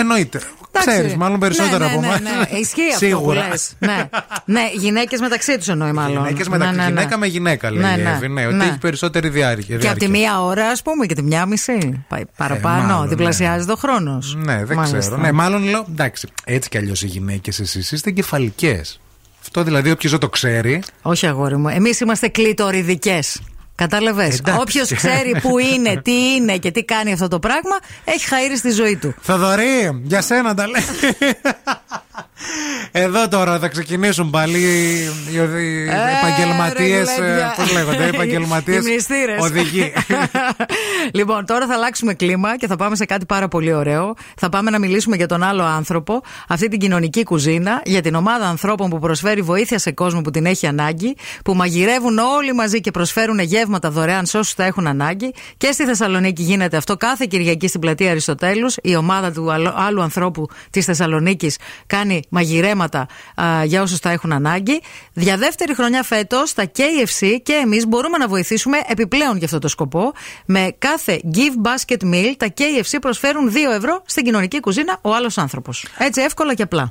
Εννοείται. Ξέρεις, μάλλον περισσότερο ναι, από ναι, εμάς. ναι, ναι. Ισχύει αυτό που Σίγουρα. λες. ναι, ναι γυναίκες μεταξύ τους εννοεί μάλλον. Γυναίκες μετα- Ναι, ναι, ναι. Γυναίκα με γυναίκα λέει Ναι, η ναι, Εύη, ναι, ότι ναι. έχει περισσότερη διάρκεια. Και από τη διάρκεια. μία ώρα, ας πούμε, και τη μία μισή. Πάει παραπάνω. μάλλον, διπλασιάζεται ο χρόνος. Ναι, δεν ξέρω. Ναι, μάλλον λέω, εντάξει, έτσι κι αλλιώς οι γυναίκες εσείς είστε εγκεφαλικέ. Αυτό δηλαδή όποιος δεν το ξέρει. Όχι, αγόρι μου. Εμείς είμαστε κλειτοριδικέ. Κατάλαβες. Εντάξει. Όποιος ξέρει που είναι, τι είναι και τι κάνει αυτό το πράγμα, έχει χαΐρει στη ζωή του. Θοδωρή, για σένα τα λέει. Εδώ τώρα θα ξεκινήσουν πάλι οι, οι επαγγελματίες. γλέντια. Πώς λέγονται, οι επαγγελματίες. Οι μνηστήρες. Οδηγοί. λοιπόν, τώρα θα αλλάξουμε κλίμα και θα πάμε σε κάτι πάρα πολύ ωραίο. Θα πάμε να μιλήσουμε για τον άλλο άνθρωπο, αυτή την κοινωνική κουζίνα, για την ομάδα ανθρώπων που προσφέρει βοήθεια σε κόσμο που την έχει ανάγκη, που μαγειρεύουν όλοι μαζί και προσφέρουν γεύματα δωρεάν σε όσους τα έχουν ανάγκη. Και στη Θεσσαλονίκη γίνεται αυτό κάθε Κυριακή στην πλατεία Αριστοτέλους. Η ομάδα του άλλου- άλλου ανθρώπου της Θεσσαλονίκης κάνει μαγειρέματα α, για όσους τα έχουν ανάγκη. Για δεύτερη χρονιά φέτος, τα KFC και εμείς μπορούμε να βοηθήσουμε επιπλέον για αυτό το σκοπό. Με κάθε Give Basket Meal, τα KFC προσφέρουν 2 ευρώ στην κοινωνική κουζίνα ο άλλος άνθρωπος. Έτσι εύκολα και απλά.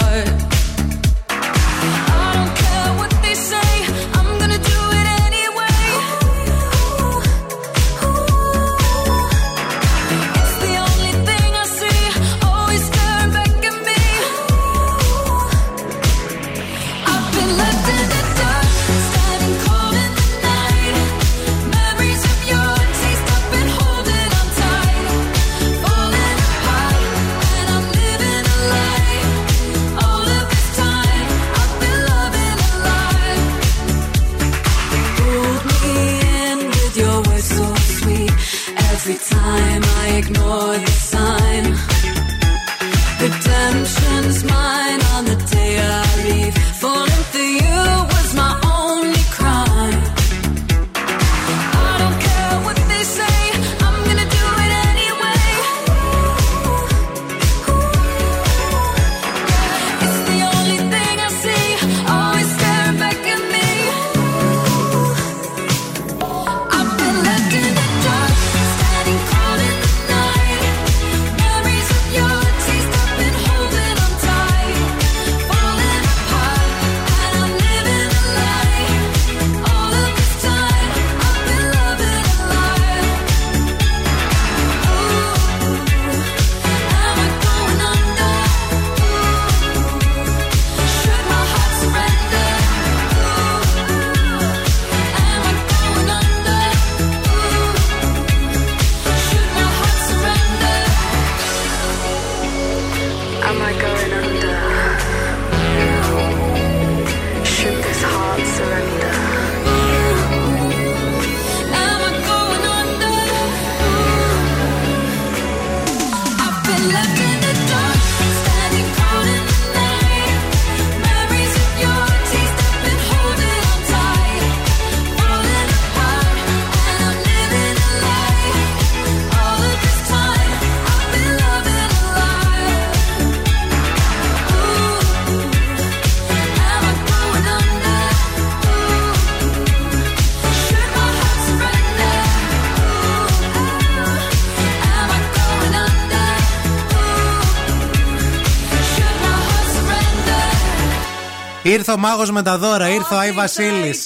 Ήρθε ο μάγος με τα δώρα, ήρθε ο Άι Βασίλης.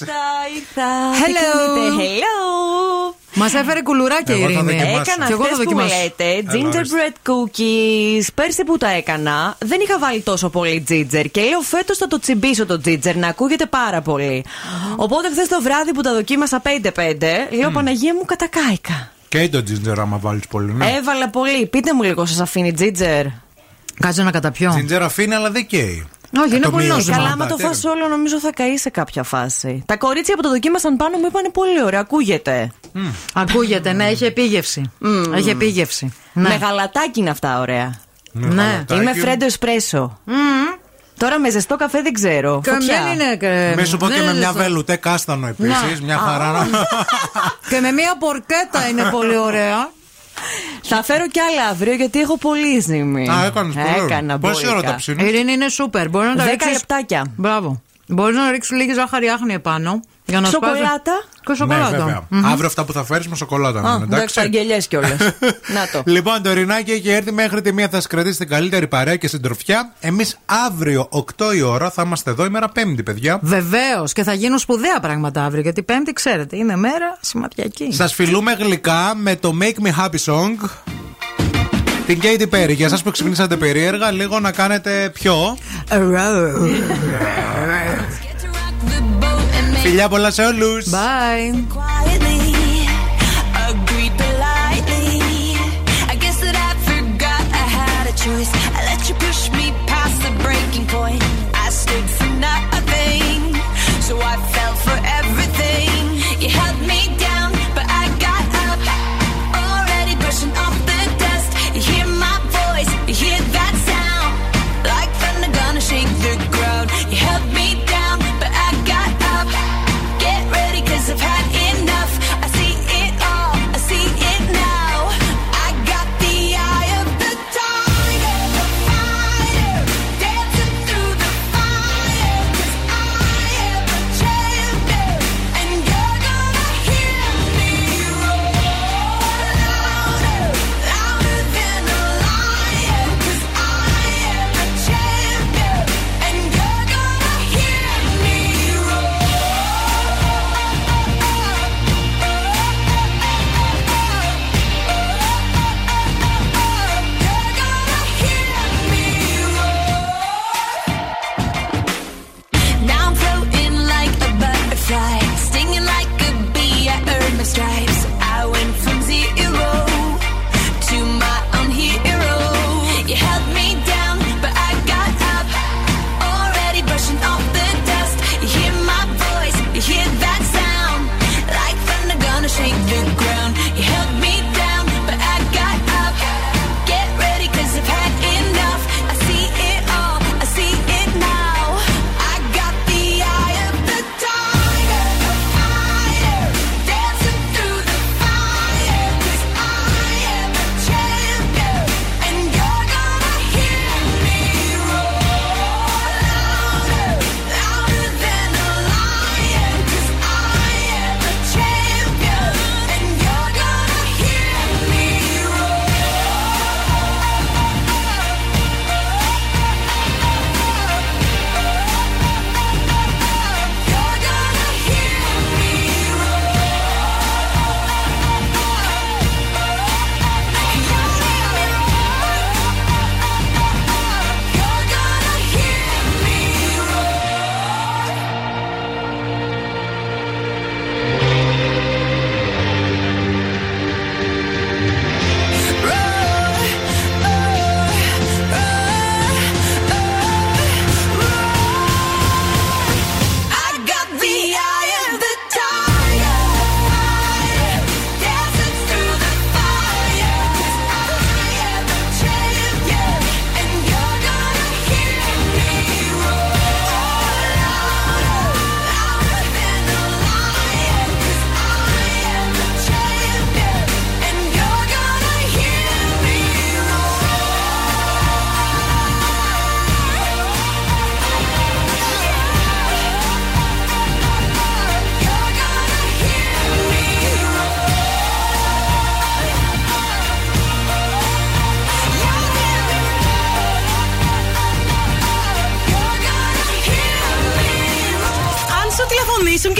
Ήρθα. Hello. Τι κάνετε; Hello. Μας έφερε κουλουράκια η Εγώ θα Ειρήνη. δοκιμάσω. Έκανα Και εγώ θα αυτές που δοκιμάσω. λέτε Έλα, gingerbread cookies. Πέρσι που τα έκανα, δεν είχα βάλει τόσο πολύ ginger. Και λέω φέτος θα το τσιμπήσω το ginger, να ακούγεται πάρα πολύ. Οπότε χθες το βράδυ που τα δοκίμασα 5-5, λέω Παναγία μου κατακάηκα. Και το ginger, άμα βάλεις πολύ. Ναι. Έβαλα πολύ. Πείτε μου λίγο, σας αφήνει ginger; Κάτσε να καταπιώ. Ginger αφήνει, αλλά δεν καίει. Όχι, είναι Το πολύ μείωσε. νόστιμο. Καλά, άμα το τι φας όλο, νομίζω θα καεί σε κάποια φάση. Τα κορίτσια που το δοκίμασαν πάνω μου είπαν πολύ ωραία, ακούγεται. Ακούγεται, ναι, έχει επίγευση. Έχει επίγευση. Ναι. Με γαλατάκι είναι αυτά ωραία. Με Ναι. γαλατάκι. Είμαι φρέντο εσπρέσο. Τώρα με ζεστό καφέ δεν ξέρω. Και Φωτιά. δεν είναι. ε, Μη σου πω δεν και με είναι μια στο- βελουτέ κάστανο επίσης. Να. Μια Α, χαρά. Και με μια πορκέτα είναι πολύ ωραία. Θα φέρω κι άλλα αύριο γιατί έχω πολύ ζύμη. Α, έκανες πολύ. Έκανα Πόση ώρα μπόλικα. τα Η ψήνεις; Ειρήνη είναι σούπερ. Μπορεί να τα Δέκα ρίξεις- λεπτάκια. Μπράβο. Μπορείς να ρίξεις λίγη ζάχαρη άχνη επάνω. Για να σοκολάτα. Και ναι, σοκολάτα. Ναι, mm-hmm. Αύριο αυτά που θα φέρεις με σοκολάτα. Α, ναι, εντάξει. Αγγελιές κιόλας. να το. Λοιπόν, το Ρινάκι έχει έρθει μέχρι τη μία. Θα σας κρατήσει την καλύτερη παρέα και συντροφιά. Εμείς αύριο 8 η ώρα θα είμαστε εδώ. Ημέρα Πέμπτη, παιδιά. Βεβαίως και θα γίνουν σπουδαία πράγματα αύριο. Γιατί Πέμπτη, ξέρετε, είναι μέρα σημαντική. Σας φιλούμε γλυκά με το Make Me Happy Song. Την Katy Perry. Για εσάς που ξυπνήσατε περίεργα, λίγο να κάνετε πιο. Φιλιά πολλά σε όλους Bye